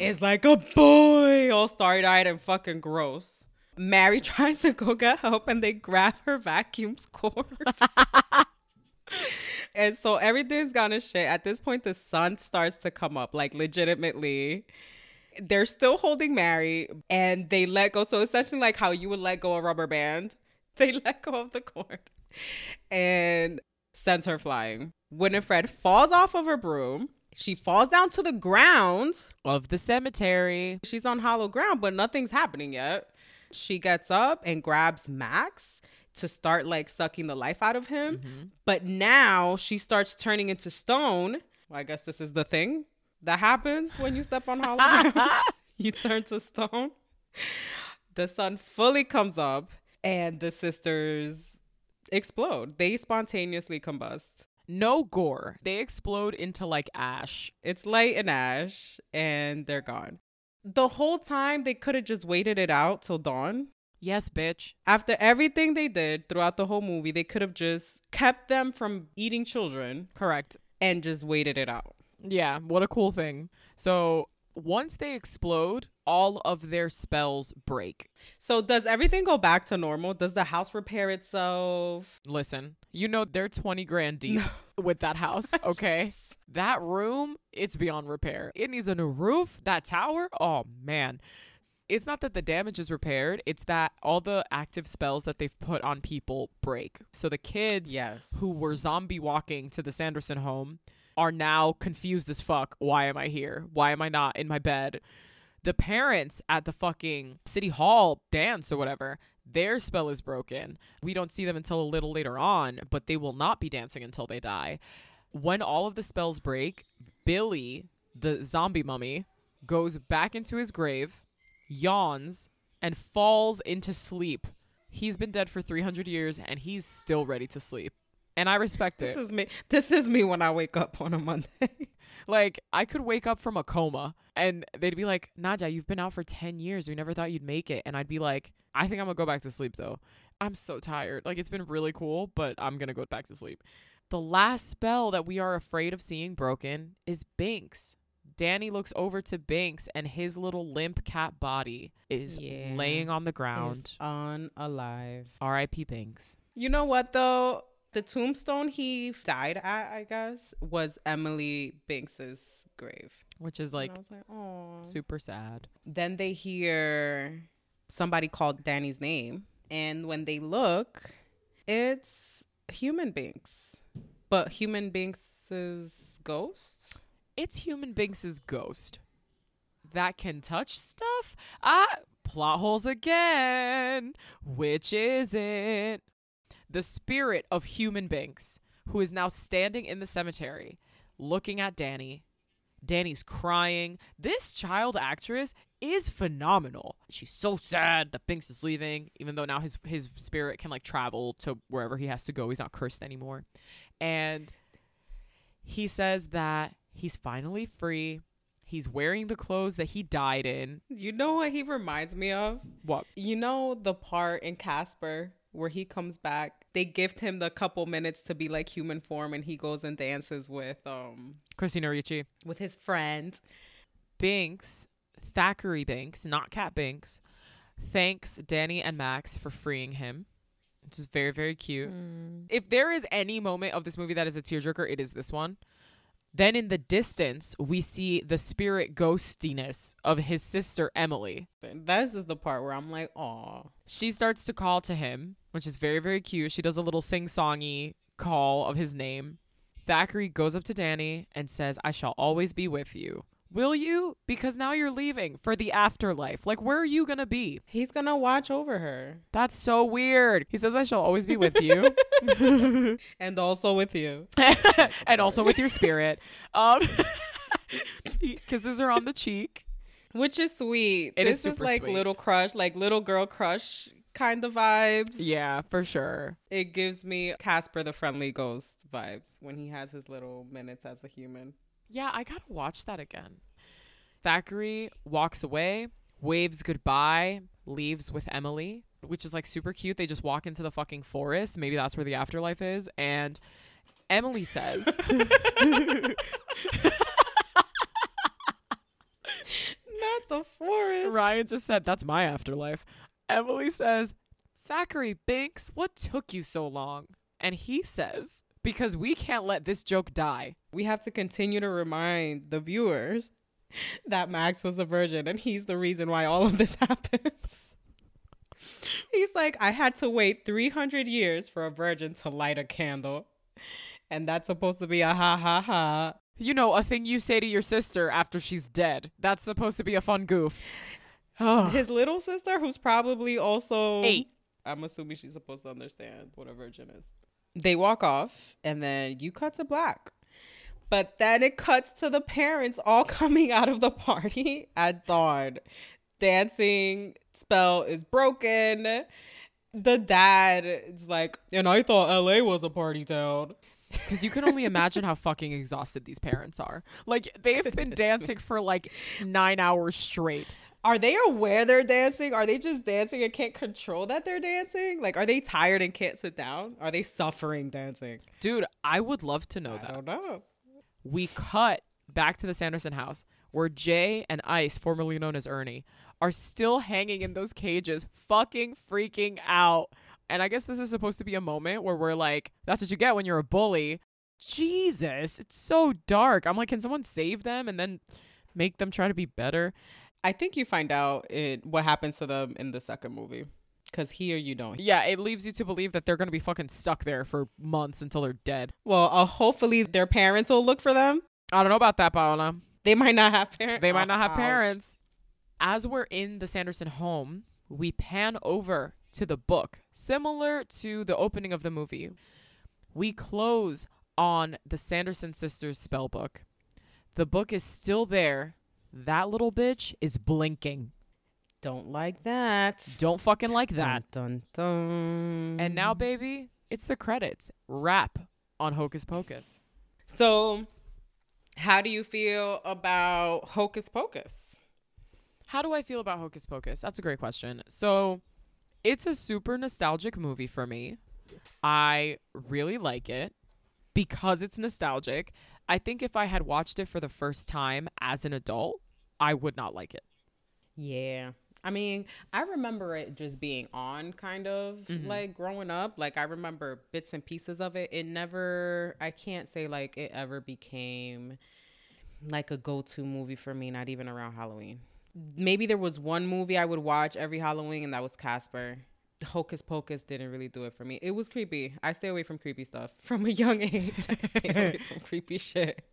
is like a boy, all starry eyed and fucking gross. Mary tries to go get help and they grab her vacuum cord. and so everything's gone to shit. At this point, the sun starts to come up, like legitimately. They're still holding Mary and they let go. So essentially, like how you would let go a rubber band, they let go of the cord and sends her flying. Winifred falls off of her broom. She falls down to the ground. Of the cemetery. She's on hollow ground, but nothing's happening yet. She gets up and grabs Max to start like sucking the life out of him. Mm-hmm. But now she starts turning into stone. Well, I guess this is the thing that happens when you step on hollow ground. you turn to stone. The sun fully comes up and the sisters explode. They spontaneously combust. No gore. They explode into like ash. It's light and ash, and they're gone. The whole time they could have just waited it out till dawn. Yes, bitch. After everything they did throughout the whole movie, they could have just kept them from eating children Correct. and just waited it out. Yeah, what a cool thing. So once they explode, all of their spells break. So, does everything go back to normal? Does the house repair itself? Listen, you know they're 20 grand deep with that house, okay? That room, it's beyond repair. It needs a new roof. That tower, oh man. it's not that the damage is repaired, it's that all the active spells that they've put on people break. So the kids Yes. who were zombie walking to the Sanderson home are now confused as fuck. Why am I here? Why am I not in my bed? The parents at the fucking city hall dance or whatever, their spell is broken. We don't see them until a little later on, but they will not be dancing until they die. When all of the spells break, Billy, the zombie mummy, goes back into his grave, yawns, and falls into sleep. He's been dead for 300 years and he's still ready to sleep. And I respect it. This it. is me. This is me when I wake up on a Monday. Like, I could wake up from a coma and they'd be like, Nadhya, you've been out for 10 years. We never thought you'd make it. And I'd be like, I think I'm going to go back to sleep though. I'm so tired. Like, it's been really cool, but I'm going to go back to sleep. The last spell that we are afraid of seeing broken is Binks. Danny looks over to Binks and his little limp cat body is Yeah. laying on the Is ground. unalive. R.I.P. Binks. You know what though? The tombstone he died at, I guess, was Emily Binks's grave. Which is like like, super sad. Then they hear somebody called Danny's name, and when they look, it's human Binks, but human Binks's ghost. it's human Binks's ghost that can touch stuff. Ah, plot holes again. Which is it? The spirit of human Binks, who is now standing in the cemetery, looking at Danny. Danny's crying. This child actress is phenomenal. She's so sad that Binks is leaving, even though now his his spirit can like travel to wherever he has to go. He's not cursed anymore. And he says that he's finally free. He's wearing the clothes that he died in. You know what he reminds me of? What? You know the part in Casper where he comes back. They gift him the couple minutes to be like human form, and he goes and dances with um Christina Ricci. with his friend. Binks, Thackery Binks, not Cat Binks, thanks Danny and Max for freeing him, which is very, very cute. If there is any moment of this movie that is a tearjerker, it is this one. Then in the distance, we see the spirit ghostiness of his sister Emily. This is the part where I'm like, oh, She starts to call to him, which is very, very cute. She does a little sing songy call of his name. Thackery goes up to Danny and says, I shall always be with you. Will you? Because now you're leaving for the afterlife. Like, where are you going to be? he's gonna watch over her That's so weird. He says, I shall always be with you. and also with you. and also with your spirit. Um, he kisses her on the cheek. Which is sweet. It is this super like sweet. little crush, like little girl crush kind of vibes. Yeah, for sure. It gives me Casper the Friendly Ghost vibes when he has his little minutes as a human. Yeah, I gotta watch that again. Thackery walks away, waves goodbye, leaves with Emily, which is like super cute. They just walk into the fucking forest. Maybe that's where the afterlife is. And Emily says, Not the forest. Ryan just said, that's my afterlife. Emily says, Thackery Binks, what took you so long? And he says, because we can't let this joke die. We have to continue to remind the viewers that Max was a virgin and he's the reason why all of this happens. He's like, I had to wait 300 years for a virgin to light a candle. And that's supposed to be a ha ha ha. You know, a thing you say to your sister after she's dead. That's supposed to be a fun goof. Ugh. His little sister, who's probably also Eight. I'm assuming she's supposed to understand what a virgin is. They walk off, and then you cut to black. But then it cuts to the parents all coming out of the party at dawn. Dancing spell is broken. The dad is like, and I thought LA was a party town. Because you can only imagine how fucking exhausted these parents are. Like, they've been dancing for like nine hours straight. Are they aware they're dancing? Are they just dancing and can't control that they're dancing? Like, are they tired and can't sit down? Are they suffering dancing? Dude, I would love to know I that. don't know. We cut back to the Sanderson house where Jay and Ice, formerly known as Ernie, are still hanging in those cages, fucking freaking out. And I guess this is supposed to be a moment where we're like, that's what you get when you're a bully. Jesus, it's so dark. I'm like, can someone save them and then make them try to be better? I think you find out it what happens to them in the second movie. Cause here you don't. Yeah, it leaves you to believe that they're gonna be fucking stuck there for months until they're dead. Well, uh, hopefully their parents will look for them. I don't know about that, Paola. They might not have parents. They might not have Ouch. parents. As we're in the Sanderson home, we pan over to the book, similar to the opening of the movie. We close on the Sanderson sisters spell book. The book is still there. That little bitch is blinking. Don't like that. Don't fucking like that. Dun, dun, dun. And now, baby, it's the credits. Rap on Hocus Pocus. So, how do you feel about Hocus Pocus? How do I feel about Hocus Pocus? That's a great question. So, it's a super nostalgic movie for me. I really like it because it's nostalgic. I think if I had watched it for the first time as an adult, I would not like it. Yeah. I mean, I remember it just being on kind of Mhm. like growing up. Like I remember bits and pieces of it. It never I can't say like it ever became like a go-to movie for me, not even around Halloween. Maybe there was one movie I would watch every Halloween and that was Casper. Hocus Pocus didn't really do it for me. It was creepy. I stay away from creepy stuff from a young age. I stay away from creepy shit.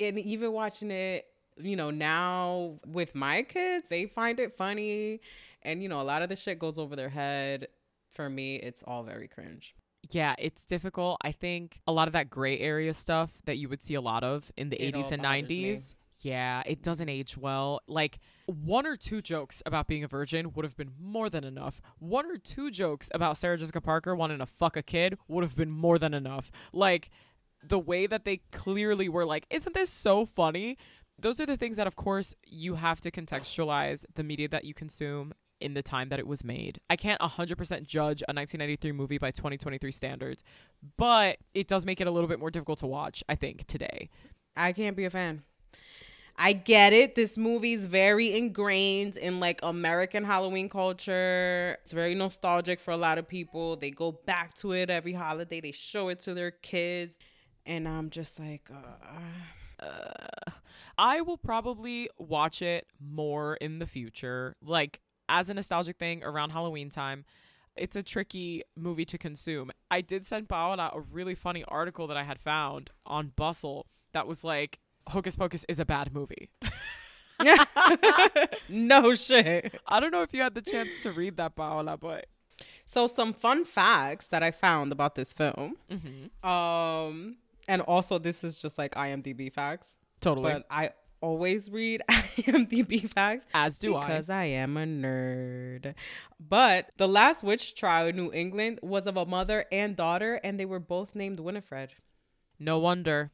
And even watching it you know, now with my kids, they find it funny. And, you know, a lot of the shit goes over their head. For me, it's all very cringe. Yeah, it's difficult. I think a lot of that gray area stuff that you would see a lot of in the It 80s and bothers me. 90s. Yeah, it doesn't age well. Like one or two jokes about being a virgin would have been more than enough. One or two jokes about Sarah Jessica Parker wanting to fuck a kid would have been more than enough. Like the way that they clearly were like, isn't this so funny? Those are the things that, of course, you have to contextualize the media that you consume in the time that it was made. I can't 100% judge a 1993 movie by 2023 standards, but it does make it a little bit more difficult to watch, I think, today. I can't be a fan. I get it. This movie's very ingrained in like American Halloween culture. It's very nostalgic for a lot of people. They go back to it every holiday. They show it to their kids. And I'm just like, uh, Uh, I will probably watch it more in the future, like as a nostalgic thing around Halloween time. It's a tricky movie to consume. I did send Paola a really funny article that I had found on Bustle that was like, Hocus Pocus is a bad movie. no shit. I don't know if you had the chance to read that, Paola, but. So some fun facts that I found about this film. hmm Um, and also this is just like IMDb facts, Totally. but I always read IMDb facts As do I because I. am a nerd. But the last witch trial in New England was of a mother and daughter, and they were both named Winifred. No wonder.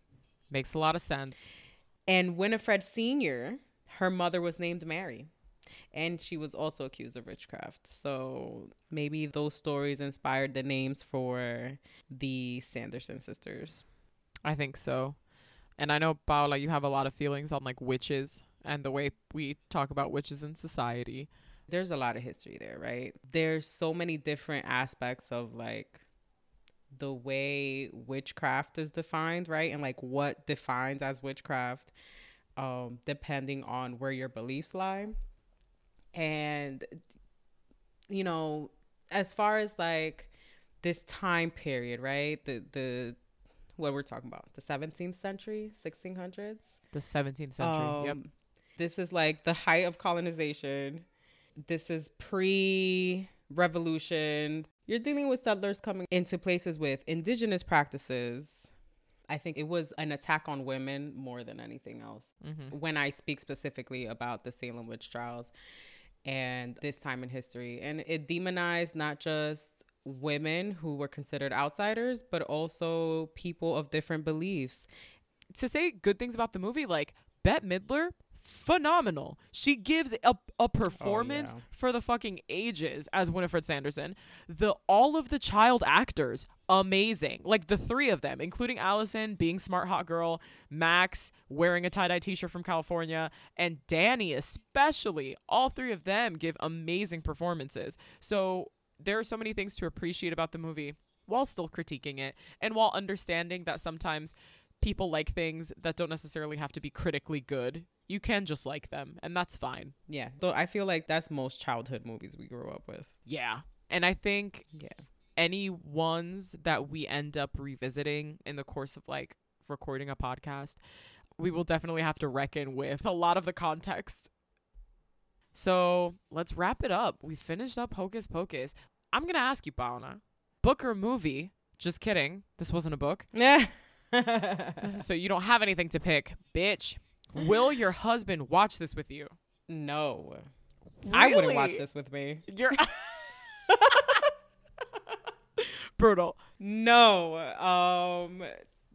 Makes a lot of sense. And Winifred Senior, her mother was named Mary. And she was also accused of witchcraft. So maybe those stories inspired the names for the Sanderson sisters. I think so. And I know, Paola, you have a lot of feelings on like witches and the way we talk about witches in society. there's a lot of history there, right? There's so many different aspects of like the way witchcraft is defined, right? And like what defines as witchcraft um depending on where your beliefs lie. And you know, as far as like this time period, right? The the what we're talking about, the 17th century, 1600s. The 17th century. yep. Um, This is like the height of colonization. This is pre revolution. You're dealing with settlers coming into places with indigenous practices. I think it was an attack on women more than anything else. hmm When I speak specifically about the Salem witch trials and this time in history, and it demonized not just women who were considered outsiders, but also people of different beliefs. To say good things about the movie, like Bette Midler, phenomenal. She gives a, a oh, performance yeah. for the fucking ages as Winifred Sanderson. The all of the child actors, amazing. Like the three of them, including Allison being smart hot girl, Max wearing a tie-dye t-shirt from California, and Dani especially. All three of them give amazing performances. So there are so many things to appreciate about the movie while still critiquing it and while understanding that sometimes people like things that don't necessarily have to be critically good You can just like them, and that's fine. Yeah. Though I feel like that's most childhood movies we grew up with. Yeah. And I think Yeah. any ones that we end up revisiting in the course of like recording a podcast, we will definitely have to reckon with a lot of the context. So let's wrap it up. We finished up Hocus Pocus. I'm going to ask you, Paola, book or movie? Just kidding. This wasn't a book. Yeah. So you don't have anything to pick. Bitch, will your husband watch this with you? no. I wouldn't watch this with me. You're brutal. No. Um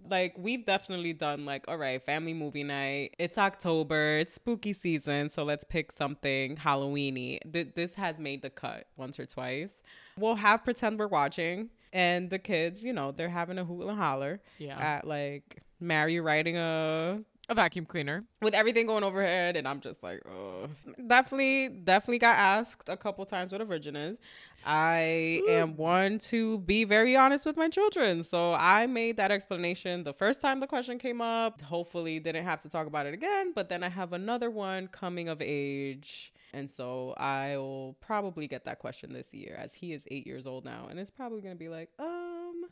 like we've definitely done like all right, family movie night. It's October, it's spooky season, so let's pick something Halloweeny. Th- this has made the cut once or twice. We'll have pretend we're watching and the kids, you know, they're having a hoot and holler Yeah. at like Mary riding a a vacuum cleaner. with everything going overhead and i'm just like oh definitely definitely got asked a couple times what a virgin is. I am one to be very honest with my children. So i made that explanation the first time the question came up. Hopefully didn't have to talk about it again but then i have another one coming of age. And so i'll probably get that question this year as he is eight years old now and it's probably going to be like um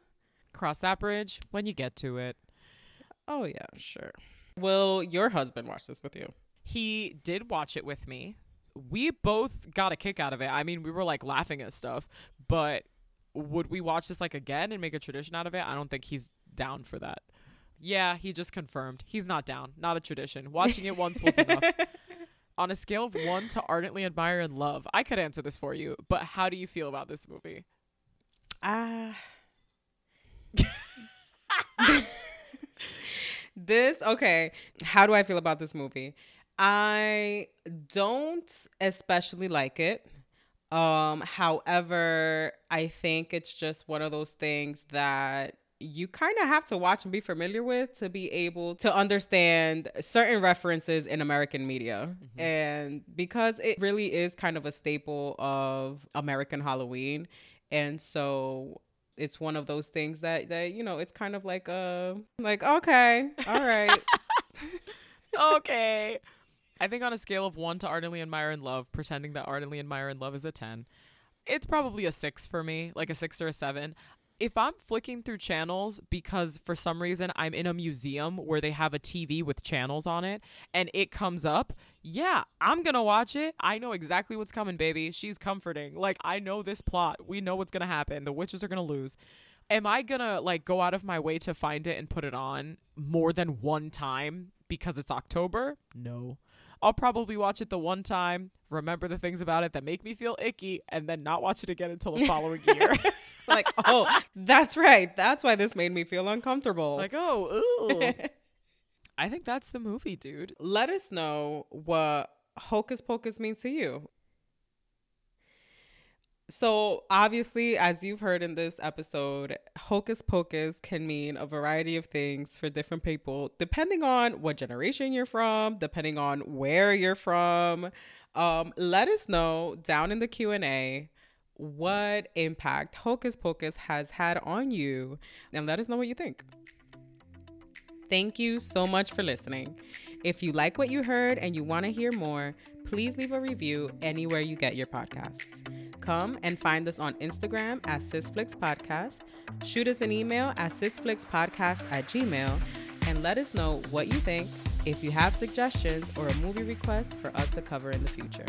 Cross that bridge when you get to it. oh yeah sure will your husband watch this with you He did watch it with me. We both got a kick out of it. I mean, we were like laughing at stuff, but would we watch this like again and make a tradition out of it? I don't think he's down for that. Yeah, he just confirmed. He's not down. Not a tradition. Watching it once was enough. On a scale of 1 to ardently admire and love, I could answer this for you, but how do you feel about this movie? Ah. this okay. How do I feel about this movie? I don't especially like it. Um, however, I think it's just one of those things that you kind of have to watch and be familiar with to be able to understand certain references in American media. And because it really is kind of a staple of American Halloween. And so it's one of those things that that you know, it's kind of like uh like okay, all right. okay. I think on a scale of one to ardently admire and love, pretending that ardently admire and love is a 10, it's probably a six for me, like a six or a seven. If I'm flicking through channels because for some reason I'm in a museum where they have a TV with channels on it and it comes up, yeah, I'm gonna watch it. I know exactly what's coming, baby. She's comforting. Like, I know this plot. We know what's gonna happen. The witches are gonna lose am I gonna like go out of my way to find it and put it on more than one time because it's October? No. I'll probably watch it the one time, remember the things about it that make me feel icky, and then not watch it again until the following year. like, oh, that's right. That's why this made me feel uncomfortable. like, oh, ooh. I think that's the movie, dude. Let us know what Hocus Pocus means to you. So, obviously, as you've heard in this episode, Hocus Pocus can mean a variety of things for different people, depending on what generation you're from, depending on where you're from. Um, let us know down in the Q&A what impact Hocus Pocus has had on you, and let us know what you think. Thank you so much for listening. If you like what you heard and you want to hear more, please leave a review anywhere you get your podcasts. Come and find us on Instagram at SisFlicks Podcast. Shoot us an email at SisFlicksPodcast at gmail and let us know what you think, if you have suggestions or a movie request for us to cover in the future.